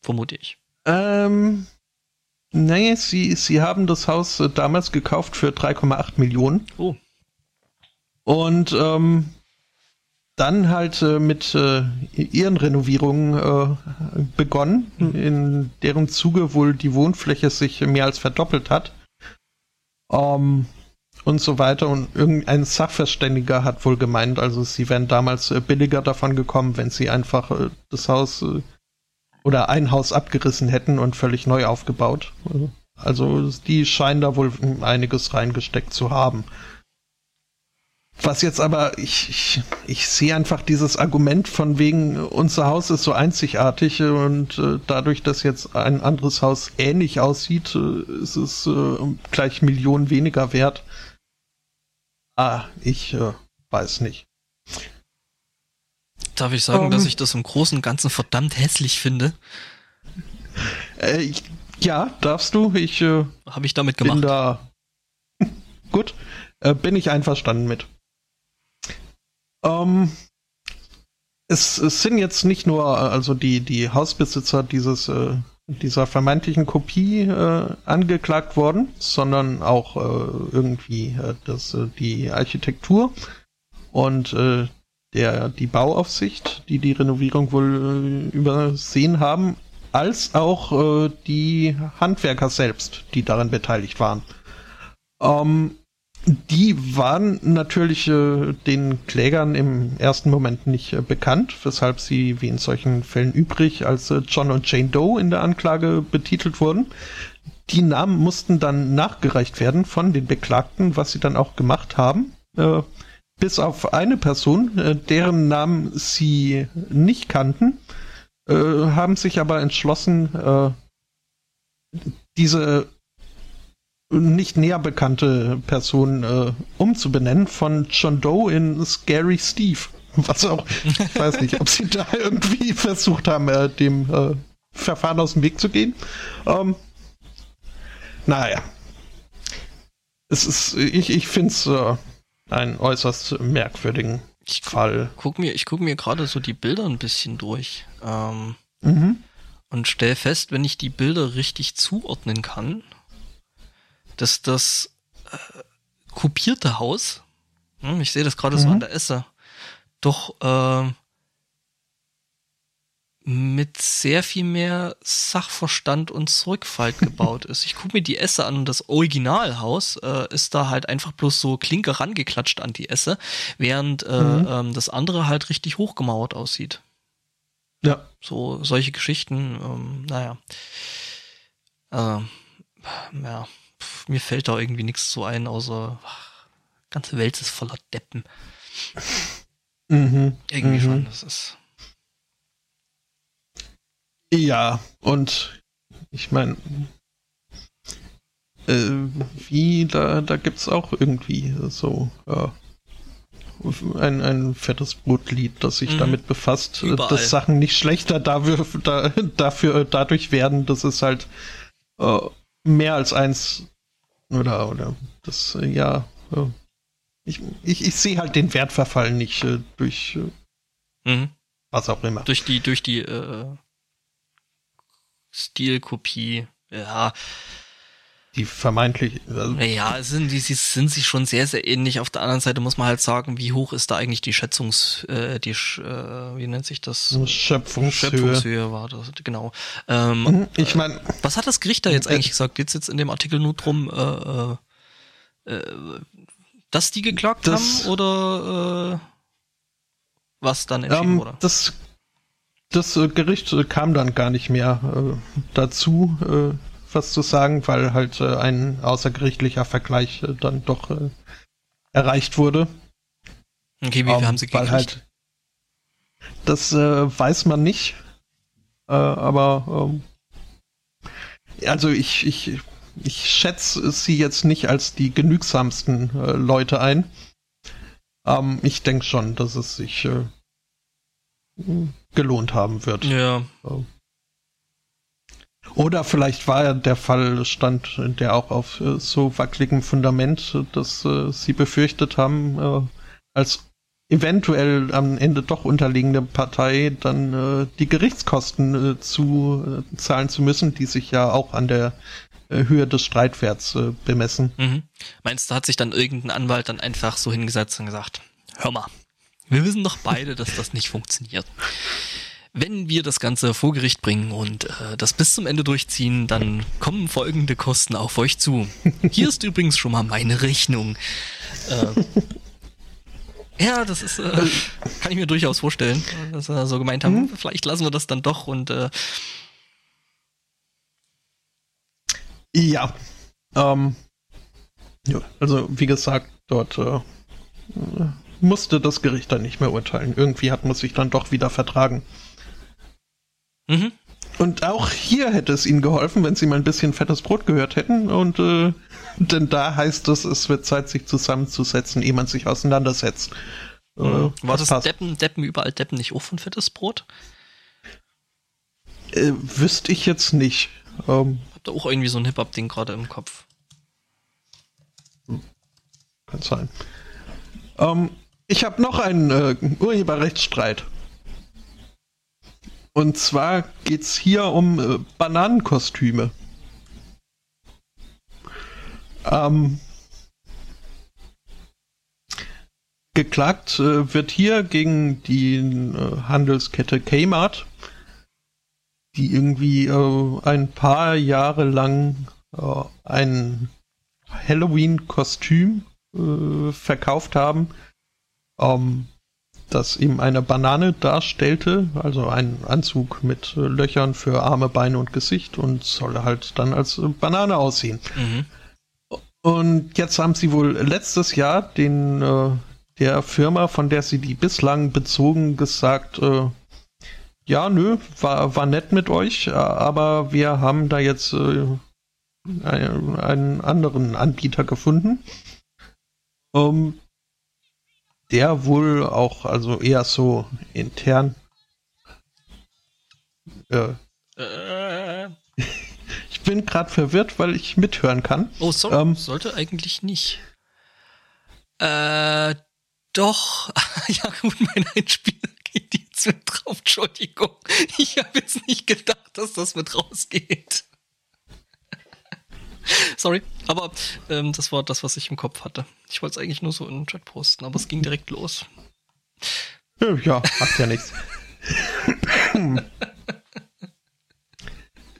Vermute ich. Ähm, nee, sie, sie haben das Haus äh, damals gekauft für 3,8 Millionen. Oh. Und ähm, dann halt äh, mit äh, ihren Renovierungen äh, begonnen, in deren Zuge wohl die Wohnfläche sich mehr als verdoppelt hat. Ähm, und so weiter. Und irgendein Sachverständiger hat wohl gemeint, also sie wären damals äh, billiger davon gekommen, wenn sie einfach äh, das Haus äh, oder ein Haus abgerissen hätten und völlig neu aufgebaut. Also die scheinen da wohl einiges reingesteckt zu haben. Was jetzt aber, ich, ich, ich sehe einfach dieses Argument von wegen, unser Haus ist so einzigartig und äh, dadurch, dass jetzt ein anderes Haus ähnlich aussieht, äh, ist es äh, gleich Millionen weniger wert. Ah, ich äh, weiß nicht. Darf ich sagen, um, dass ähm. ich das im Großen und Ganzen verdammt hässlich finde? Äh, ich, ja, darfst du. Ich äh, habe ich damit gemacht. Bin da (laughs) gut, äh, bin ich einverstanden mit. Ähm, es, es, sind jetzt nicht nur also die, die Hausbesitzer dieses, äh, dieser vermeintlichen Kopie äh, angeklagt worden, sondern auch äh, irgendwie äh, das, äh, die Architektur und äh, der, die Bauaufsicht, die die Renovierung wohl übersehen haben, als auch die Handwerker selbst, die daran beteiligt waren. Ähm, die waren natürlich äh, den Klägern im ersten Moment nicht äh, bekannt, weshalb sie wie in solchen Fällen übrig als äh, John und Jane Doe in der Anklage betitelt wurden. Die Namen mussten dann nachgereicht werden von den Beklagten, was sie dann auch gemacht haben. Äh, bis auf eine Person, äh, deren Namen sie nicht kannten, äh, haben sich aber entschlossen, diese nicht näher bekannte Person äh, umzubenennen von John Doe in Scary Steve. Was auch, ich weiß nicht, ob sie da irgendwie versucht haben, äh, dem äh, Verfahren aus dem Weg zu gehen. Ähm, naja. Es ist, ich, ich finde es äh, einen äußerst merkwürdigen Ich gu Fall. guck mir, ich guck mir gerade so die Bilder ein bisschen durch. Ähm, Mhm. und stell fest, wenn ich die Bilder richtig zuordnen kann, dass das äh, kopierte Haus, hm, ich sehe das gerade so Mhm. an der Esse, doch äh, mit sehr viel mehr Sachverstand und Sorgfalt gebaut ist. Ich gucke mir die Esse an und das Originalhaus äh, ist da halt einfach bloß so Klinke rangeklatscht an die Esse, während äh, Mhm. ähm, das andere halt richtig hochgemauert aussieht. Ja. So, solche Geschichten, ähm, naja. Ähm, ja, pf, mir fällt da irgendwie nichts zu ein, außer ach, ganze Welt ist voller Deppen. Mhm. Irgendwie mhm. schon, das ist. Ja, und ich meine, äh, wie, da, da gibt's auch irgendwie so äh, ein, ein fettes Brotlied, das sich Mhm. damit befasst, äh, Überall. dass Sachen nicht schlechter dafür, da, dafür dadurch werden, dass es halt äh, mehr als eins oder oder das äh, ja ich, ich, ich sehe halt den Wertverfall nicht äh, durch äh, Mhm. was auch immer. Durch die, durch die äh, Stilkopie, ja, Die vermeintlich also, naja, es sind, die, sie sind sich schon sehr, sehr ähnlich. Auf der anderen Seite muss man halt sagen, wie hoch ist da eigentlich die Schätzungs, äh, die, äh, wie nennt sich das? Schöpfungshöhe. Schöpfungshöhe war das, genau. Ähm, Ich meine, Was hat das Gericht da jetzt Äh, eigentlich gesagt? Geht's jetzt in dem Artikel nur drum, äh, äh, äh, dass die geklagt Das- haben oder äh, was dann entschieden ähm, wurde? das, das äh, Gericht äh, kam dann gar nicht mehr äh, dazu, äh, was zu sagen, weil halt äh, ein außergerichtlicher Vergleich äh, dann doch äh, erreicht wurde. Okay, wie viel Ähm, haben sie gekriegt? halt Das äh, weiß man nicht, äh, aber ähm, also ich, ich, ich schätze sie jetzt nicht als die genügsamsten äh, Leute ein. Ähm, ich denke schon, dass es sich gelohnt haben wird. ja, Oder vielleicht war ja der Fall stand der auch auf äh, so wackeligem Fundament, dass äh, sie befürchtet haben, äh, als eventuell am Ende doch unterliegende Partei dann die Gerichtskosten zu zahlen zu müssen, die sich ja auch an der Höhe des Streitwerts bemessen. mhm. Meinst du, hat sich dann irgendein Anwalt dann einfach so hingesetzt und gesagt, hör mal, wir wissen doch beide, dass das nicht funktioniert. Wenn wir das Ganze vor Gericht bringen und äh, das bis zum Ende durchziehen, dann kommen folgende Kosten auf euch zu. (laughs) Hier ist übrigens schon mal meine Rechnung. Äh, ja, das ist, äh, kann ich mir durchaus vorstellen, dass er so gemeint haben, vielleicht lassen wir das dann doch und äh, Ja. Ähm, ja, also wie gesagt, dort äh, musste das Gericht dann nicht mehr urteilen. Irgendwie hat man sich dann doch wieder vertragen. Mhm. Und auch hier hätte es ihnen geholfen, wenn sie mal ein bisschen fettes Brot gehört hätten. Und äh, (laughs) denn da heißt es, es wird Zeit, sich zusammenzusetzen, ehe man sich auseinandersetzt. Äh, War das passt. Deppen, Deppen überall Deppen nicht auch von fettes Brot? Äh, wüsste ich jetzt nicht. Ähm, Hab da auch irgendwie so ein Hip-Hop-Ding gerade im Kopf. kann sein. Ähm, ich habe noch einen äh, Urheberrechtsstreit. Und zwar geht's hier um äh, Bananenkostüme. Ähm, geklagt äh, wird hier gegen die äh, Handelskette Kmart, die irgendwie äh, ein paar Jahre lang äh, ein Halloween-Kostüm äh, verkauft haben, ähm, das eben eine Banane darstellte, also ein Anzug mit äh, Löchern für Arme, Beine und Gesicht und soll halt dann als äh, Banane aussehen. Mhm. Und jetzt haben sie wohl letztes Jahr den äh, der Firma, von der sie die bislang bezogen, gesagt, äh, ja, nö, war, war nett mit euch, aber wir haben da jetzt äh, einen, einen anderen Anbieter gefunden. Ähm, der wohl auch, also eher so intern äh, Äh. Ich bin gerade verwirrt, weil ich mithören kann. Oh, sorry. Ähm. Sollte eigentlich nicht. Äh, doch. (laughs) ja, gut, mein Einspieler geht jetzt mit drauf. Entschuldigung. Ich habe jetzt nicht gedacht, dass das mit rausgeht. (laughs) Sorry, aber ähm, das war das, was ich im Kopf hatte. Ich wollte es eigentlich nur so in den Chat posten, aber es ging direkt los. Ja, macht ja nichts.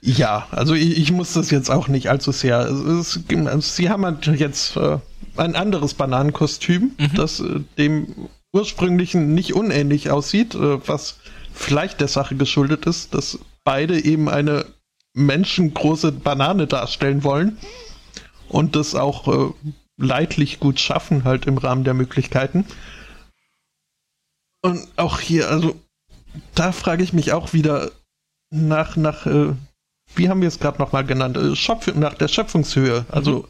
Ja, also ich, ich, muss das jetzt auch nicht allzu sehr. Es, es, sie haben halt jetzt äh, ein anderes Bananenkostüm, mhm. das äh, dem ursprünglichen nicht unähnlich aussieht, äh, was vielleicht der Sache geschuldet ist, dass beide eben eine menschengroße Banane darstellen wollen und das auch äh, leidlich gut schaffen, halt im Rahmen der Möglichkeiten. Und auch hier, also da frage ich mich auch wieder nach, nach äh, wie haben wir es gerade nochmal genannt, äh, Schöpf nach der Schöpfungshöhe. Also, mhm.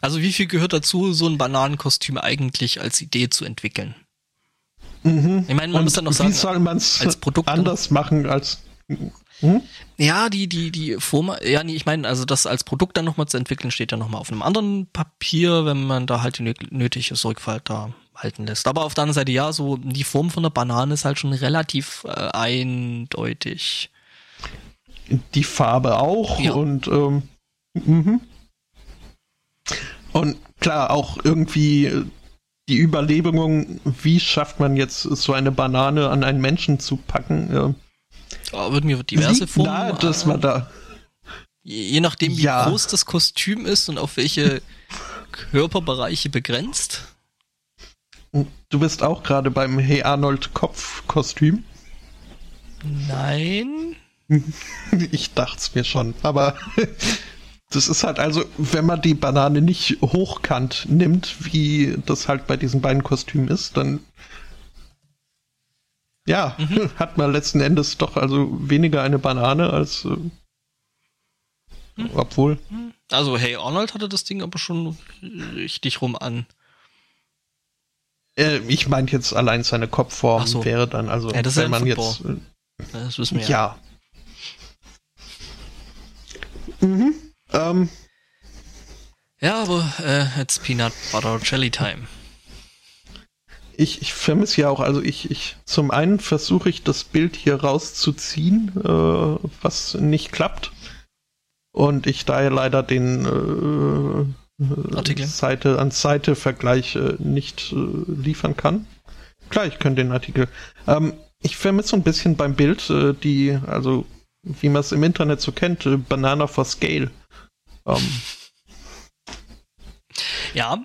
also wie viel gehört dazu, so ein Bananenkostüm eigentlich als Idee zu entwickeln? Mhm. Ich meine, man Und muss dann noch sagen, wie soll man es anders machen als hm? Ja, die, die, die Firma, ja, nee, ich meine, also das als Produkt dann nochmal zu entwickeln, steht ja nochmal auf einem anderen Papier, wenn man da halt die nötige Sorgfalt da halten lässt. Aber auf der anderen Seite, ja, so die Form von der Banane ist halt schon relativ äh, eindeutig. Die Farbe auch ja. und ähm, mhm. und klar auch irgendwie die Überlegung, wie schafft man jetzt so eine Banane an einen Menschen zu packen? Äh, da würden wir diverse Formen. Nahe, dass man da je, je nachdem, wie ja. groß das Kostüm ist und auf welche (laughs) Körperbereiche begrenzt. Du bist auch gerade beim Hey Arnold Kopf-Kostüm. Nein. (laughs) Ich dachte es mir schon, aber (laughs) das ist halt also, wenn man die Banane nicht hochkant nimmt, wie das halt bei diesen beiden Kostümen ist, dann ja, mhm. (laughs) hat man letzten Endes doch also weniger eine Banane als äh, mhm. obwohl. Also Hey Arnold hatte das Ding aber schon richtig rum an. Äh, ich meinte jetzt allein seine Kopfform so. wäre dann also, ja, wenn man jetzt. Äh, das wissen wir ja. ja. Mhm. Ähm. Ja, aber äh, it's Peanut Butter Jelly Time ich, ich vermisse ja auch, also ich, ich, zum einen versuche ich das Bild hier rauszuziehen, äh, was nicht klappt. Und ich daher leider den äh, Artikel. Seite an Seite Vergleich äh, nicht äh, liefern kann. Klar, ich könnte den Artikel. Ähm, ich vermisse so ein bisschen beim Bild äh, die, also wie man es im Internet so kennt, äh, Banana for Scale. Ähm, ja,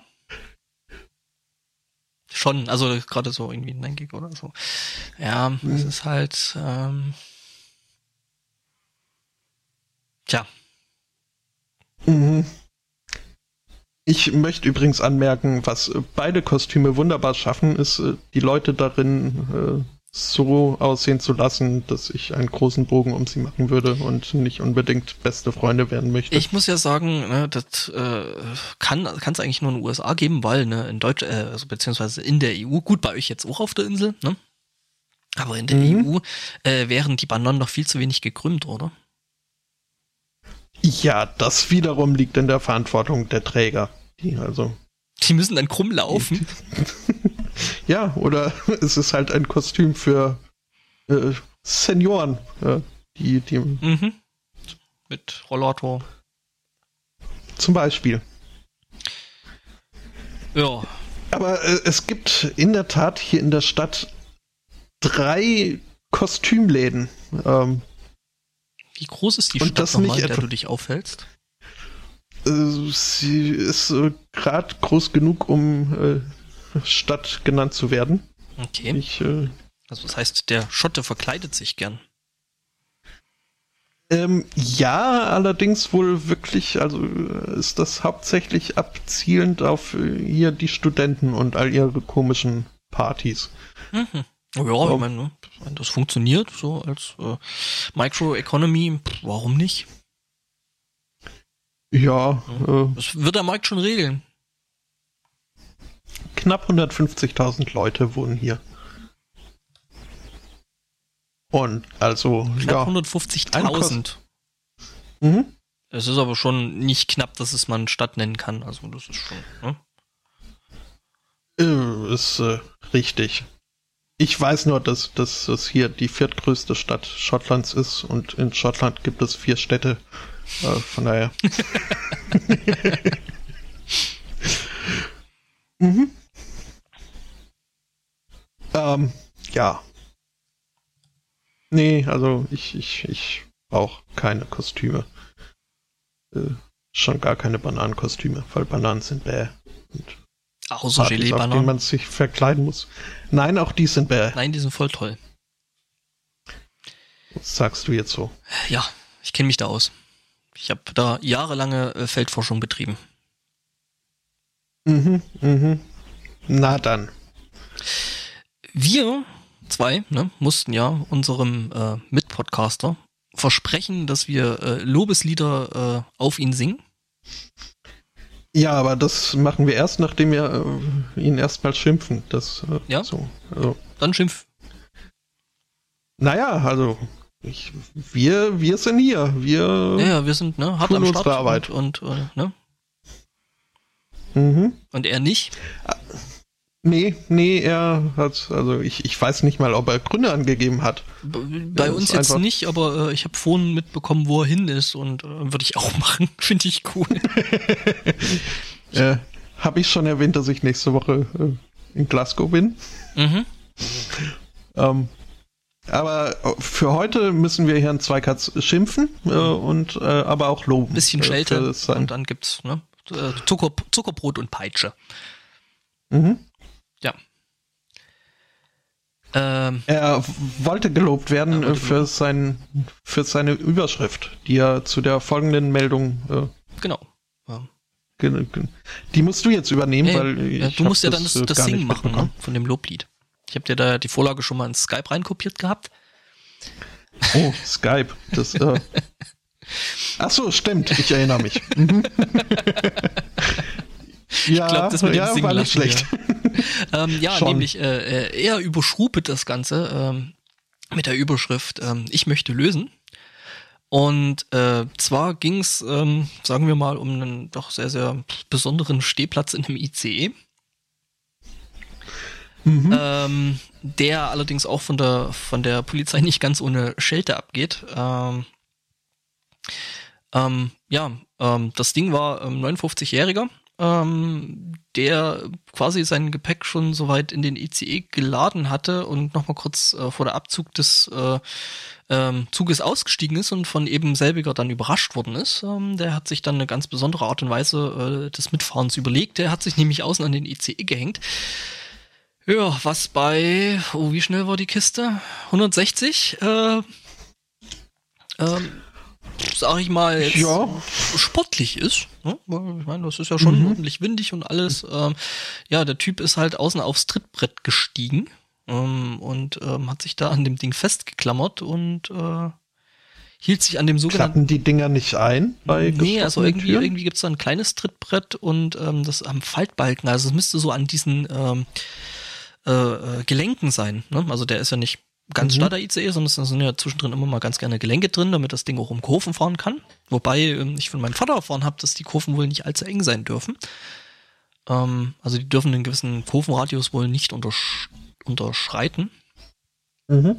schon, also gerade so irgendwie ein Gig oder so. Ja, mhm. es ist halt, ähm, tja. Mhm. Ich möchte übrigens anmerken, was beide Kostüme wunderbar schaffen, ist, äh, die Leute darin äh, so aussehen zu lassen, dass ich einen großen Bogen um sie machen würde und nicht unbedingt beste Freunde werden möchte. Ich muss ja sagen, ne, das äh, kann kann es eigentlich nur in den USA geben, weil ne, in Deutsch, äh, also beziehungsweise in der EU, gut bei euch jetzt auch auf der Insel, ne? Aber in der mhm. EU äh, wären die Bananen noch viel zu wenig gekrümmt, oder? Ja, das wiederum liegt in der Verantwortung der Träger. Die also. Die müssen dann krumm laufen. (laughs) Ja, oder (laughs) es ist halt ein Kostüm für äh, Senioren, äh, die, die. Mhm. Mit Rollator. Zum Beispiel. Ja. Aber äh, es gibt in der Tat hier in der Stadt drei Kostümläden. Ähm, Wie groß ist die Stadt das nochmal, in der du dich aufhältst? Äh, sie ist äh, gerade groß genug, um äh, Stadt genannt zu werden. Okay. Ich, äh, also das heißt, der Schotte verkleidet sich gern. Ähm, ja, allerdings wohl wirklich, also äh, ist das hauptsächlich abzielend auf äh, hier die Studenten und all ihre komischen Partys. Mhm. Ja, so. ich meine, ne, das funktioniert so als äh, Microeconomy, warum nicht? Ja. Äh, das wird der Markt schon regeln knapp 150.000 Leute wohnen hier. Und also, Knapp ja. 150.000. Mhm. Es ist aber schon nicht knapp, dass es man Stadt nennen kann. Also das ist schon. Ne? Äh, ist äh, richtig. Ich weiß nur, dass, dass es hier die viertgrößte Stadt Schottlands ist und in Schottland gibt es vier Städte. Äh, von daher. (laughs) (laughs) mhm. Ähm, ja. Nee, also ich, ich, ich brauche keine Kostüme. Äh, schon gar keine Bananenkostüme, weil Bananen sind bäh. Und Außer Partys, auf denen Gelee-Bananen. man sich verkleiden muss. Nein, auch die sind bäh. Nein, die sind voll toll. Das sagst du jetzt so. Ja, ich kenne mich da aus. Ich habe da jahrelange äh, Feldforschung betrieben. Mhm, mhm. Na dann. Wir zwei ne, mussten ja unserem äh, Mitpodcaster versprechen, dass wir äh, Lobeslieder äh, auf ihn singen. Ja, aber das machen wir erst, nachdem wir äh, ihn erstmal schimpfen. Das, äh, Ja? So, also, Dann schimpf. naja, also ich, wir, wir sind hier. Wir. Ja, ja, wir sind ne, hart Tun am Start Arbeit. und, und ne? Mhm. Und er nicht. Nee, nee, er hat, also ich, ich weiß nicht mal, ob er Gründe angegeben hat. Bei Ja, uns jetzt nicht, aber äh, ich habe vorhin mitbekommen, wo er hin ist und äh, würde ich auch (laughs) machen. Finde ich cool. (laughs) Äh, Habe ich schon erwähnt, dass ich nächste Woche äh, in Glasgow bin. mhm. Ähm, aber für heute müssen wir Herrn Zweikatz schimpfen äh, und äh, aber auch loben. Bisschen Schelte und dann gibt's ne, äh, Zucker, Zuckerbrot und Peitsche. Mhm. Ja. Ähm, Er wollte gelobt werden Er wollte äh, für, sein, für seine Überschrift, die er zu der folgenden Meldung. genau. Ja. Äh, ge- ge- die musst du jetzt übernehmen, Hey, weil äh, ich du musst ja dann das, äh, das gar Singen machen ne, von dem Loblied. Ich habe dir da die Vorlage schon mal in Skype reinkopiert gehabt. Oh, Skype. Das, äh, (laughs) ach so, stimmt. Ich erinnere mich. (laughs) Mhm. (laughs) ja, Ich glaube, das dem ja, war nicht lassen, schlecht. Ja, ähm, ja nämlich äh, äh, er überschrubet das Ganze ähm, mit der Überschrift ähm, Ich möchte lösen. Und äh, zwar ging es, ähm, sagen wir mal, um einen doch sehr, sehr besonderen Stehplatz in einem ICE. Mhm. ähm, der allerdings auch von der von der Polizei nicht ganz ohne Schelte abgeht. Ähm, ähm, ja, ähm, das Ding war ähm, 59-Jähriger, ähm, der quasi sein Gepäck schon soweit in den ICE geladen hatte und nochmal kurz äh, vor der Abzug des äh, ähm, Zuges ausgestiegen ist und von eben selbiger dann überrascht worden ist. Ähm, der hat sich dann eine ganz besondere Art und Weise äh, des Mitfahrens überlegt. Der hat sich nämlich außen an den ICE gehängt. Ja, was bei, oh, wie schnell war die Kiste? 160? Äh, ähm, sag ich mal, jetzt Ja. sportlich ist. Ne? Ich meine, das ist ja schon Mhm. ordentlich windig und alles. Ähm, ja, der Typ ist halt außen aufs Trittbrett gestiegen ähm, und ähm, hat sich da an dem Ding festgeklammert und äh, hielt sich an dem sogenannten Klappen die Dinger nicht ein bei Nee, also irgendwie, Türen? irgendwie gibt's da ein kleines Trittbrett und ähm, das am Faltbalken, also es müsste so an diesen ähm, äh, äh, Gelenken sein. Ne? Also der ist ja nicht ganz Mhm. starr, der ICE, sondern es sind ja zwischendrin immer mal ganz gerne Gelenke drin, damit das Ding auch um Kurven fahren kann. Wobei ähm, ich von meinem Vater erfahren habe, dass die Kurven wohl nicht allzu eng sein dürfen. Ähm, also die dürfen einen gewissen Kurvenradius wohl nicht untersch unterschreiten. Mhm.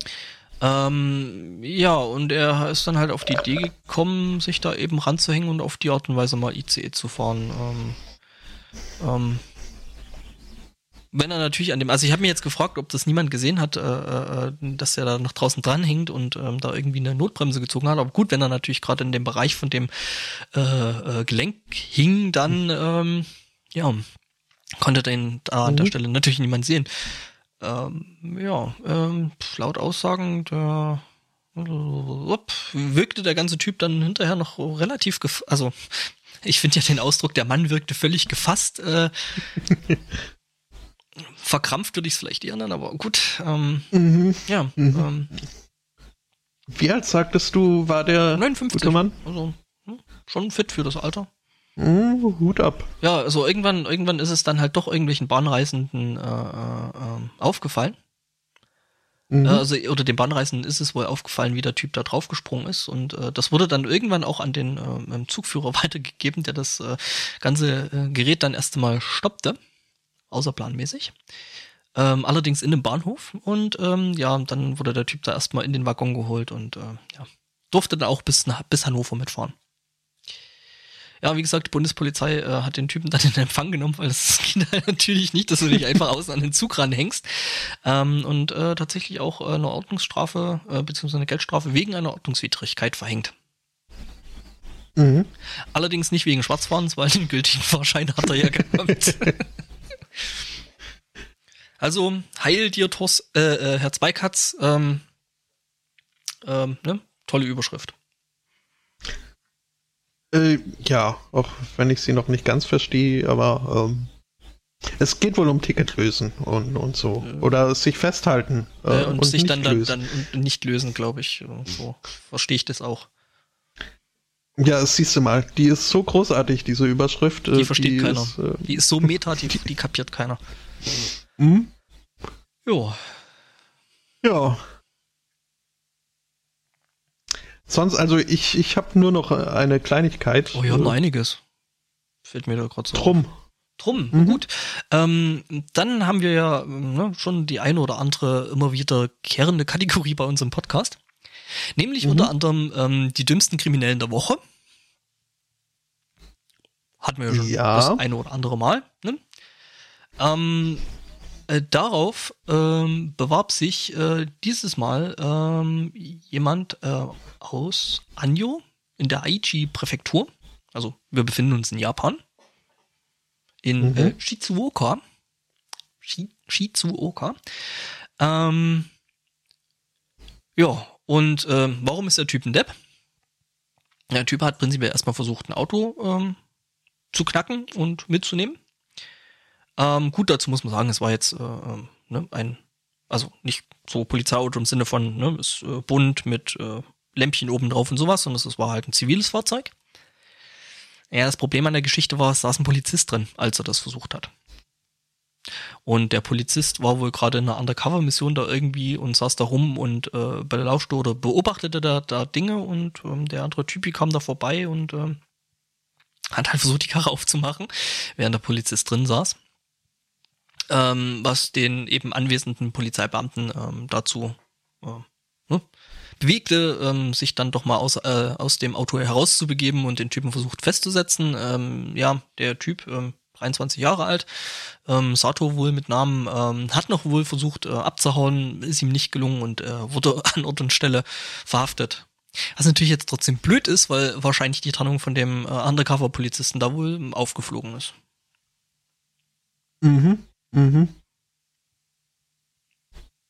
Ähm, ja, und er ist dann halt auf die Idee gekommen, sich da eben ranzuhängen und auf die Art und Weise mal ICE zu fahren. Ähm, ähm, wenn er natürlich an dem, also ich habe mir jetzt gefragt, ob das niemand gesehen hat, äh, äh, dass er da noch draußen dran hängt und ähm, da irgendwie eine Notbremse gezogen hat. Aber gut, wenn er natürlich gerade in dem Bereich von dem äh, äh, Gelenk hing, dann ähm, ja konnte den da an der Mhm. Stelle natürlich niemand sehen. Ähm, ja, ähm, laut Aussagen der upp, wirkte der ganze Typ dann hinterher noch relativ, also ich finde ja den Ausdruck, der Mann wirkte völlig gefasst. Äh, (laughs) verkrampft würde ich es vielleicht eher nennen, aber gut. Ähm, Mhm. ja, Mhm. ähm, Wie alt sagtest du, war der 59. gute Mann? Also hm, schon fit für das Alter. Mhm, Hut ab. Ja, also irgendwann, irgendwann ist es dann halt doch irgendwelchen Bahnreisenden äh, äh, aufgefallen. Mhm. Also, oder dem Bahnreisenden ist es wohl aufgefallen, wie der Typ da draufgesprungen ist. Und äh, das wurde dann irgendwann auch an den äh, Zugführer (laughs) weitergegeben, der das äh, ganze äh, Gerät dann erst einmal stoppte, außerplanmäßig. Ähm, allerdings in dem Bahnhof. Und ähm, ja, dann wurde der Typ da erstmal in den Waggon geholt und äh, ja, durfte dann auch bis, bis Hannover mitfahren. Ja, wie gesagt, die Bundespolizei äh, hat den Typen (laughs) dann in Empfang genommen, weil das (laughs) geht halt natürlich nicht, dass du dich einfach außen an den Zug ranhängst. Ähm, und äh, tatsächlich auch äh, eine Ordnungsstrafe äh, bzw. eine Geldstrafe wegen einer Ordnungswidrigkeit verhängt. Mhm. Allerdings nicht wegen Schwarzfahrens, weil den gültigen Fahrschein hat er ja gehabt. (laughs) also, heil dir, Tors, äh, äh, Herr Zweikatz, ähm, ähm, ne? tolle Überschrift. Äh, ja, auch wenn ich sie noch nicht ganz verstehe, aber ähm, es geht wohl um Ticketlösen und, und so. Ja. Oder sich festhalten. Äh, und, und, sich dann, dann, dann nicht lösen, glaube ich. So verstehe ich das auch. Ja, siehst du mal, die ist so großartig, diese Überschrift. Die äh, versteht die keiner. Ist, äh, die ist so meta, die, die kapiert keiner. Mhm. Ja. Ja. Sonst, also ich, ich habe nur noch eine Kleinigkeit. Oh, wir haben äh, einiges. Fällt mir da gerade so Drum. Auf. Drum, mhm. gut. Ähm, dann haben wir ja ne, schon die eine oder andere immer wieder kehrende Kategorie bei uns im Podcast. Nämlich mhm. unter anderem ähm, die dümmsten Kriminellen der Woche. Hatten wir ja schon ja. das eine oder andere Mal. Ne? Ähm, äh, darauf ähm, bewarb sich äh, dieses Mal ähm, jemand äh, aus Anjo in der Aichi-Präfektur. Also wir befinden uns in Japan. In mhm. äh, Shizuoka. Shi Shizuoka. Ähm, ja, und äh, warum ist der Typ ein Depp? Der Typ hat prinzipiell erstmal versucht, ein Auto ähm, zu knacken und mitzunehmen. Ähm, gut, dazu muss man sagen, es war jetzt äh, ähm, ne, ein, also nicht so Polizeiauto im Sinne von, ne, ist äh, bunt mit äh, Lämpchen oben drauf und sowas, sondern es war halt ein ziviles Fahrzeug. Ja, das Problem an der Geschichte war, es saß ein Polizist drin, als er das versucht hat. Und der Polizist war wohl gerade in einer Undercover-Mission da irgendwie und saß da rum und äh, belauschte oder beobachtete da, da Dinge und ähm, der andere Typi kam da vorbei und ähm, hat halt versucht, die Karre aufzumachen, während der Polizist drin saß ähm, was den eben anwesenden Polizeibeamten ähm, dazu äh, ne, bewegte, ähm, sich dann doch mal aus, äh, aus dem Auto herauszubegeben und den Typen versucht festzusetzen. Ähm, ja, der Typ, ähm, 23 Jahre alt, ähm, Sato wohl mit Namen, ähm, hat noch wohl versucht äh, abzuhauen, ist ihm nicht gelungen und äh, wurde (laughs) an Ort und Stelle verhaftet. Was natürlich jetzt trotzdem blöd ist, weil wahrscheinlich die Trennung von dem äh, Undercover-Polizisten da wohl aufgeflogen ist. Mhm. Mhm.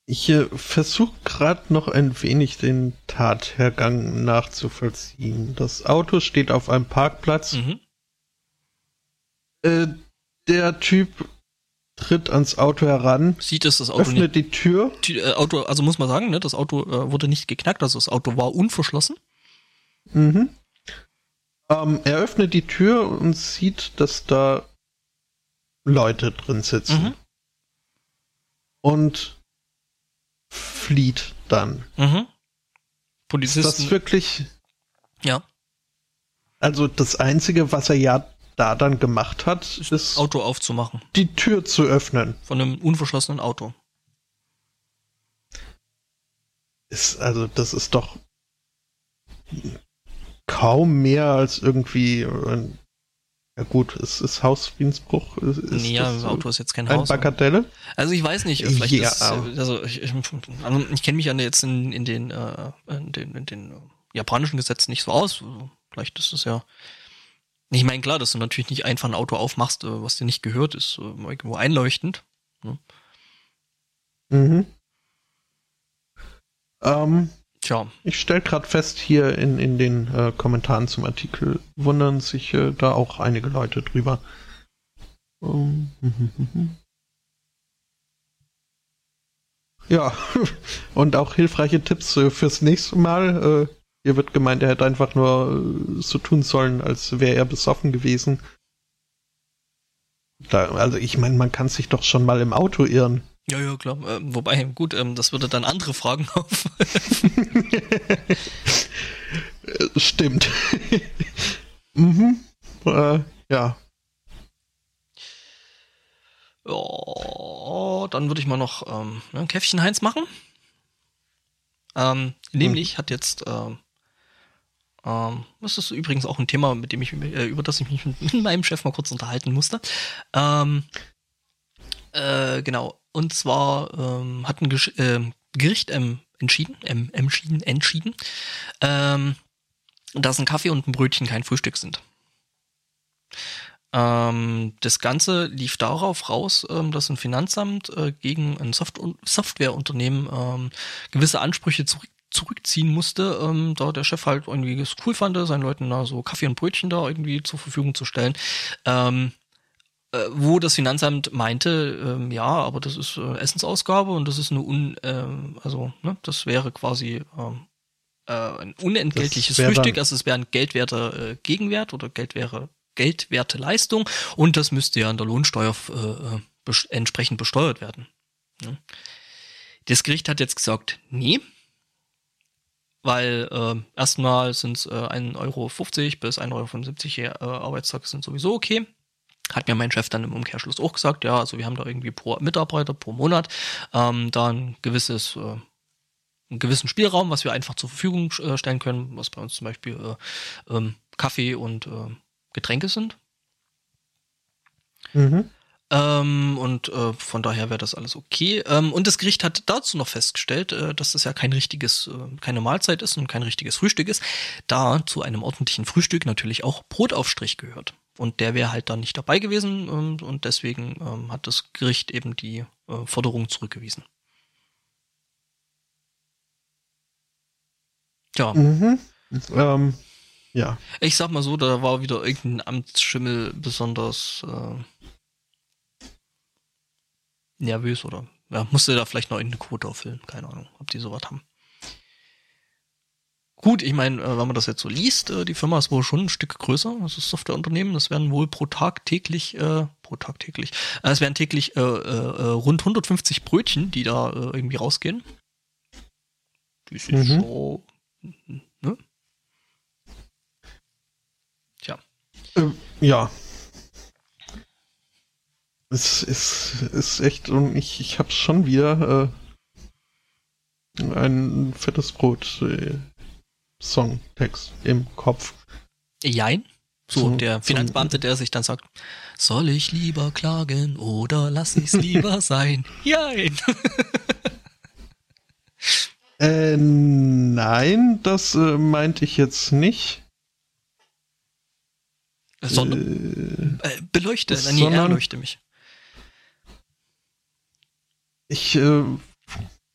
Ich äh, versuche gerade noch ein wenig den Tathergang nachzuvollziehen. Das Auto steht auf einem Parkplatz. Mhm. Äh, der Typ tritt ans Auto heran, sieht es das Auto öffnet nicht, die Tür. Die, äh, Auto, also muss man sagen, ne, das Auto äh, wurde nicht geknackt, also das Auto war unverschlossen. Mhm. Ähm, er öffnet die Tür und sieht, dass da Leute drin sitzen. Mhm. Und flieht dann. Mhm. Polizisten. Ist das wirklich. Ja. Also das Einzige, was er ja da dann gemacht hat, ist, das Auto aufzumachen. Die Tür zu öffnen. Von einem unverschlossenen Auto. Ist, also, das ist doch kaum mehr als irgendwie ein ja gut, es ist Hausfriedensbruch. Ist nee, ja, das Auto ist jetzt kein ein Haus. Bagatelle? Also ich weiß nicht, vielleicht ja, ist, also ich, ich, also ich kenne mich ja jetzt in, in den, äh, in den, in den japanischen Gesetzen nicht so aus. Vielleicht ist es ja. Ich meine, klar, dass du natürlich nicht einfach ein Auto aufmachst, äh, was dir nicht gehört, ist irgendwo einleuchtend. Ne? Mhm. Ähm, Tja. Ich stelle gerade fest, hier in, in den äh, Kommentaren zum Artikel wundern sich äh, da auch einige Leute drüber. Um, ja, (laughs) und auch hilfreiche Tipps äh, fürs nächste Mal. Äh, hier wird gemeint, er hätte einfach nur äh, so tun sollen, als wäre er besoffen gewesen. Da, also ich meine, man kann sich doch schon mal im Auto irren. Ja, ja, klar. Äh, wobei, gut, ähm, das würde dann andere Fragen (laughs) auf. Stimmt. (laughs) mhm. Äh, ja. Ja, dann würde ich mal noch ähm, ne, ein Käffchen Heinz machen. Ähm, nämlich hm. hat jetzt, ähm, ähm, das ist übrigens auch ein Thema, mit dem ich, äh, über das ich mich mit, meinem Chef mal kurz unterhalten musste. Ähm, äh, genau. Und zwar ähm, hat ein Gesch äh, Gericht ähm, entschieden, ähm, entschieden, entschieden, ähm, dass ein Kaffee und ein Brötchen kein Frühstück sind. Ähm, das Ganze lief darauf raus, ähm, dass ein Finanzamt äh, gegen ein Soft Softwareunternehmen ähm, gewisse Ansprüche zurück zurückziehen musste, ähm, da der Chef halt irgendwie es cool fand, seinen Leuten da so Kaffee und Brötchen da irgendwie zur Verfügung zu stellen. Ähm, äh, wo das Finanzamt meinte, ähm, ja, aber das ist äh, Essensausgabe und das ist eine un, äh, also ne, das wäre quasi ähm, äh, ein unentgeltliches Frühstück, also es wäre ein geldwerter äh, Gegenwert oder Geldwerte geldwerte Leistung und das müsste ja an der Lohnsteuer äh, bes entsprechend besteuert werden. Ja. Das Gericht hat jetzt gesagt, nee, weil äh, erstmal sind es äh, 1,50 Euro bis 1,75 Euro äh, Arbeitstage sind sowieso okay. Hat mir mein Chef dann im Umkehrschluss auch gesagt, ja, also wir haben da irgendwie pro Mitarbeiter pro Monat ähm, da ein gewisses, äh, einen gewissen Spielraum, was wir einfach zur Verfügung äh, stellen können, was bei uns zum Beispiel äh, ähm, Kaffee und äh, Getränke sind. Mhm. Ähm, und äh, von daher wäre das alles okay. Ähm, und das Gericht hat dazu noch festgestellt, äh, dass das ja kein richtiges, äh, keine Mahlzeit ist und kein richtiges Frühstück ist, da zu einem ordentlichen Frühstück natürlich auch Brotaufstrich gehört. Und der wäre halt dann nicht dabei gewesen und, ähm, und deswegen ähm, hat das Gericht eben die äh, Forderung zurückgewiesen. Tja. Mhm. Ähm, ja. Ich sag mal so, da war wieder irgendein Amtsschimmel besonders äh, nervös oder ja, musste da vielleicht noch irgendeine Quote auffüllen. Keine Ahnung, ob die sowas haben. Gut, ich meine, äh, wenn man das jetzt so liest, äh, die Firma ist wohl schon ein Stück größer. Das ist Softwareunternehmen. Das werden wohl pro Tag täglich, äh, pro Tag täglich, äh, es werden täglich äh, äh, rund 150 Brötchen, die da äh, irgendwie rausgehen. Die ist mhm. so, ne? Äh, ja. Es ist, ist echt, und ich, ich hab's schon wieder äh, ein fettes Brot äh, Songtext im Kopf. Jein. So, so der Finanzbeamte, der sich dann sagt, soll ich lieber klagen oder lass ich's lieber (laughs) sein? Jein. (laughs) äh, nein, das äh, meinte ich jetzt nicht. Sondern äh, beleuchte, äh, nee, erleuchte mich. Ich äh,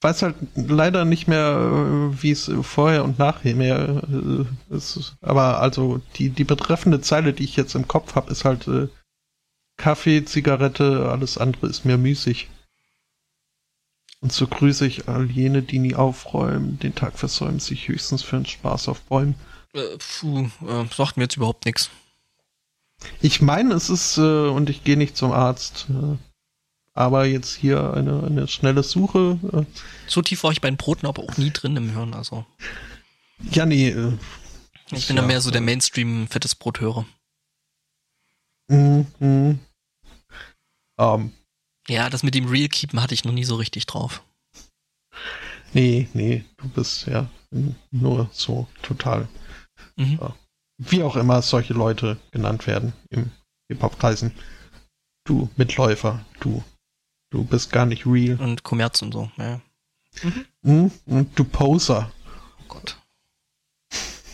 weiß halt leider nicht mehr, wie es vorher und nachher mehr äh, ist. Aber also die, die betreffende Zeile, die ich jetzt im Kopf habe, ist halt äh, Kaffee, Zigarette, alles andere ist mir müßig. Und so grüße ich all jene, die nie aufräumen, den Tag versäumen, sich höchstens für einen Spaß auf Bäumen. Äh, puh, äh, sagt mir jetzt überhaupt nichts. Ich meine, es ist, äh, und ich gehe nicht zum Arzt, äh, aber jetzt hier eine, eine schnelle Suche. Äh. So tief war ich bei den Broten aber auch nie drin im Hirn, also. Ja, nee. Äh, ich bin ja, da mehr so der Mainstream-fettes Brothörer. Mhm. Um. Ähm. Ja, das mit dem Real Keepen hatte ich noch nie so richtig drauf. Nee, nee, du bist ja nur so total mhm. wie auch immer solche Leute genannt werden im Hip-Hop-Kreisen. Du Mitläufer, du, du bist gar nicht real. Und Kommerz und so, ja. Mhm. Und du Poser. Oh Gott.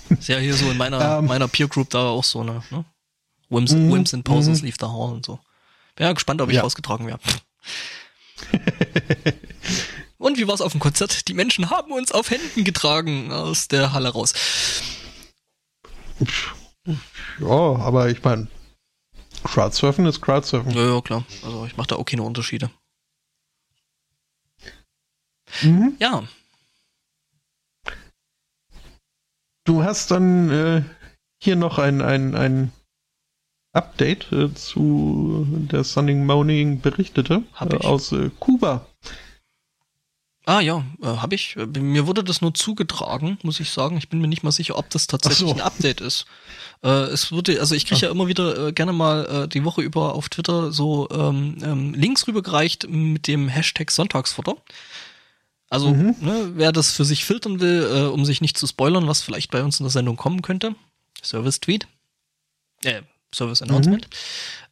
Ist ja hier so in meiner, um, (laughs) ähm. meiner Peer Group da auch so, ne? ne? Wims, mm, Wims and Posers mm. leave the hall und so. Bin ja gespannt, ob ich ja. rausgetragen werde. (laughs) und wie war's auf dem Konzert? Die Menschen haben uns auf Händen getragen aus der Halle raus. Ja, aber ich meine, Crowdsurfen ist Crowdsurfen. Ja, ja, klar. Also ich mache da auch keine Unterschiede. Mhm. Ja. Du hast dann äh, hier noch ein, ein, ein Update äh, zu der Sunning Morning berichtete äh, aus äh, Kuba. Ah ja, äh, habe ich. Äh, Mir wurde das nur zugetragen, muss ich sagen. Ich bin mir nicht mal sicher, ob das tatsächlich so. ein Update ist. Äh, es wurde, also ich kriege ja immer wieder äh, gerne mal äh, die Woche über auf Twitter so ähm, ähm, Links rübergereicht mit dem Hashtag Sonntagsfutter. Also, Mhm. ne, wer das für sich filtern will, äh, um sich nicht zu spoilern, was vielleicht bei uns in der Sendung kommen könnte. Service Tweet. Äh, Service Announcement.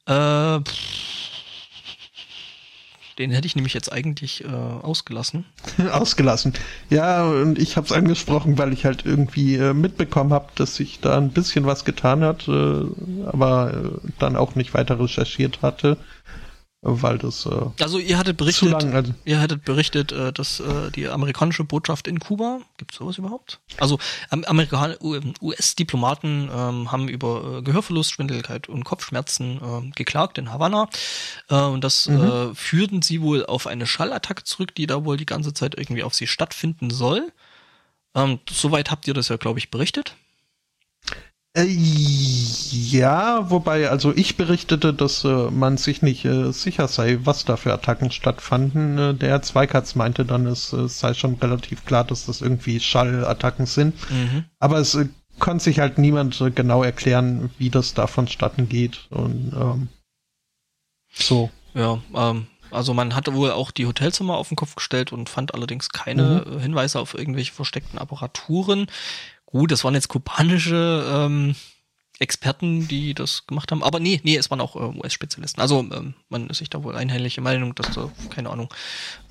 Äh, den hätte ich nämlich jetzt eigentlich äh, ausgelassen. (laughs) Ausgelassen. Ja, und ich habe es angesprochen, weil ich halt irgendwie äh, mitbekommen habe, dass sich da ein bisschen was getan hat, äh, aber äh, dann auch nicht weiter recherchiert hatte, weil das äh, Also ihr hattet zu berichtet, lang. Also, ihr hattet berichtet, äh, dass äh, die amerikanische Botschaft in Kuba, gibt's sowas überhaupt? Also am- Amerikan US-Diplomaten ähm, haben über äh, Gehörverlust, Schwindeligkeit und Kopfschmerzen äh, geklagt in Havanna äh, und das äh, führten sie wohl auf eine Schallattacke zurück, die da wohl die ganze Zeit irgendwie auf sie stattfinden soll. Ähm, soweit habt ihr das ja, glaube ich, berichtet. Äh, ja, wobei, also ich berichtete, dass äh, man sich nicht äh, sicher sei, was da für Attacken stattfanden. Äh, der Zweikatz meinte dann, es äh, sei schon relativ klar, dass das irgendwie Schallattacken sind. Mhm. Aber es konnte sich halt niemand genau erklären, wie das da vonstatten geht. Und ähm, so. Ja, ähm, also man hatte wohl auch die Hotelzimmer auf den Kopf gestellt und fand allerdings keine äh, Hinweise auf irgendwelche versteckten Apparaturen. Gut, das waren jetzt kubanische ähm, Experten, die das gemacht haben. Aber nee, nee, es waren auch äh, US-Spezialisten. Also ähm, man ist sich da wohl einhellige Meinung, dass da, keine Ahnung,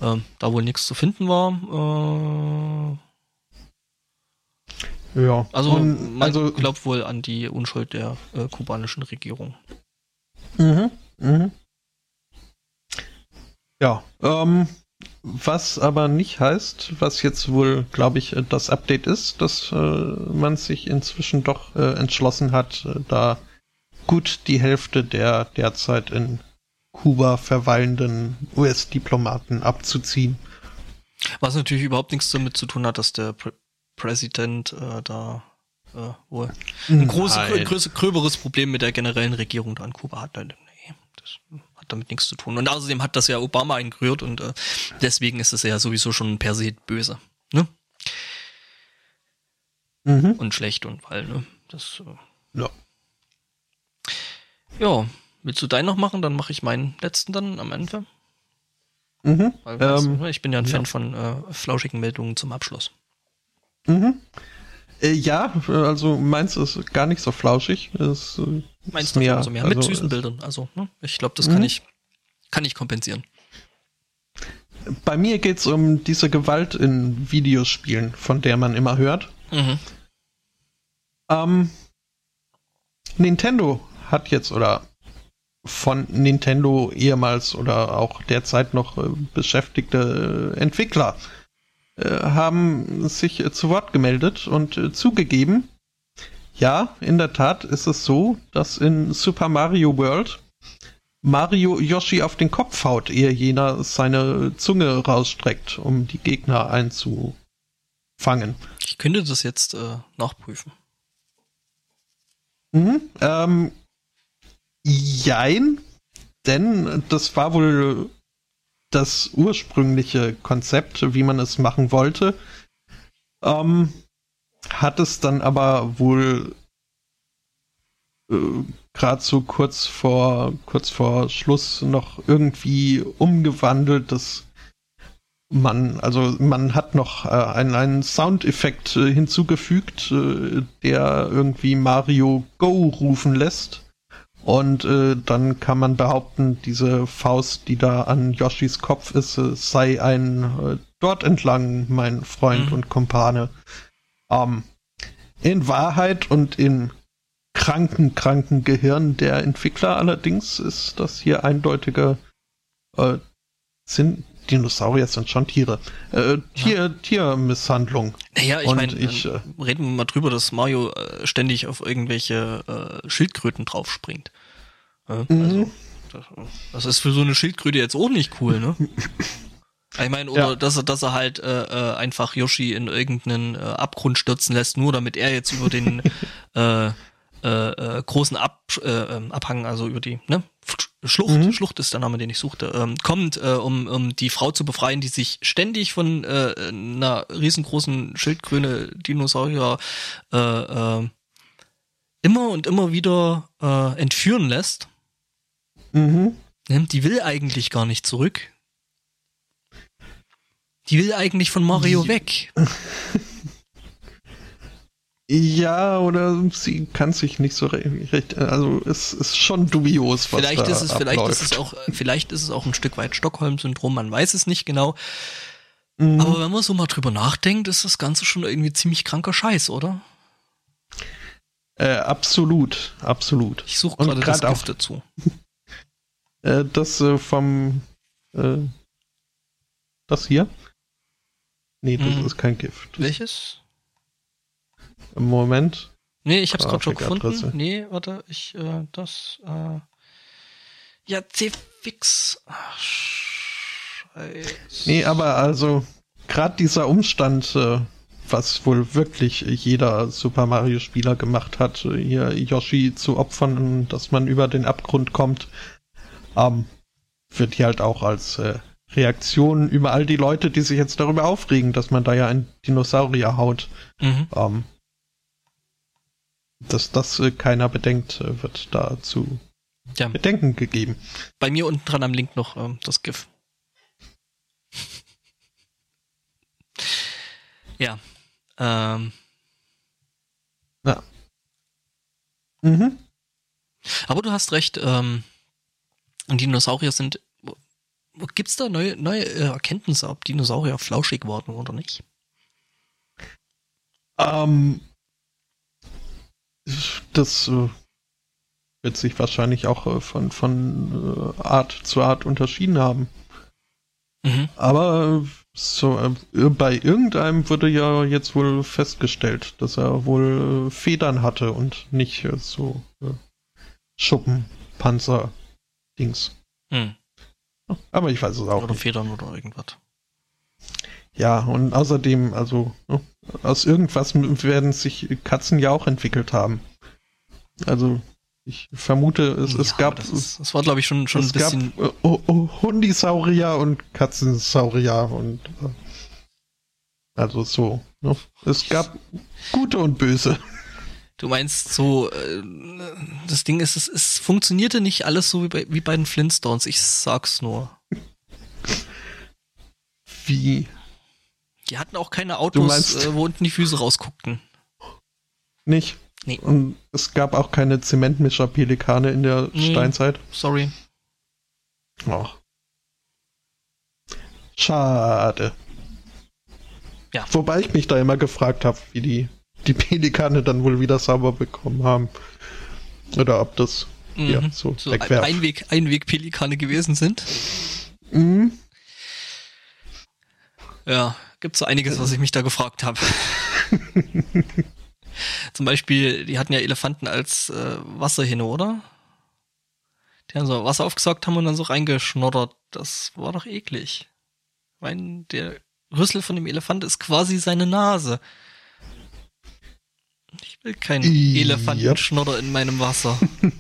ähm, da wohl nichts zu finden war. Äh, Ja. also Und, man also glaubt wohl an die Unschuld der äh, kubanischen Regierung. Mhm, mhm. Ja, ähm, was aber nicht heißt, was jetzt wohl, glaube ich, äh, das Update ist, dass äh, man sich inzwischen doch äh, entschlossen hat, äh, da gut die Hälfte der derzeit in Kuba verweilenden US-Diplomaten abzuziehen. Was natürlich überhaupt nichts damit zu tun hat, dass der Pr Präsident äh, da äh, wohl ein großes, Nein. größer, gröberes Problem mit der generellen Regierung da in Kuba hat. Nee, das hat damit nichts zu tun. Und außerdem hat das ja Obama eingerührt und äh, deswegen ist es ja sowieso schon per se böse. Ne? Mhm. Und schlecht und weil, ne? Das, äh, Ja. ja, willst du deinen noch machen? Dann mache ich meinen letzten dann am Ende. Mhm. Weil, Ähm, du, ne, ich bin ja ein Fan ja. von äh, flauschigen Meldungen zum Abschluss. Mhm. Äh, ja, äh, also meins ist gar nicht so flauschig. Es, äh, Meins ist dafür umso mehr. Mit also, süßen es- Bildern. Also, ne? ich glaube, das kann Mhm. ich, kann ich kompensieren. Bei mir geht's um diese Gewalt in Videospielen, von der man immer hört. Mhm. Ähm, Nintendo hat jetzt oder von Nintendo ehemals oder auch derzeit noch äh, beschäftigte äh, Entwickler haben sich äh, zu Wort gemeldet und äh, zugegeben, ja, in der Tat ist es so, dass in Super Mario World Mario Yoshi auf den Kopf haut, ehe jener seine Zunge rausstreckt, um die Gegner einzufangen. Ich könnte das jetzt äh, nachprüfen. Mhm, ähm, jein, denn das war wohl das ursprüngliche Konzept, wie man es machen wollte. Ähm, hat es dann aber wohl äh, gerade so kurz vor kurz vor Schluss noch irgendwie umgewandelt, dass man, also man hat noch äh, einen, einen Soundeffekt äh, hinzugefügt, äh, der irgendwie Mario Go rufen lässt. Und äh, dann kann man behaupten, diese Faust, die da an Yoshis Kopf ist, äh, sei ein äh, dort entlang, mein Freund Mhm. und Kumpane. Ähm, in Wahrheit und im kranken, kranken Gehirn der Entwickler allerdings ist das hier eindeutige äh, sind Dinosaurier sind schon Tiere. Äh, Tier, Tiermisshandlung. Naja, ich meine, ich, äh, reden wir mal drüber, dass Mario äh, ständig auf irgendwelche äh, Schildkröten draufspringt. Ja, Mhm. also, das, das ist für so eine Schildkröte jetzt auch nicht cool, ne? (laughs) Ich meine, oder Ja. dass er, dass er halt äh, äh, einfach Yoshi in irgendeinen äh, Abgrund stürzen lässt, nur damit er jetzt über den (laughs) äh, äh, äh, großen Ab, äh, ähm, Abhang, also über die, ne, Schlucht, mhm. Schlucht ist der Name, den ich suchte, ähm, kommt, äh, um, um die Frau zu befreien, die sich ständig von äh, einer riesengroßen Schildkröne Dinosaurier äh, äh, immer und immer wieder äh, entführen lässt. Mhm. Die will eigentlich gar nicht zurück. Die will eigentlich von Mario weg. (laughs) Ja, oder sie kann sich nicht so recht, also es ist schon dubios, was vielleicht da ist es, abläuft. Vielleicht ist es auch, vielleicht ist es auch ein Stück weit Stockholm-Syndrom, man weiß es nicht genau. Mhm. Aber wenn man so mal drüber nachdenkt, ist das Ganze schon irgendwie ziemlich kranker Scheiß, oder? Äh, absolut, absolut. Ich suche gerade das Gift dazu. (laughs) Äh, das äh, vom, äh, das hier? Nee, das mhm. ist kein Gift. Welches? Im Moment. Nee, ich hab's gerade schon gefunden. Nee, warte, ich, äh, das, äh, ja, C-Fix. Scheiße. Nee, aber also, gerade dieser Umstand, äh, was wohl wirklich jeder Super Mario Spieler gemacht hat, hier Yoshi zu opfern, dass man über den Abgrund kommt, ähm, wird hier halt auch als äh, Reaktion über all die Leute, die sich jetzt darüber aufregen, dass man da ja ein Dinosaurier haut, mhm. ähm, dass das äh, keiner bedenkt, äh, wird dazu ja. Bedenken gegeben. Bei mir unten dran am Link noch ähm, das GIF. (laughs) ja. Ähm. Ja. Mhm. Aber du hast recht, ähm, Dinosaurier sind. Gibt es da neue, neue äh, Erkenntnisse, ob Dinosaurier flauschig wurden oder nicht? Ähm, das äh, wird sich wahrscheinlich auch äh, von, von äh, Art zu Art unterschieden haben. Mhm. Aber äh, so, äh, bei irgendeinem wurde ja jetzt wohl festgestellt, dass er wohl Federn hatte und nicht so Schuppen, Panzer, Dings. Hm. Aber ich weiß es auch. Oder nicht. Federn oder irgendwas. Ja, und außerdem, also ne, aus irgendwas werden sich Katzen ja auch entwickelt haben. Also ich vermute, es, ja, es gab. Das, ist, das, war, glaube ich, schon, schon ein bisschen. Gab, oh, oh, Hundisaurier und Katzensaurier und. Äh, also so. Ne? Es gab gute und böse. Du meinst so, äh, das Ding ist, es, es funktionierte nicht alles so wie bei, wie bei den Flintstones. Ich sag's nur. Wie? Die hatten auch keine Autos, äh, wo unten die Füße rausguckten. Nicht? Nee. Und es gab auch keine Zementmischer-Pelikane in der nee, Steinzeit. Sorry. Oh. Schade. Ja. Wobei ich mich da immer gefragt habe, wie die, die Pelikane dann wohl wieder sauber bekommen haben. Oder ob das mhm. ja, so, so Einweg, Einweg-Pelikane gewesen sind. Mhm. Ja, gibt so einiges, was ich mich da gefragt habe. (laughs) Zum Beispiel, die hatten ja Elefanten als äh, Wasserhähne, oder? Die haben so Wasser aufgesaugt haben und dann so reingeschnoddert. Das war doch eklig. Ich meine, der Rüssel von dem Elefant ist quasi seine Nase. Ich will keinen yep. Elefantenschnodder in meinem Wasser. (laughs)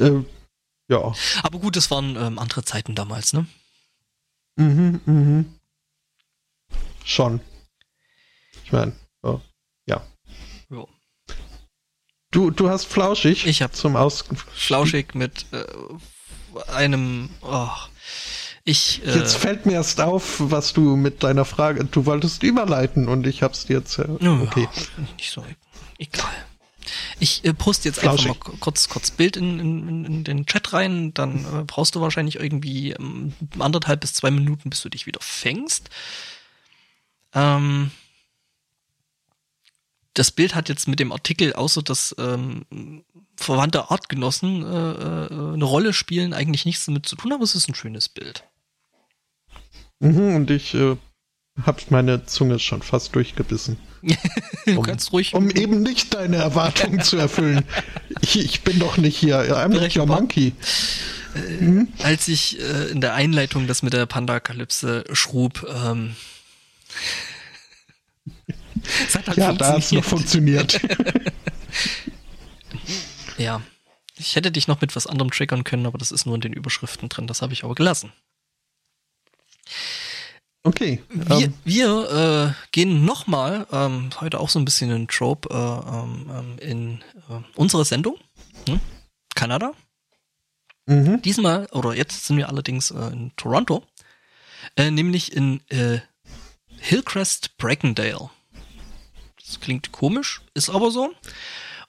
ähm, ja. Aber gut, es waren ähm, andere Zeiten damals, ne? Mhm, mhm. Schon. Ich meine, oh, ja. Jo. Du, du hast flauschig. Ich hab zum Aus flauschig mit äh, einem. Oh, ich. Äh, jetzt fällt mir erst auf, was du mit deiner Frage. Du wolltest überleiten und ich hab's dir jetzt. Äh, okay. Ja, nicht so egal. Ich äh, poste jetzt Flauschig. einfach mal kurz, kurz Bild in, in, in den Chat rein, dann äh, brauchst du wahrscheinlich irgendwie ähm, anderthalb bis zwei Minuten, bis du dich wieder fängst. Ähm, das Bild hat jetzt mit dem Artikel, außer dass ähm, verwandte Artgenossen äh, äh, eine Rolle spielen, eigentlich nichts damit zu tun, aber es ist ein schönes Bild. Mhm, und ich äh, habe meine Zunge schon fast durchgebissen. du (laughs) um, kannst ruhig. Um eben nicht deine Erwartungen zu erfüllen. (laughs) Ich, ich, bin doch nicht hier. I'm not your monkey. Äh, hm? Als ich äh, in der Einleitung das mit der Panda-Kalypse schrub, ähm, (laughs) es hat halt ja, da hat es noch funktioniert. ja. Ich hätte dich noch mit was anderem triggern können, aber das ist nur in den Überschriften drin. Das habe ich aber gelassen. Okay. Wir, ähm, wir äh, gehen nochmal, ähm, heute auch so ein bisschen in Trope, äh, ähm, ähm, in äh, unsere Sendung. Hm? Kanada. Mhm. Diesmal, oder jetzt sind wir allerdings äh, in Toronto, äh, nämlich in äh, Hillcrest Brackendale. Das klingt komisch, ist aber so.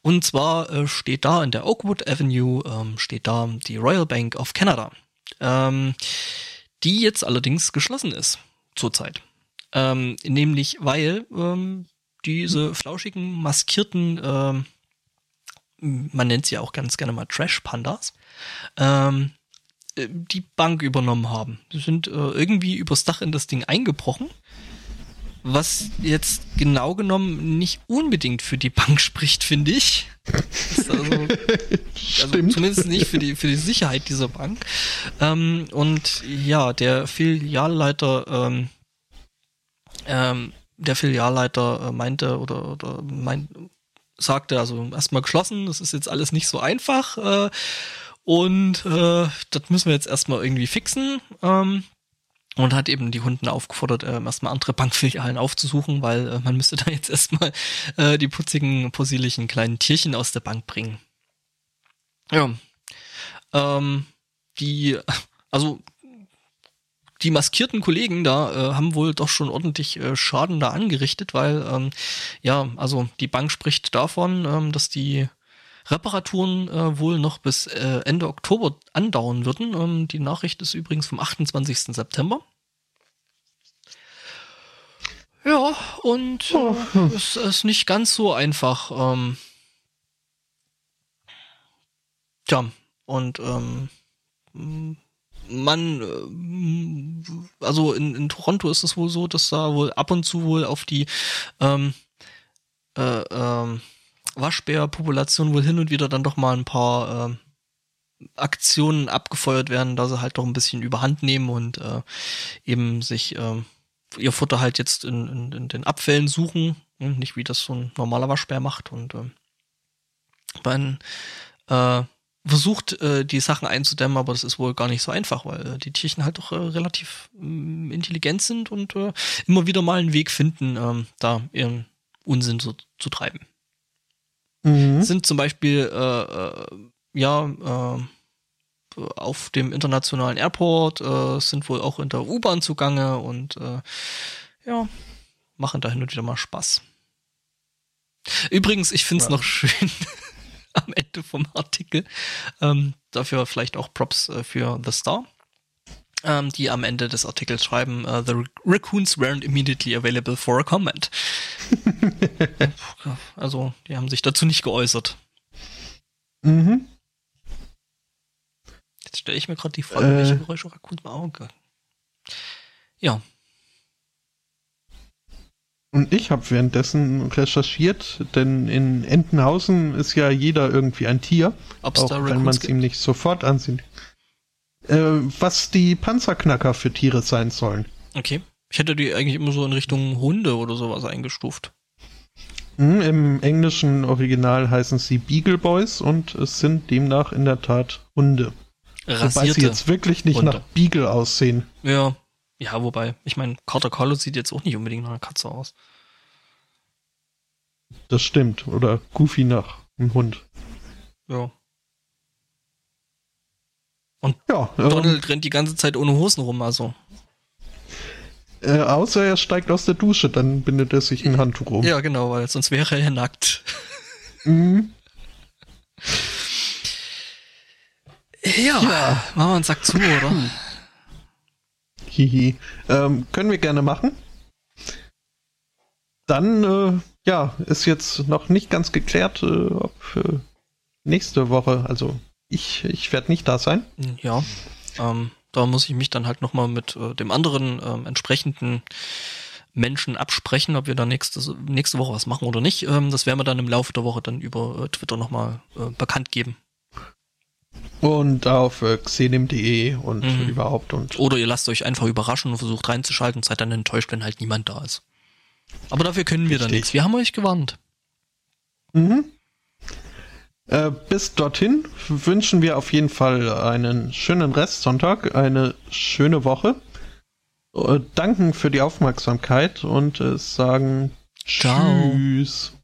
Und zwar äh, steht da in der Oakwood Avenue, ähm, steht da die Royal Bank of Canada, ähm, die jetzt allerdings geschlossen ist zurzeit. Ähm, nämlich weil ähm, diese flauschigen, maskierten, ähm, man nennt sie auch ganz gerne mal Trash-Pandas, ähm, äh, die Bank übernommen haben. Sie sind äh, irgendwie übers Dach in das Ding eingebrochen was jetzt genau genommen nicht unbedingt für die Bank (laughs) spricht, finde ich. Also, also, zumindest nicht für die, für die Sicherheit dieser Bank. Ähm, und ja, der Filialleiter, ähm, ähm, der Filialleiter äh, meinte oder, oder meint, sagte, also erstmal geschlossen, das ist jetzt alles nicht so einfach. Äh, und äh, das müssen wir jetzt erstmal irgendwie fixen. Ähm, und hat eben die Kunden aufgefordert, äh, erstmal andere Bankfilialen aufzusuchen, weil äh, man müsste (laughs) da jetzt erstmal äh, die putzigen, posierlichen kleinen Tierchen aus der Bank bringen. Ja. Ähm, die, also die maskierten Kollegen da äh, haben wohl doch schon ordentlich äh, Schaden da angerichtet, weil ähm, ja, also die Bank spricht davon, ähm, dass die Reparaturen äh, wohl noch bis äh, Ende Oktober andauern würden. Ähm, die Nachricht ist übrigens vom 28. September. Ja, und äh, oh. es ist nicht ganz so einfach. Ähm, tja, und ähm, man, äh, also in, in Toronto ist es wohl so, dass da wohl ab und zu wohl auf die ähm, äh, ähm, Waschbärpopulation wohl hin und wieder dann doch mal ein paar äh, Aktionen abgefeuert werden, da sie halt doch ein bisschen überhand nehmen und äh, eben sich äh, ihr Futter halt jetzt in, in, in den Abfällen suchen, hm, nicht wie das so ein normaler Waschbär macht und äh, man äh, versucht äh, die Sachen einzudämmen, aber das ist wohl gar nicht so einfach, weil äh, die Tierchen halt doch äh, relativ äh, intelligent sind und äh, immer wieder mal einen Weg finden, äh, da ihren Unsinn so zu treiben. Mhm. Sind zum Beispiel, äh, äh, ja, äh, auf dem internationalen Airport, äh, sind wohl auch in der U-Bahn zugange und äh, ja, machen da hin und wieder mal Spaß. Übrigens, ich find's ja. noch schön (laughs) am Ende vom Artikel, ähm, dafür vielleicht auch Props äh, für The Star ähm, die am Ende des Artikels schreiben, uh, the raccoons weren't immediately available for a comment. (laughs) also, die haben sich dazu nicht geäußert. Mhm. Jetzt stelle ich mir gerade die Frage, äh, welche Geräusche Raccoons im Auge. Ja. Und ich habe währenddessen recherchiert, denn in Entenhausen ist ja jeder irgendwie ein Tier, Ob's auch wenn man es ihm nicht sofort ansieht äh, was die Panzerknacker für Tiere sein sollen. Okay. Ich hätte die eigentlich immer so in Richtung Hunde oder sowas eingestuft. Hm, Im englischen Original heißen sie Beagle Boys und es sind demnach in der Tat Hunde. Rasierte wobei sie jetzt wirklich nicht Hunde. nach Beagle aussehen. Ja. Ja, wobei, ich meine, Carter Carlos sieht jetzt auch nicht unbedingt nach einer Katze aus. Das stimmt. Oder Goofy nach einem Hund. Ja. Und ja, Donald ähm, rennt die ganze Zeit ohne Hosen rum, also. Äh, außer er steigt aus der Dusche, dann bindet er sich ein Handtuch um. Ja, genau, weil sonst wäre er ja nackt. Mhm. Ja, ja, machen wir einen Sack zu, oder? Hihi. Ähm, können wir gerne machen. Dann, äh, ja, ist jetzt noch nicht ganz geklärt, äh, ob äh, nächste Woche, also ich, ich werde nicht da sein. Ja, ähm, da muss ich mich dann halt nochmal mit äh, dem anderen ähm, entsprechenden Menschen absprechen, ob wir da nächste, nächste Woche was machen oder nicht. Ähm, das werden wir dann im Laufe der Woche dann über äh, Twitter nochmal äh, bekannt geben. Und auf äh, xenim.de und mhm. überhaupt und. Oder ihr lasst euch einfach überraschen und versucht reinzuschalten und seid dann enttäuscht, wenn halt niemand da ist. Aber dafür können wir Richtig. dann nichts. Wir haben euch gewarnt. Mhm. Äh, bis dorthin wünschen wir auf jeden Fall einen schönen Restsonntag, eine schöne Woche. Äh, danken für die Aufmerksamkeit und äh, sagen Ciao. Tschüss.